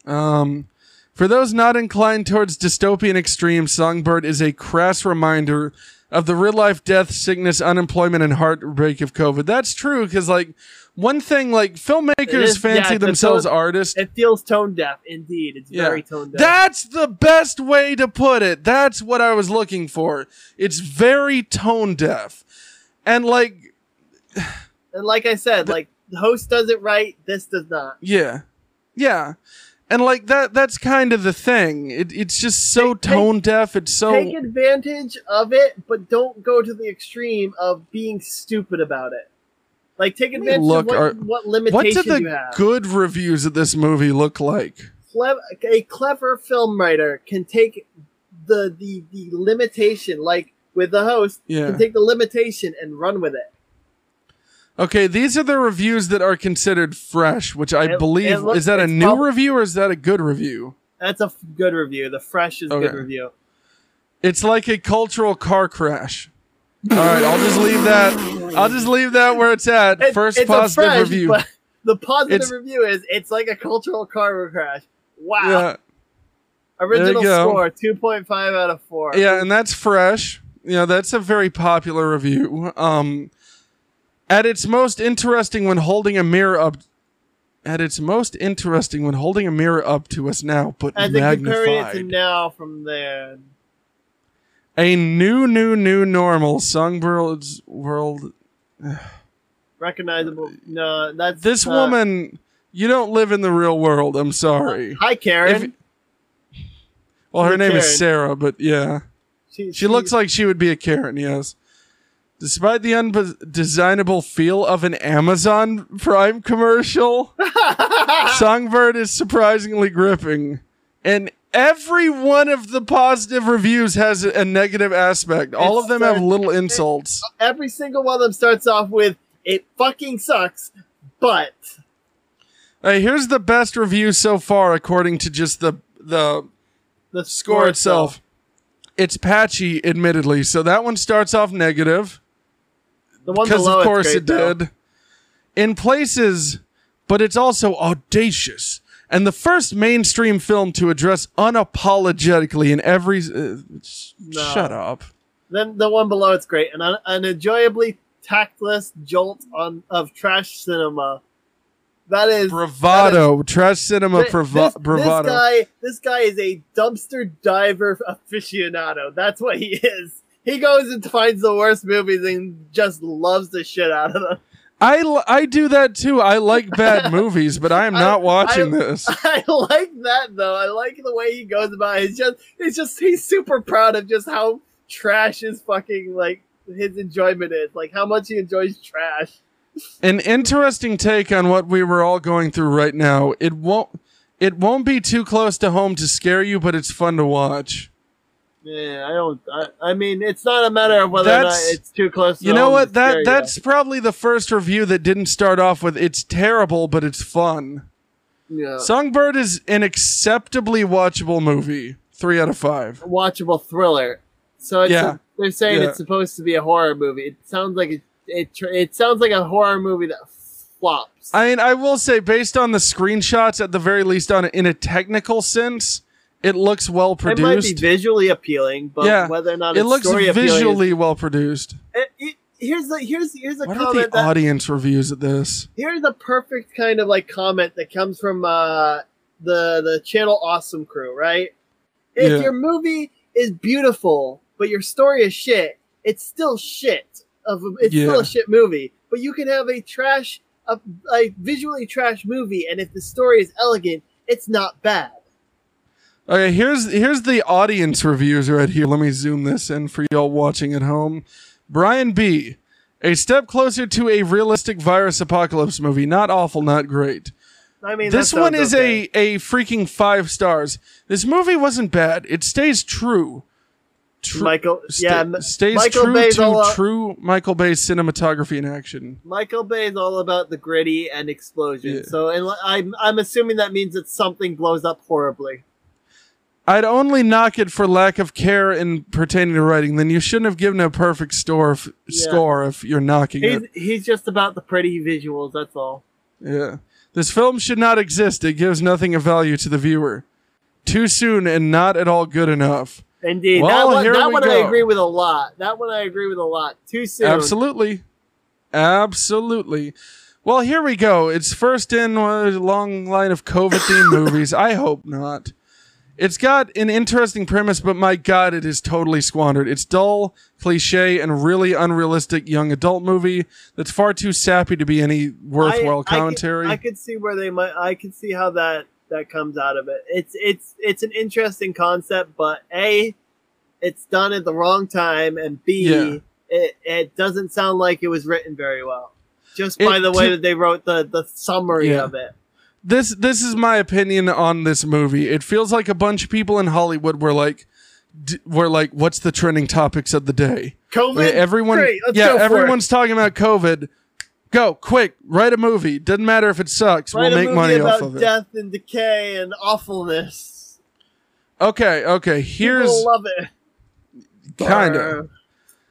Um, for those not inclined towards dystopian extremes, Songbird is a crass reminder of the real life death, sickness, unemployment, and heartbreak of COVID. That's true because, like, one thing, like, filmmakers is- fancy the themselves tone- artists. It feels tone deaf. Indeed, it's Yeah. very tone deaf. That's the best way to put it. That's what I was looking for. It's very tone deaf. And, like, and like I said, like the host does it right. This does not. yeah. Yeah. And, like, that that's kind of the thing. It, it's just so Take- tone deaf. It's so. take advantage of it, but don't go to the extreme of being stupid about it. Like take advantage look, of what, are- what What limitations did you the good reviews of this movie look like? Clev- a clever film writer can take the the the limitation, like with the host, Yeah. can take the limitation and run with it. Okay, these are the reviews that are considered fresh, which I It- believe it look- is that a new prob- review or is that a good review? That's a f- good review. The fresh is Okay. good review. It's like a cultural car crash. All right, I'll just leave that. I'll just leave that where it's at. It- First it's positive fresh, review. the positive It's- review is it's like a cultural car crash. Wow. Yeah, Original score two point five out of four. yeah, and that's fresh. You know, that's a very popular review. Um, at its most interesting when holding a mirror up. At its most interesting when holding a mirror up to us now, but comparing it to now from there. A new, new, new normal. Songbird's world. [sighs] recognizable. No, that's This not- woman, you don't live in the real world. I'm sorry. Hi, Karen. Well, her name is Sarah, but yeah. she, She looks like she would be a Karen, yes. Despite the undesignable feel of an Amazon Prime commercial, [laughs] Songbird is surprisingly gripping. And every one of the positive reviews has a negative aspect. All of them have uh, little insults. every single one of them starts off with "It fucking sucks," but Hey, here's the best review so far according to just the the the score itself. It's patchy, admittedly. So that one starts off negative. The one because below of course great, it though. did in places but it's also audacious and the first mainstream film to address unapologetically in every uh, sh- No. shut up Then the one below it's great, an, un- an enjoyably tactless jolt on of trash cinema. That is bravado trash cinema Thi- brava- this, bravado This guy, this guy is a dumpster diver [laughs] aficionado. That's what he is. He goes and finds the worst movies and just loves the shit out of them. I, l- I do that too. I like bad [laughs] movies, but I am not I- watching I- this. [laughs] I like that though. I like the way he goes about it. He's just he's just he's super proud of just how trash his fucking like his enjoyment is. Like how much he enjoys trash. An interesting take on what we were all going through right now. It won't it won't be too close to home to scare you, but it's fun to watch. Yeah, I don't. I, I mean, it's not a matter of whether That's- it's too close. To You know what? That that's probably the first review that didn't start off with it's terrible, but it's fun. yeah. Songbird is an acceptably watchable movie. Three out of five. watchable thriller. So it's Yeah. they're saying Yeah. it's supposed to be a horror movie. It sounds like it. It, it sounds like a horror movie that flops. I mean, I will say, based on the screenshots, at the very least, on in a technical sense, it looks well produced. it might be visually appealing, but Yeah. whether or not It looks visually well produced. It- it- here's the here's here's a What comment the that audience reviews of this? here's a perfect kind of like comment that comes from uh, the the channel Awesome Crew, right? If Yeah. your movie is beautiful but your story is shit, it's still shit. Of a, it's still a shit movie, but you can have a trash, a, a visually trash movie, and if the story is elegant, it's not bad. Okay, here's here's the audience reviews right here. Let me zoom this in for y'all watching at home. Brian B. A step closer to a realistic virus apocalypse movie. Not awful, not great. I mean, this one is okay. a a freaking five stars. This movie wasn't bad. It stays true. Tru- Michael. yeah, stays Michael true Bay's to all true Michael Bay cinematography and action. Michael Bay is all about the gritty and explosions. Yeah. So, and I'm I'm assuming that means that something blows up horribly. I'd only knock it for lack of care in pertaining to writing. Then you shouldn't have given a perfect score if, Yeah. score if you're knocking He's it. he's just about the pretty visuals. That's all. Yeah. This film should not exist. It gives nothing of value to the viewer. Too soon and not at all good enough. Indeed, Well, that one, here that we one I agree with a lot. That one I agree with a lot. Too soon. Absolutely. Absolutely. Well, here we go. It's first in a long line of COVID themed [coughs] movies. I hope not. It's got an interesting premise, but my god, it is totally squandered. It's dull, cliche, and really unrealistic young adult movie that's far too sappy to be any worthwhile I- commentary. I could, see where they might. I could see how that that comes out of it. It's it's it's an interesting concept, but a, it's done at the wrong time, and b, Yeah. it it doesn't sound like it was written very well. Just It by the way t- that they wrote the the summary Yeah. of it. This this is my opinion on this movie. It feels like a bunch of people in Hollywood were like, d- were like, what's the trending topics of the day? COVID. Everyone, yeah, for it. everyone's talking about COVID. Go quick, write a movie. Doesn't matter if it sucks. Write we'll make money off of it. death and decay and awfulness. Okay, okay. Here's People love it. kind of.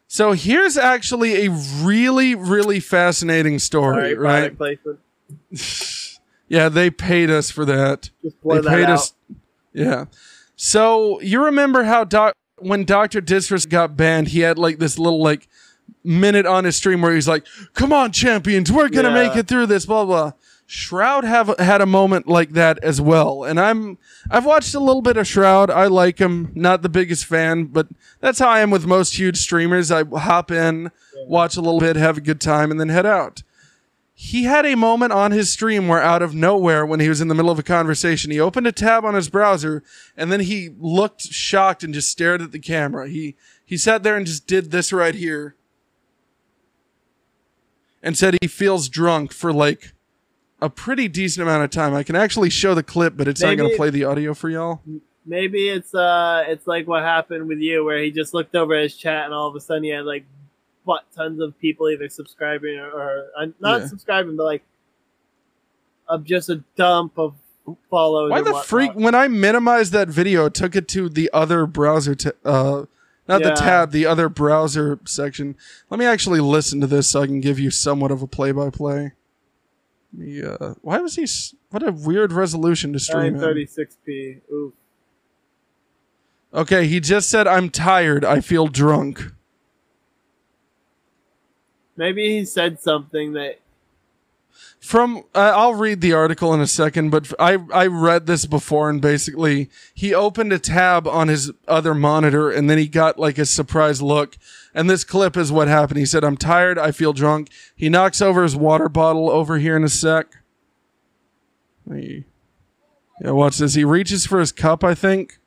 So here's actually a really, really fascinating story, Sorry, right? [laughs] Yeah, they paid us for that. Just they that paid out. us. Yeah. So you remember how doc when Doctor Disrespect got banned, he had like this little like minute on his stream where he's like, "Come on, champions, we're gonna Yeah. make it through this." Blah blah. Shroud have had a moment like that as well, and I'm I've watched a little bit of Shroud. I like him. Not the biggest fan, but that's how I am with most huge streamers. I hop in, watch a little bit, have a good time, and then head out he had a moment on his stream where out of nowhere when he was in the middle of a conversation he opened a tab on his browser and then he looked shocked and just stared at the camera. He he sat there and just did this right here and said he feels drunk for like a pretty decent amount of time. I can actually show the clip but it's not going to play the audio for y'all. Maybe it's uh, it's like what happened with you, where he just looked over his chat and all of a sudden he had like, what tons of people either subscribing or, or uh, not Yeah. subscribing, but like, of just a dump of follows. why the whatnot. freak when i minimized that video it took it to the other browser t- uh not the tab the other browser section let me actually listen to this so i can give you somewhat of a play-by-play Me, uh, why was he s- what a weird resolution to stream in. 936p. Oof. okay he just said i'm tired i feel drunk Maybe he said something that From uh, I'll read the article in a second, but I I read this before and basically he opened a tab on his other monitor and then he got like a surprise look. And this clip is what happened. He said, "I'm tired. I feel drunk." He knocks over his water bottle over here in a sec. He, yeah, watch this. He reaches for his cup. I think.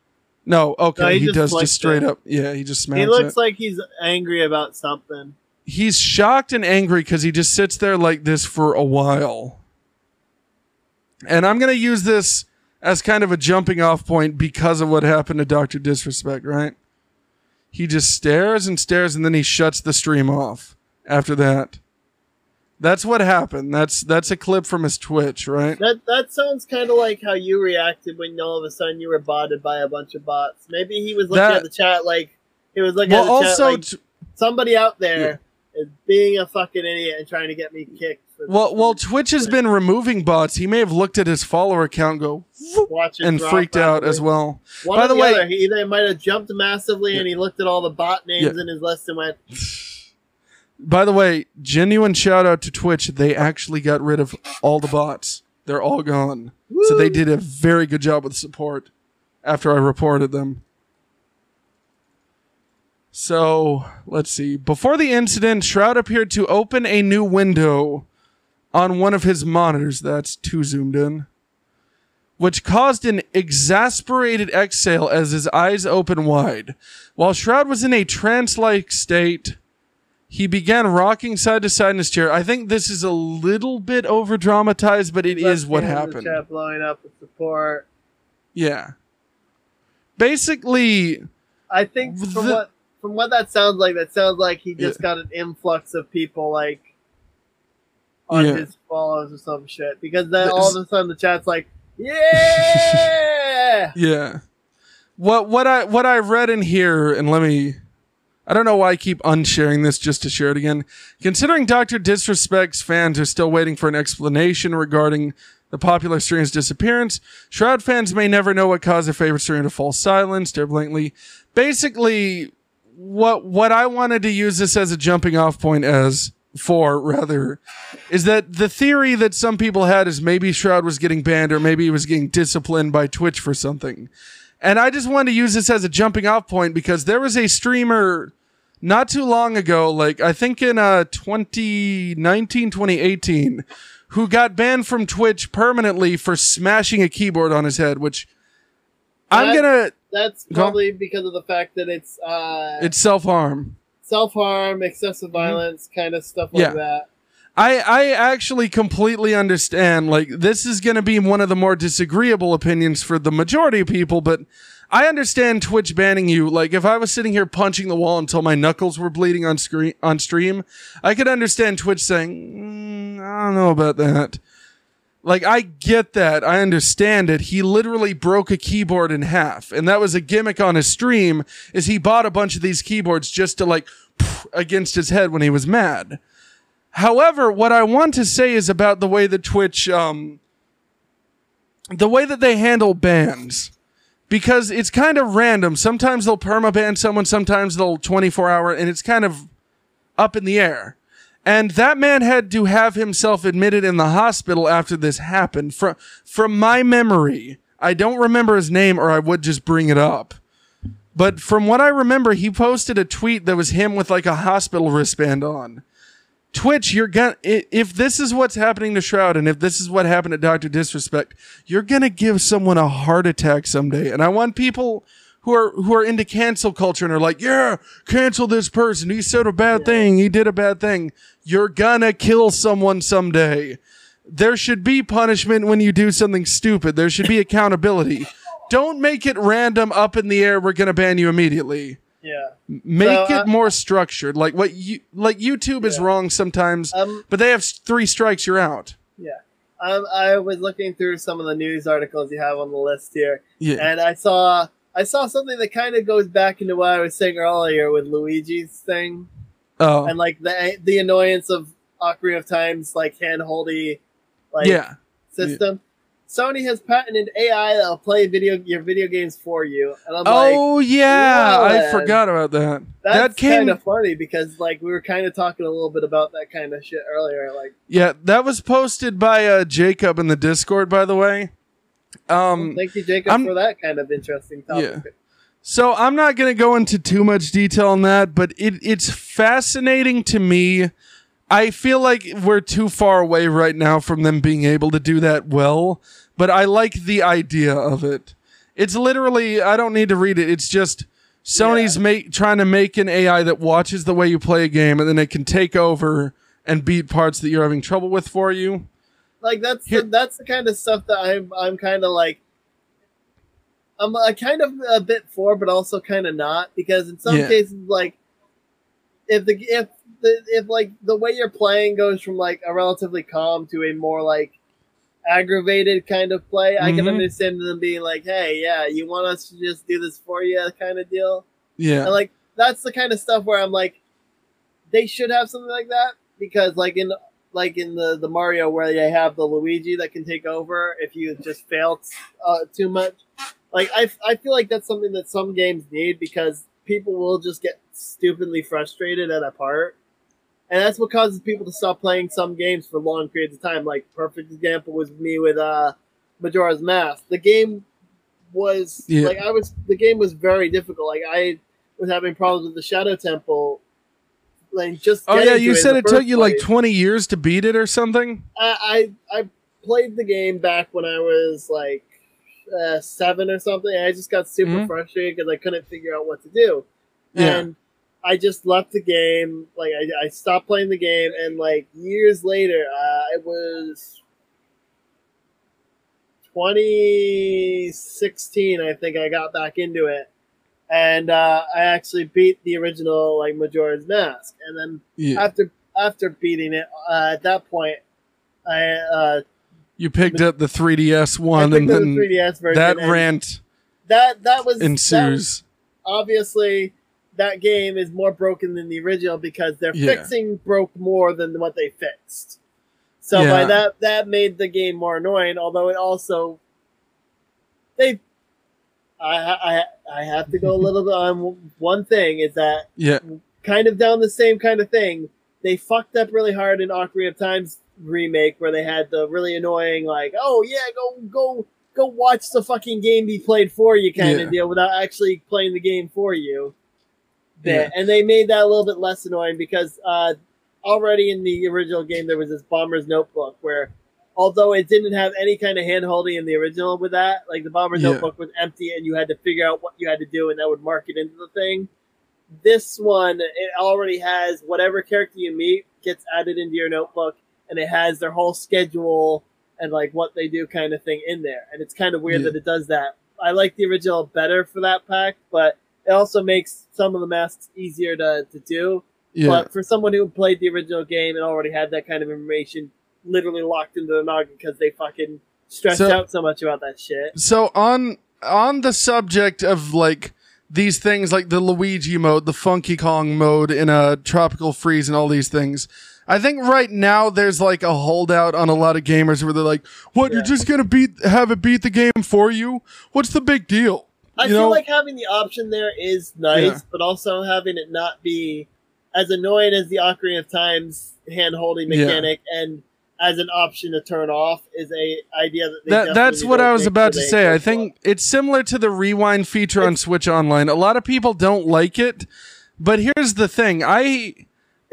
No, okay, No, he he, just does just straight it. up. Yeah, he just smacks He looks it. like he's angry about something. He's shocked and angry because he just sits there like this for a while. And I'm going to use this as kind of a jumping off point because of what happened to Dr. Disrespect, right? He just stares and stares and then he shuts the stream off after that. That's what happened. That's that's a clip from his Twitch, right? That that sounds kind of like how you reacted when all of a sudden you were botted by a bunch of bots. Maybe he was looking That- at the chat like he was looking Well, at the also chat like somebody out there is being a fucking idiot and trying to get me kicked. For well, well Twitch has been removing bots. He may have looked at his follower account, go and freaked out as well. One By the the, way- other. He either might have jumped massively Yeah. and he looked at all the bot names Yeah. in his list and went, [sighs] By the way, genuine shout out to Twitch. They actually got rid of all the bots. They're all gone. So they did a very good job with support after I reported them. So let's see. Before the incident, Shroud appeared to open a new window on one of his monitors. That's too zoomed in. Which caused an exasperated exhale as his eyes opened wide. While Shroud was in a trance like state, he began rocking side to side in his chair. I think this is a little bit over dramatized, but it is what Left hand in happened. Chat blowing up with support. Yeah. Basically, I think from The- what from what that sounds like, that sounds like he just Yeah. got an influx of people like on Yeah. his follows or some shit. Because then all of a sudden the chat's like, yeah. [laughs] yeah. What what I what I read in here, and let me I don't know why I keep unsharing this just to share it again. Considering Dr. Disrespect's fans are still waiting for an explanation regarding the popular streamer's disappearance, Shroud fans may never know what caused their favorite streamer to fall silent, stare blankly. Basically, what what I wanted to use this as a jumping off point as for rather is that the theory that some people had is maybe Shroud was getting banned or maybe he was getting disciplined by Twitch for something. And I just wanted to use this as a jumping off point because there was a streamer not too long ago, like I think in uh 2019, 2018, who got banned from Twitch permanently for smashing a keyboard on his head, which I'm gonna That's probably because of the fact that it's uh it's self harm. self harm, excessive violence, kind of stuff like Yeah. that. I, I actually completely understand. Like, this is going to be one of the more disagreeable opinions for the majority of people, but I understand Twitch banning you. Like, if I was sitting here punching the wall until my knuckles were bleeding on screen on stream, I could understand Twitch saying, mm, "I don't know about that." Like, I get that. I understand it. He literally broke a keyboard in half, and that was a gimmick on his stream. Is he bought a bunch of these keyboards just to like against his head when he was mad? However, what I want to say is about the way that Twitch, um, the way that they handle bans, because it's kind of random. Sometimes they'll permaban someone, sometimes they'll 24 hour, and it's kind of up in the air. And that man had to have himself admitted in the hospital after this happened. From from my memory, I don't remember his name, or I would just bring it up. But from what I remember, he posted a tweet that was him with like a hospital wristband on. Twitch, you're gonna if this is what's happening to Shroud and if this is what happened to Doctor Disrespect, you're gonna give someone a heart attack someday. And I want people who are who are into cancel culture and are like, yeah, cancel this person. He said a bad thing. He did a bad thing. You're gonna kill someone someday. There should be punishment when you do something stupid. There should be [laughs] accountability. Don't make it random up in the air. We're gonna ban you immediately Yeah. make So, it uh, more structured like what you like youtube is wrong sometimes Um. but they have three strikes you're out Yeah. Um, I was looking through some of the news articles you have on the list here, yeah and I saw I saw something that kind of goes back into what I was saying earlier with Luigi's thing, oh and like the the annoyance of Ocarina of Time's like handholdy like yeah system. Sony has patented AI that'll play video your video games for you, and I'm like, Oh yeah, wow, I forgot about that. that's that came kind of funny because like we were kind of talking a little bit about that kind of shit earlier. Like, Yeah, that was posted by uh, Jacob in the Discord, by the way. Um, thank you, Jacob, I'm- for that kind of interesting topic. so I'm not going to go into too much detail on that, but it, it's fascinating to me. I feel like we're too far away right now from them being able to do that well, but I like the idea of it. It's literally, I don't need to read it. It's just Sony's make, trying to make an AI that watches the way you play a game and then it can take over and beat parts that you're having trouble with for you. Like that's Here- the, that's the kind of stuff that I'm I'm kind of like. I'm uh, kind of a bit for, but also kind of not because in some Yeah. cases, like if the if the if like the way you're playing goes from like a relatively calm to a more like aggravated kind of play, I can Mhm. understand them being like, "Hey, yeah, you want us to just do this for you," kind of deal. Yeah. And like that's the kind of stuff where I'm like, they should have something like that because like in like in the the Mario where they have the Luigi that can take over if you just fail uh, too much. Like I I feel like that's something that some games need because people will just get stupidly frustrated at a part. And that's what causes people to stop playing some games for long periods of time. Like perfect example was me with uh Majora's Mask. The game was Yeah. like I was the game was very difficult. Like I was having problems with the Shadow Temple. Like just Oh yeah, you said it took you like 20 years to beat it or something? I, I I played the game back when I was like uh, seven or something. And I just got super Mhm. frustrated because I couldn't figure out what to do, Yeah. and I just left the game. Like I, I stopped playing the game, and like years later, uh, it was 2016. I think I got back into it. And uh, I actually beat the original like Majora's Mask, and then Yeah. after after beating it, uh, at that point, I uh, You picked up the 3DS one and up the then 3DS version. that rant that that was that was- ensues. obviously that game is more broken than the original because they're Yeah. fixing broke more than what they fixed. So Yeah. by that that made the game more annoying. Although it also they. I, I I have to go a little bit on one thing is that Yeah. kind of down the same kind of thing. They fucked up really hard in Ocarina of Time's remake where they had the really annoying like, oh yeah, go go go watch the fucking game be played for you kind Yeah. of deal without actually playing the game for you. Yeah. And they made that a little bit less annoying because uh, already in the original game there was this bomber's notebook where although it didn't have any kind of hand holding in the original with that, like the bomber Yeah. notebook was empty and you had to figure out what you had to do and that would mark it into the thing this one it already has whatever character you meet gets added into your notebook and it has their whole schedule and like what they do kind of thing in there and it's kind of weird Yeah. that it does that i like the original better for that pack but it also makes some of the masks easier to, to do Yeah. but for someone who played the original game and already had that kind of information literally locked into the noggin because they fucking stressed So- out so much about that shit So on on the subject of like these things like the Luigi mode, the Funky Kong mode in a tropical freeze and all these things. I think right now there's like a holdout on a lot of gamers where they're like, "What? You're just gonna beat have it beat the game for you? What's the big deal?" I You feel know? like having the option there is nice, Yeah. but also having it not be as annoying as the Ocarina of Time's hand holding Yeah. mechanic and as an option to turn off is a idea that they That, that's what I was about to say. I think it's similar to the rewind feature on Switch Online. A lot of people don't like it, but here's the thing. I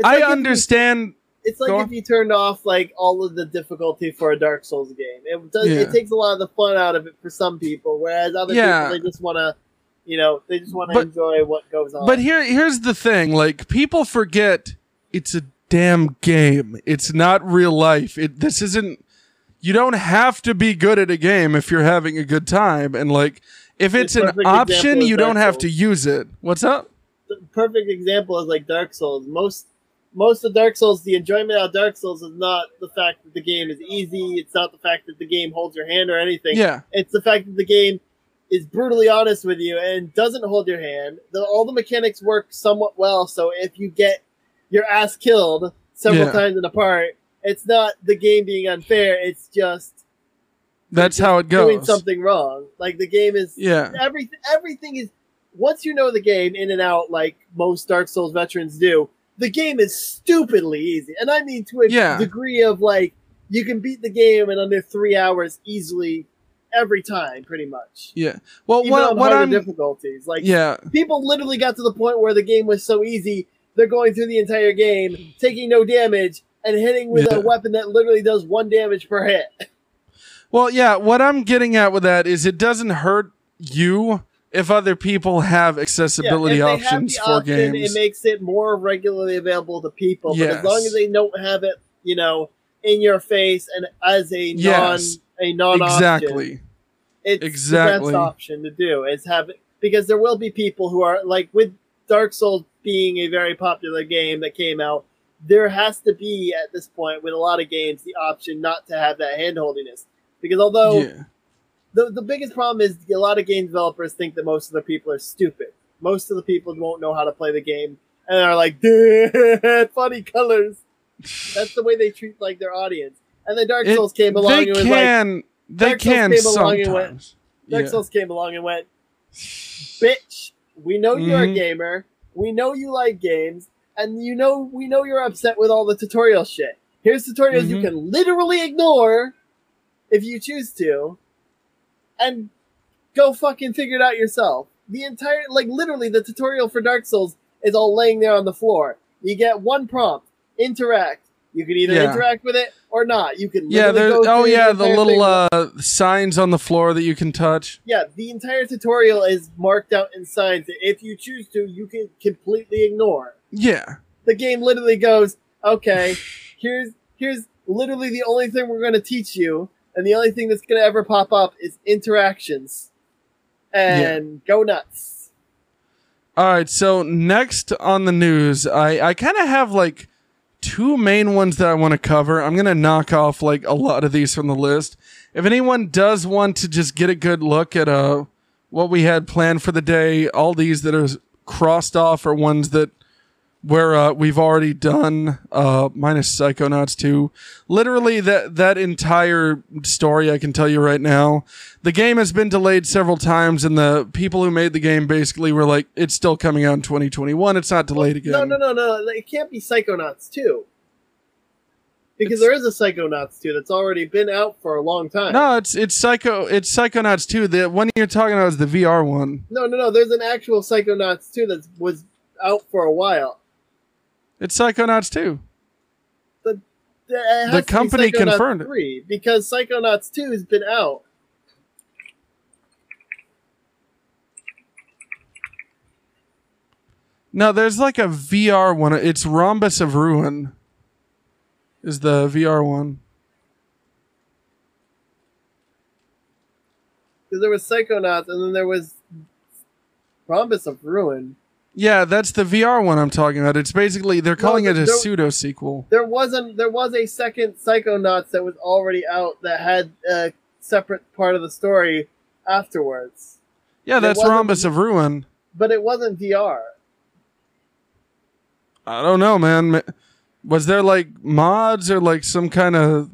I like if you- understand it's like if on. you turned off like all of the difficulty for a Dark Souls game. It does. Yeah. It takes a lot of the fun out of it for some people, whereas other Yeah. people they just want to, you know, they just want to enjoy what goes on. But here, here's the thing: like people forget, it's a damn game. It's not real life. It this isn't. You don't have to be good at a game if you're having a good time, and like if it's an option, you don't have to use it. What's up? the perfect example is like Dark Souls. Most most of Dark Souls, the enjoyment out of Dark Souls is not the fact that the game is easy. It's not the fact that the game holds your hand or anything. Yeah, It's the fact that the game is brutally honest with you and doesn't hold your hand. The, all the mechanics work somewhat well. So if you get your ass killed several Yeah. times in a part, it's not the game being unfair. It's just That's how it goes. doing something wrong. Like the game is Yeah. everything. Everything is once you know the game in and out, like most Dark Souls veterans do. The game is stupidly easy, and I mean to a Yeah. degree of like you can beat the game in under three hours easily every time, pretty much. Yeah. Well, Even what on what I'm difficulties, like yeah. people literally got to the point where the game was so easy they're going through the entire game taking no damage and hitting with Yeah. a weapon that literally does one damage per hit. [laughs] Well, yeah, what I'm getting at with that is it doesn't hurt you if other people have accessibility Yeah, have options the for option, games. It makes it more regularly available to people. But as long as they don't have it, you know, in your face and as a non Yes. a non exactly. it's Exactly. the best option to do is have it because there will be people who are like with Dark Souls being a very popular game that came out. There has to be at this point with a lot of games the option not to have that handholdiness because although yeah. the the biggest problem is a lot of game developers think that most of the people are stupid. Most of the people won't know how to play the game and are like, [laughs] funny colors. That's the way they treat like their audience. And then Dark It- Souls came along They and was like, they Dark Souls can came along and went- Dark Yeah. Souls came along and went, bitch, we know you're a Mhm. gamer. We know you like games. And you know, we know you're upset with all the tutorial shit. Here's tutorials you Mhm. can literally ignore if you choose to. And go fucking figure it out yourself. The entire, like, literally, the tutorial for Dark Souls is all laying there on the floor. You get one prompt, interact. You can either Yeah. interact with it or not. You can Yeah, there oh yeah, the little uh signs on the floor that you can touch. yeah, the entire tutorial is marked out in signs that if you choose to, you can completely ignore. Yeah. The game literally goes, okay, [laughs] here's here's literally the only thing we're going to teach you, and the only thing that's going to ever pop up is interactions, and go nuts. All right, so next on the news, I I kind of have like two main ones that I want to cover. I'm going to knock off like a lot of these from the list. If anyone does want to just get a good look at uh what we had planned for the day, all these that are crossed off are ones that where uh, we've already done uh, minus Psychonauts 2. Literally that that entire story I can tell you right now. The game has been delayed several times and the people who made the game basically were like it's still coming out in 2021. It's not delayed again. No, no, no, no, it can't be Psychonauts 2. Because It's- there is a Psychonauts 2 that's already been out for a long time. No, it's it's Psycho it's Psychonauts 2. The one you're talking about is the VR one. no, no, no, there's an actual Psychonauts 2 that was out for a while. It's Psychonauts 2. It has The to be company Psychonauts confirmed 3 because Psychonauts 2 has been out. No, there's like a VR one. It's Rhombus of Ruin. Is the VR one. Because there was Psychonauts and then there was Rhombus of Ruin. Yeah, that's the VR one I'm talking about. It's basically they're No, calling it a there- pseudo sequel. There wasn't there was a second Psychonauts that was already out that had a separate part of the story afterwards. Yeah, that's Rhombus of Ruin. But it wasn't VR. I don't know, man. Was there like mods or like some kind of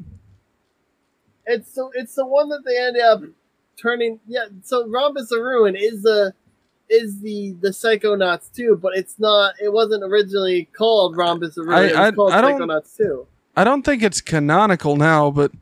It's the it's the one that they end up turning yeah, so Rhombus of Ruin is the is the the Psychonauts 2, but it's not it wasn't originally called Rhombus of Ruin. I- it was I- called I Psychonauts 2. I don't think it's canonical now, but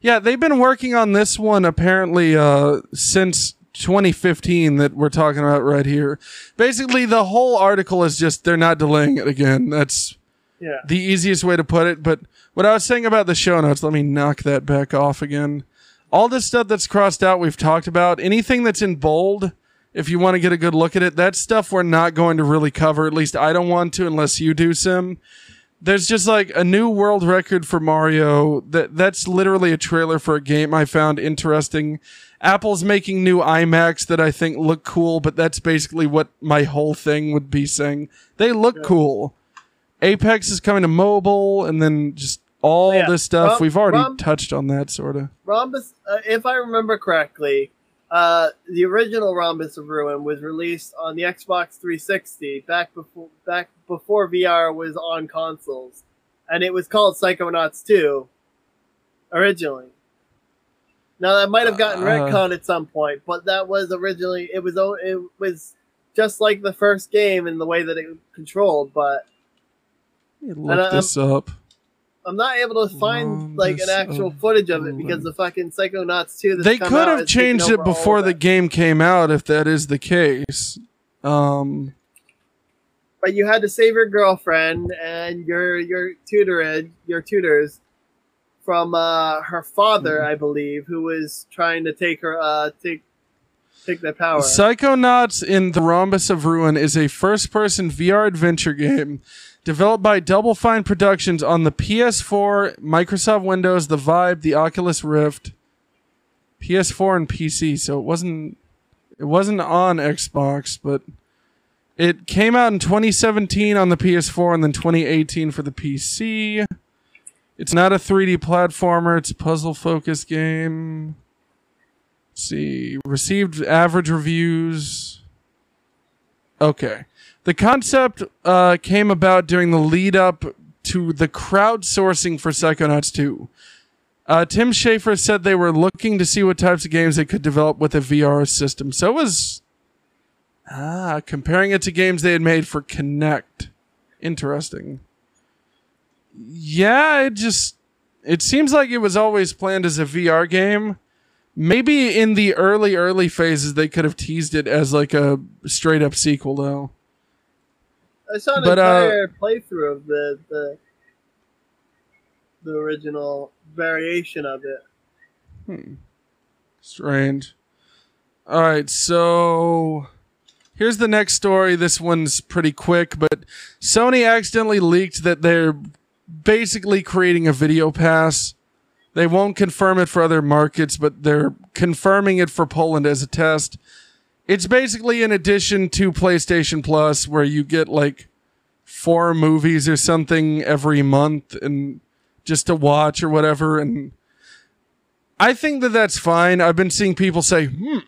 yeah, they've been working on this one apparently uh, since 2015 that we're talking about right here. Basically, the whole article is just they're not delaying it again. That's Yeah. the easiest way to put it. But what I was saying about the show notes, let me knock that back off again. All this stuff that's crossed out, we've talked about. Anything that's in bold, if you want to get a good look at it, that's stuff we're not going to really cover. At least I don't want to unless you do, Cym. There's just like a new world record for Mario. That that's literally a trailer for a game I found interesting. Apple's making new iMacs that I think look cool, but that's basically what my whole thing would be saying. They look Yeah. cool. Apex is coming to mobile, and then just all Yeah. this stuff. Rom- We've already Rom- touched on that, sort of. Rhombus, uh, if I remember correctly, uh, the original Rhombus of Ruin was released on the Xbox 360 back before back before VR was on consoles, and it was called Psychonauts 2 originally. Now that might have gotten Uh, retconned at some point, but that was originally it was it was just like the first game in the way that it controlled. But Let me And, look this up. I'm not able to find like an actual of footage of it because the fucking Psychonauts 2 that's They could have changed it before the it. game came out if that is the case. Um, But you had to save your girlfriend and your your tutor your tutors from uh, her father, Mm-hmm. I believe, who was trying to take her uh, take take their power. Psychonauts in the Rhombus of Ruin is a first person VR adventure game developed by Double Fine Productions on the PS4, Microsoft Windows, the Vive, the Oculus Rift, PS4 and PC. So it wasn't it wasn't on Xbox, but it came out in 2017 on the PS4 and then 2018 for the PC. It's not a 3D platformer, it's a puzzle focused game. Let's see, received average reviews. Okay. The concept uh, came about during the lead up to the crowdsourcing for Psychonauts 2. Uh, Tim Schafer said they were looking to see what types of games they could develop with a VR system. So it was ah, comparing it to games they had made for Kinect. Interesting. Yeah, it just it seems like it was always planned as a VR game. Maybe in the early early phases they could have teased it as like a straight up sequel though. I saw an But, uh, entire playthrough of the, the the original variation of it. Hmm. Strange. All right, so here's the next story. This one's pretty quick, but Sony accidentally leaked that they're basically creating a video pass. They won't confirm it for other markets, but they're confirming it for Poland as a test. It's basically an addition to PlayStation Plus where you get like four movies or something every month and just to watch or whatever and I think that that's fine. I've been seeing people say, hmm,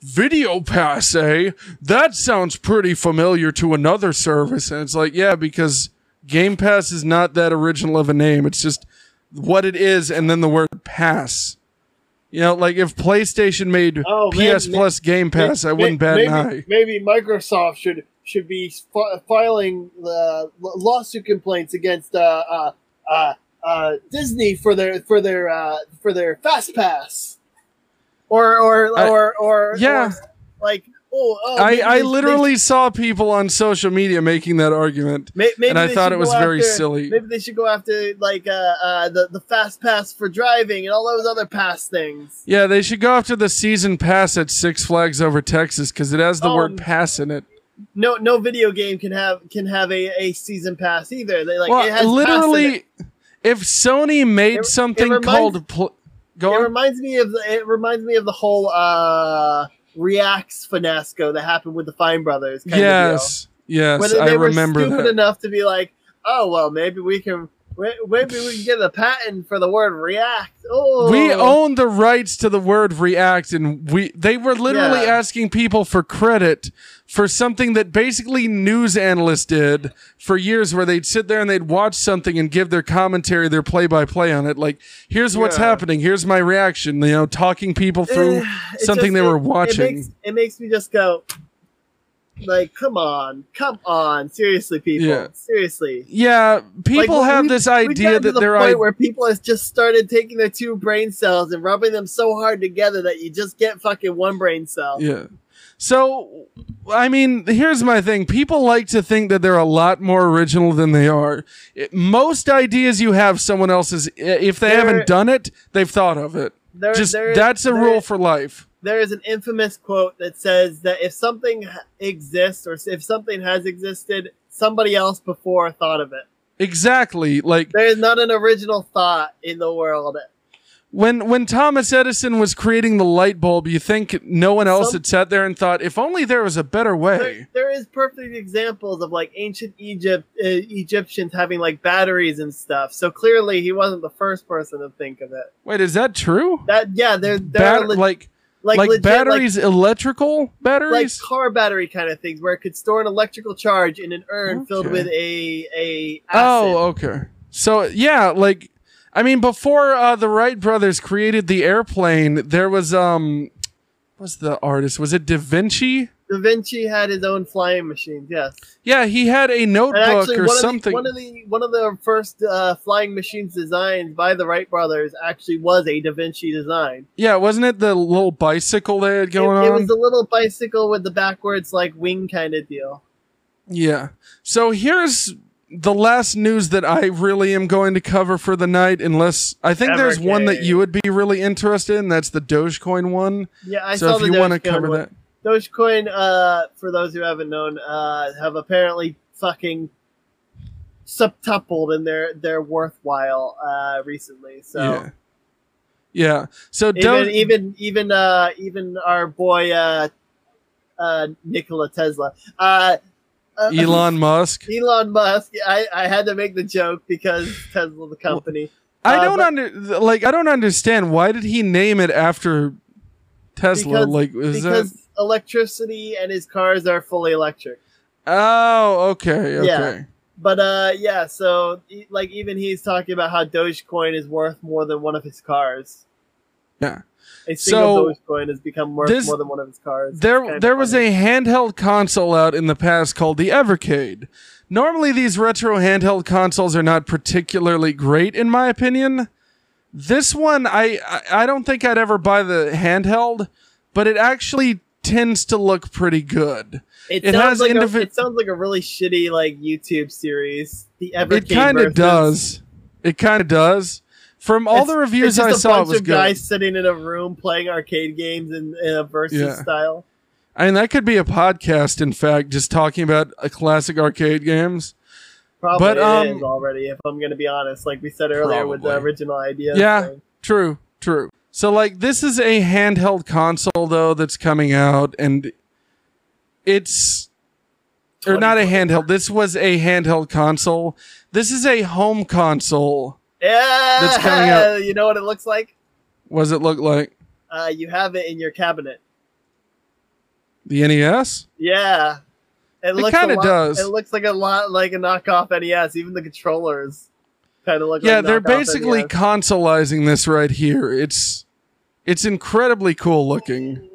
video pass, eh? That sounds pretty familiar to another service. And it's like, yeah, because Game Pass is not that original of a name. It's just what it is and then the word pass. You know, like if PlayStation made Oh, PS Plus Game Pass, I wouldn't bat maybe, an eye. Maybe Microsoft should should be fi- filing the lawsuit complaints against uh, uh, uh, uh, Disney for their for their uh, for their Fast Pass, or or I- or or yeah. or, like oh, oh I, I literally saw people on social media making that argument. May- and I thought it was very after- silly. Maybe they should go after like uh, uh, the the fast pass for driving and all those other pass things. Yeah, they should go after the season pass at Six Flags over Texas because it has the Um, word pass in it. No, no video game can have can have a, a season pass either. They like it well, has pass in it. literally, if Sony made It- it something reminds- called pl- go It on. reminds me of it reminds me of the whole uh Reacts finasco that happened with the Fine Brothers. Kind yes, yes, Where they, I were remember stupid that. enough to be like, oh well, maybe we can. Maybe we can get a patent for the word react. Oh, We own the rights to the word react, and we they were literally Yeah. asking people for credit for something that basically news analysts did for years, where they'd sit there and they'd watch something and give their commentary, their play by play on it. Like, here's what's Yeah. happening, here's my reaction. You know, talking people through [sighs] it something just- they were watching. It makes, it makes me just go, like, come on, come on, seriously, people, Yeah. seriously. yeah, people Like, have we- this idea that the they're point I- where people have just started taking their two brain cells and rubbing them so hard together that you just get fucking one brain cell. Yeah. So, I mean, here's my thing. People like to think that they're a lot more original than they are. It- most ideas you have, someone else's. If they There- haven't done it, they've thought of it. There, Just there is- that's a rule for life. There is an infamous quote that says that if something exists or if something has existed, somebody else before thought of it. Exactly. Like There is not an original thought in the world. when when Thomas Edison was creating the light bulb, you think no one else Some- had sat there and thought, if only there was a better way. There, there is perfect examples of like ancient Egypt uh, Egyptians having like batteries and stuff. So clearly he wasn't the first person to think of it. Wait, is that true? That yeah, they're they're le- like like like legit, batteries, electrical like, like car battery kind of things where it could store an electrical charge in an urn filled with a a acid. Oh, okay. So yeah, like I mean, before uh, the Wright brothers created the airplane, there was um, was the artist? Was it Da Vinci? Da Vinci had his own flying machines. Yes, Yeah, he had a notebook actually, or one of, something. the, one of the one of the first uh, flying machines designed by the Wright brothers actually was a Da Vinci design. yeah, wasn't it the little bicycle they had going it on? It was a little bicycle with the backwards like wing kind of deal. Yeah. So here's the last news that I really am going to cover for the night, unless I think there's one that you would be really interested in. That's the Dogecoin one. Yeah, I saw that so if you want to cover one. that, Dogecoin, uh, for those who haven't known, uh, have apparently fucking septupled in their their worthwhile uh, recently. So yeah, yeah. So even Doge, even even uh, even our boy uh, uh, Nikola Tesla, uh, uh, Elon Musk. Elon Musk. I, I had to make the joke because Tesla, the company. I Uh, don't under like. I don't understand why did he name it after Tesla? Because- like, is because that? Electricity and his cars are fully electric. Oh, okay, okay. Yeah. But uh, yeah. So like even he's talking about how Dogecoin is worth more than one of his cars. Yeah. A single So, Dogecoin has become worth this- more than one of his cars. There, there was a handheld console out in the past called the Evercade. Normally, these retro handheld consoles are not particularly great, in my opinion. This one, I, I, I don't think I'd ever buy the handheld, but it actually tends to look pretty good. It, it sounds has like indivi- a, it sounds like a really shitty like YouTube series. The Evercade it kind of does. It kind of does. From all It's- the reviews I just I a saw, it was of good. guys sitting in a room playing arcade games in, in a versus Yeah. style. I mean, that could be a podcast, in fact, just talking about a classic arcade games. Probably But, um, is already, if I'm going to be honest. Like we said earlier with the original idea. Yeah. thing. True, true. So like this is a handheld console though that's coming out and it's or not a handheld. This was a handheld console. This is a home console. Yeah. That's coming out. You know what it looks like? What does it look like? Uh, you have it in your cabinet. The NES? Yeah. It, looks a kinda lot- does. It looks like a lot like a knockoff NES. Even the controllers kind of look. Yeah, like they're basically NES. consoleizing this right here. It's it's incredibly cool looking.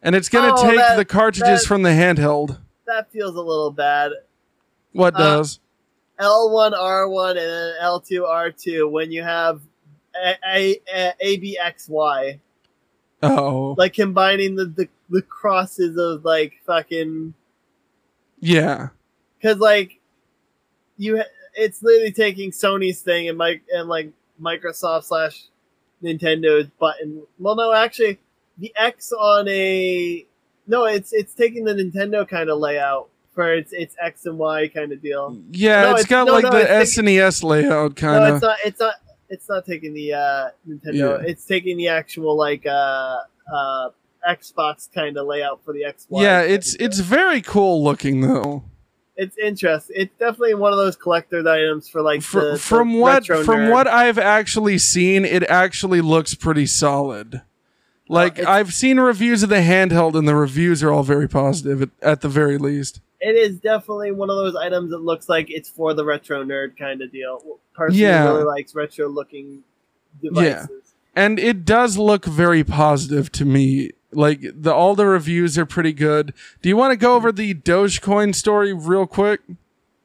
And it's going to Oh, take that- the cartridges that- from the handheld. That feels a little bad. What Uh, does? L1, R1, and then L2, R2 when you have A, A, A, A B, X, Y. Oh. Like combining the, the, the crosses of like fucking. Yeah. Because like. you, It's literally taking Sony's thing and, Mike, and like Microsoft slash Nintendo's button. Well, no, actually, the X on a. No, it's it's taking the Nintendo kind of layout for its its X and Y kind of deal. Yeah, No, it's it's- got no, like no, the SNES layout kind of. No, it's not. It's not. It's not taking the uh, Nintendo. Yeah. It's taking the actual like uh, uh, Xbox kind of layout for the Xbox. yeah, it's it's very cool looking though. It's interesting. It's definitely one of those collector's items for like Fr- the, the from what retro from nerd. what I've actually seen, it actually looks pretty solid. Oh, like it's- I've seen reviews of the handheld, and the reviews are all very positive at, at the very least. it is definitely one of those items that looks like it's for the retro nerd kind of deal. Personally, Yeah. really likes retro looking devices. Yeah. And it does look very positive to me. Like the all the reviews are pretty good. Do you want to go over the Dogecoin story real quick?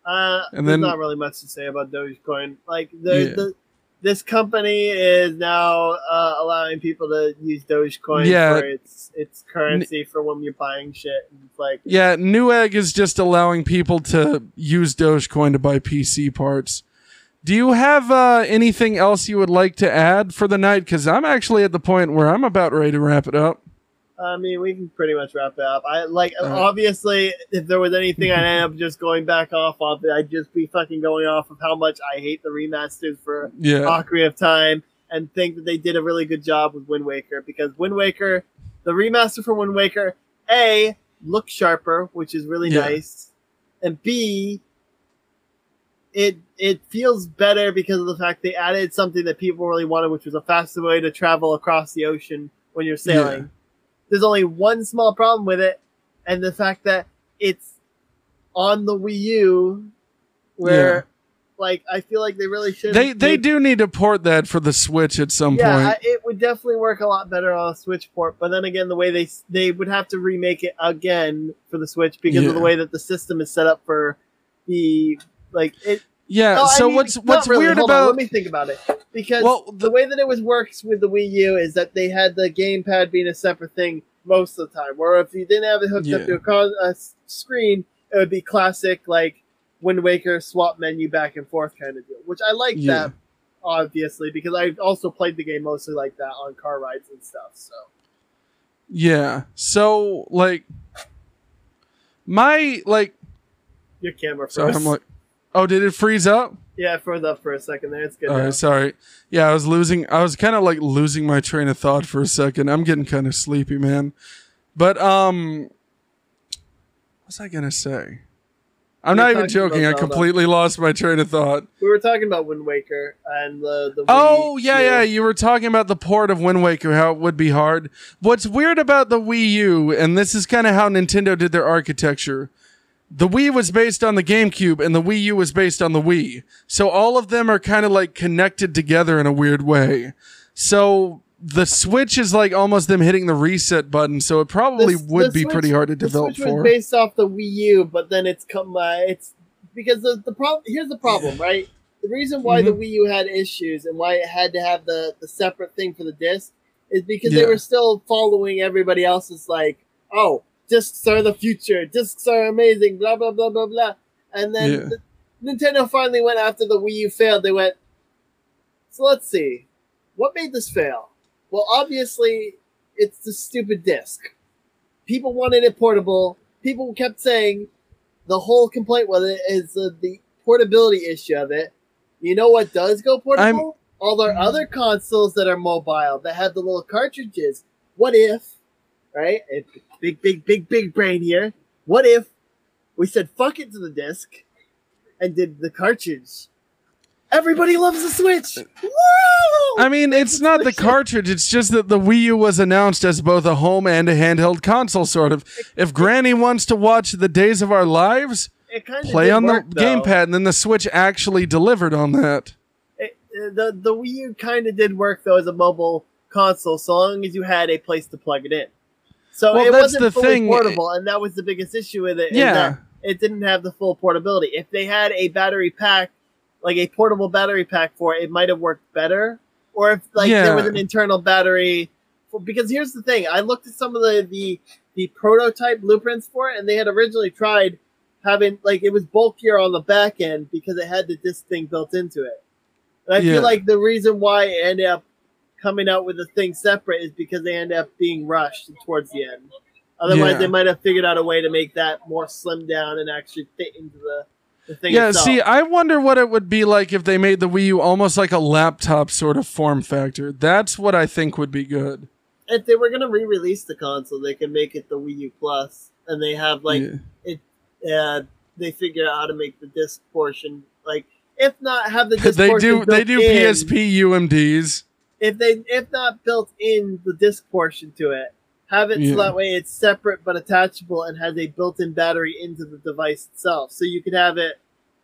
Uh, And there's then- not really much to say about Dogecoin. Like the, Yeah. the this company is now uh, allowing people to use Dogecoin Yeah. for its its currency for when you're buying shit. And like Yeah, Newegg is just allowing people to use Dogecoin to buy PC parts. Do you have uh, anything else you would like to add for the night? Because I'm actually at the point where I'm about ready to wrap it up. I mean, we can pretty much wrap it up. I like right. obviously, if there was anything I'd [laughs] end up just going back off of I'd just be fucking going off of how much I hate the remasters for Yeah, Ocarina of Time and think that they did a really good job with Wind Waker because Wind Waker, the remaster for Wind Waker, A, looks sharper, which is really Yeah. nice, and B, it it feels better because of the fact they added something that people really wanted, which was a faster way to travel across the ocean when you're sailing. Yeah. There's only one small problem with it, and the fact that it's on the Wii U, where Like I feel like they really should. They they do need to port that for the Switch at some Yeah, point. I, it would definitely work a lot better on a Switch port. But then again, the way they they would have to remake it again for the Switch because of the way that the system is set up for the like it. Yeah. no, I so mean, what's what's really. weird Hold on, about let me think about it because Well, the, way that it was works with the Wii U is that they had the gamepad being a separate thing most of the time. Where if you didn't have it hooked Yeah. up to a, con- a screen, it would be classic like Wind Waker swap menu back and forth kind of deal, which I like Yeah. that obviously because I also played the game mostly like that on car rides and stuff. So yeah. So like my like your camera sorry, froze. I'm like oh did it freeze up? yeah, it froze up for a second there. It's good. All now. right, sorry. Yeah, I was losing. I was kind of like losing my train of thought for a second. I'm getting kind of sleepy, man. But um, what was I gonna say? I'm not even joking. I completely lost my train of thought. We were talking about Wind Waker and the the. Oh yeah, U. yeah. You were talking about the port of Wind Waker, how it would be hard. What's weird about the Wii U, and this is kind of how Nintendo did their architecture. The Wii was based on the GameCube, and the Wii U was based on the Wii. So all of them are kind of like connected together in a weird way. So the Switch is like almost them hitting the reset button. So it probably The- would the be Switch- pretty hard to the develop Switch was for. based off the Wii U, but then it's come. Uh, it's because the the problem. Here's the problem, right? The reason why the Mm-hmm. Wii U had issues and why it had to have the the separate thing for the disc is because they were still following everybody else's like, oh, discs are the future, discs are amazing, blah blah blah blah blah, and then Yeah. the, Nintendo finally went after the Wii U failed. They went, so let's see, what made this fail? Well, obviously, it's the stupid disc. People wanted it portable. People kept saying the whole complaint with it is uh, the portability issue of it. You know what does go portable? All their other consoles that are mobile that have the little cartridges. What if, right? It, big, big, big, big brain here. What if we said fuck it to the disc and did the cartridge? Everybody loves the Switch. Woo! I mean, it's not the cartridge. It's just that the Wii U was announced as both a home and a handheld console, sort of. If Granny wants to watch The Days of Our Lives, it kind of play on the gamepad, and then the Switch actually delivered on that. it, uh, the the Wii U kind of did work though as a mobile console, so long as you had a place to plug it in. So Well, it wasn't fully thing. portable, and that was the biggest issue with it. Yeah. it didn't have the full portability. If they had a battery pack, like a portable battery pack for it, it might have worked better. Or if like there was an internal battery, because here's the thing: I looked at some of the the the prototype blueprints for it, and they had originally tried having like it was bulkier on the back end because it had the disc thing built into it. And I Yeah. feel like the reason why it ended up coming out with a thing separate is because they end up being rushed towards the end. Otherwise, Yeah. they might have figured out a way to make that more slimmed down and actually fit into the, the thing Yeah, itself. see, I wonder what it would be like if they made the Wii U almost like a laptop sort of form factor. That's what I think would be good. if they were going to re-release the console, they could make it the Wii U Plus, and they have like Yeah. uh, they figure out how to make the disc portion like if not have the [laughs] disc they do they do in, PSP UMDs. If they if not built in the disc portion to it have it Yeah. so that way it's separate but attachable and has a built-in battery into the device itself so you could have it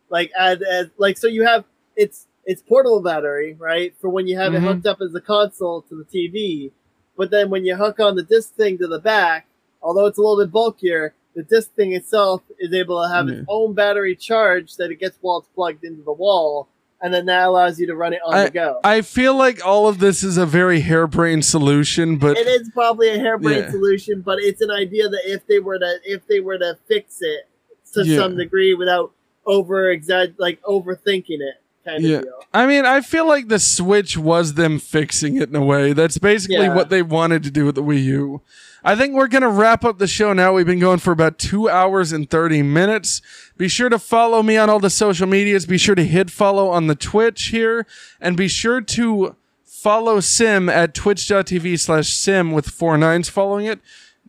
like add, add like so you have it's it's portable battery right for when you have Mhm. it hooked up as a console to the tv but then when you hook on the disc thing to the back although it's a little bit bulkier the disc thing itself is able to have Yeah. its own battery charge that it gets while it's plugged into the wall and then that allows you to run it on the go I feel like all of this is a very harebrained solution, but it is probably a harebrained Yeah. solution, but it's an idea that if they were to if they were to fix it to Yeah. some degree without over exag like overthinking it kind Yeah. of deal. I mean, I feel like the Switch was them fixing it in a way. That's basically Yeah. what they wanted to do with the Wii U. I think we're going to wrap up the show now. We've been going for about two hours and 30 minutes. Be sure to follow me on all the social medias. Be sure to hit follow on the Twitch here. And be sure to follow Cym at twitch.tv slash cym with four nines following it.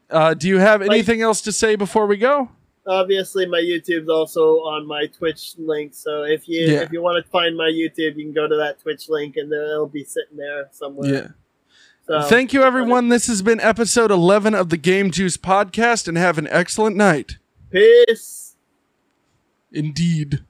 Uh, do you have anything else to say before we go? Obviously, my YouTube's also on my Twitch link, so if you Yeah. if you want to find my YouTube, you can go to that Twitch link, and it'll be sitting there somewhere. Yeah. So, Thank you, everyone. This has been episode 11 of the Game Juice podcast, and have an excellent night. peace. Indeed.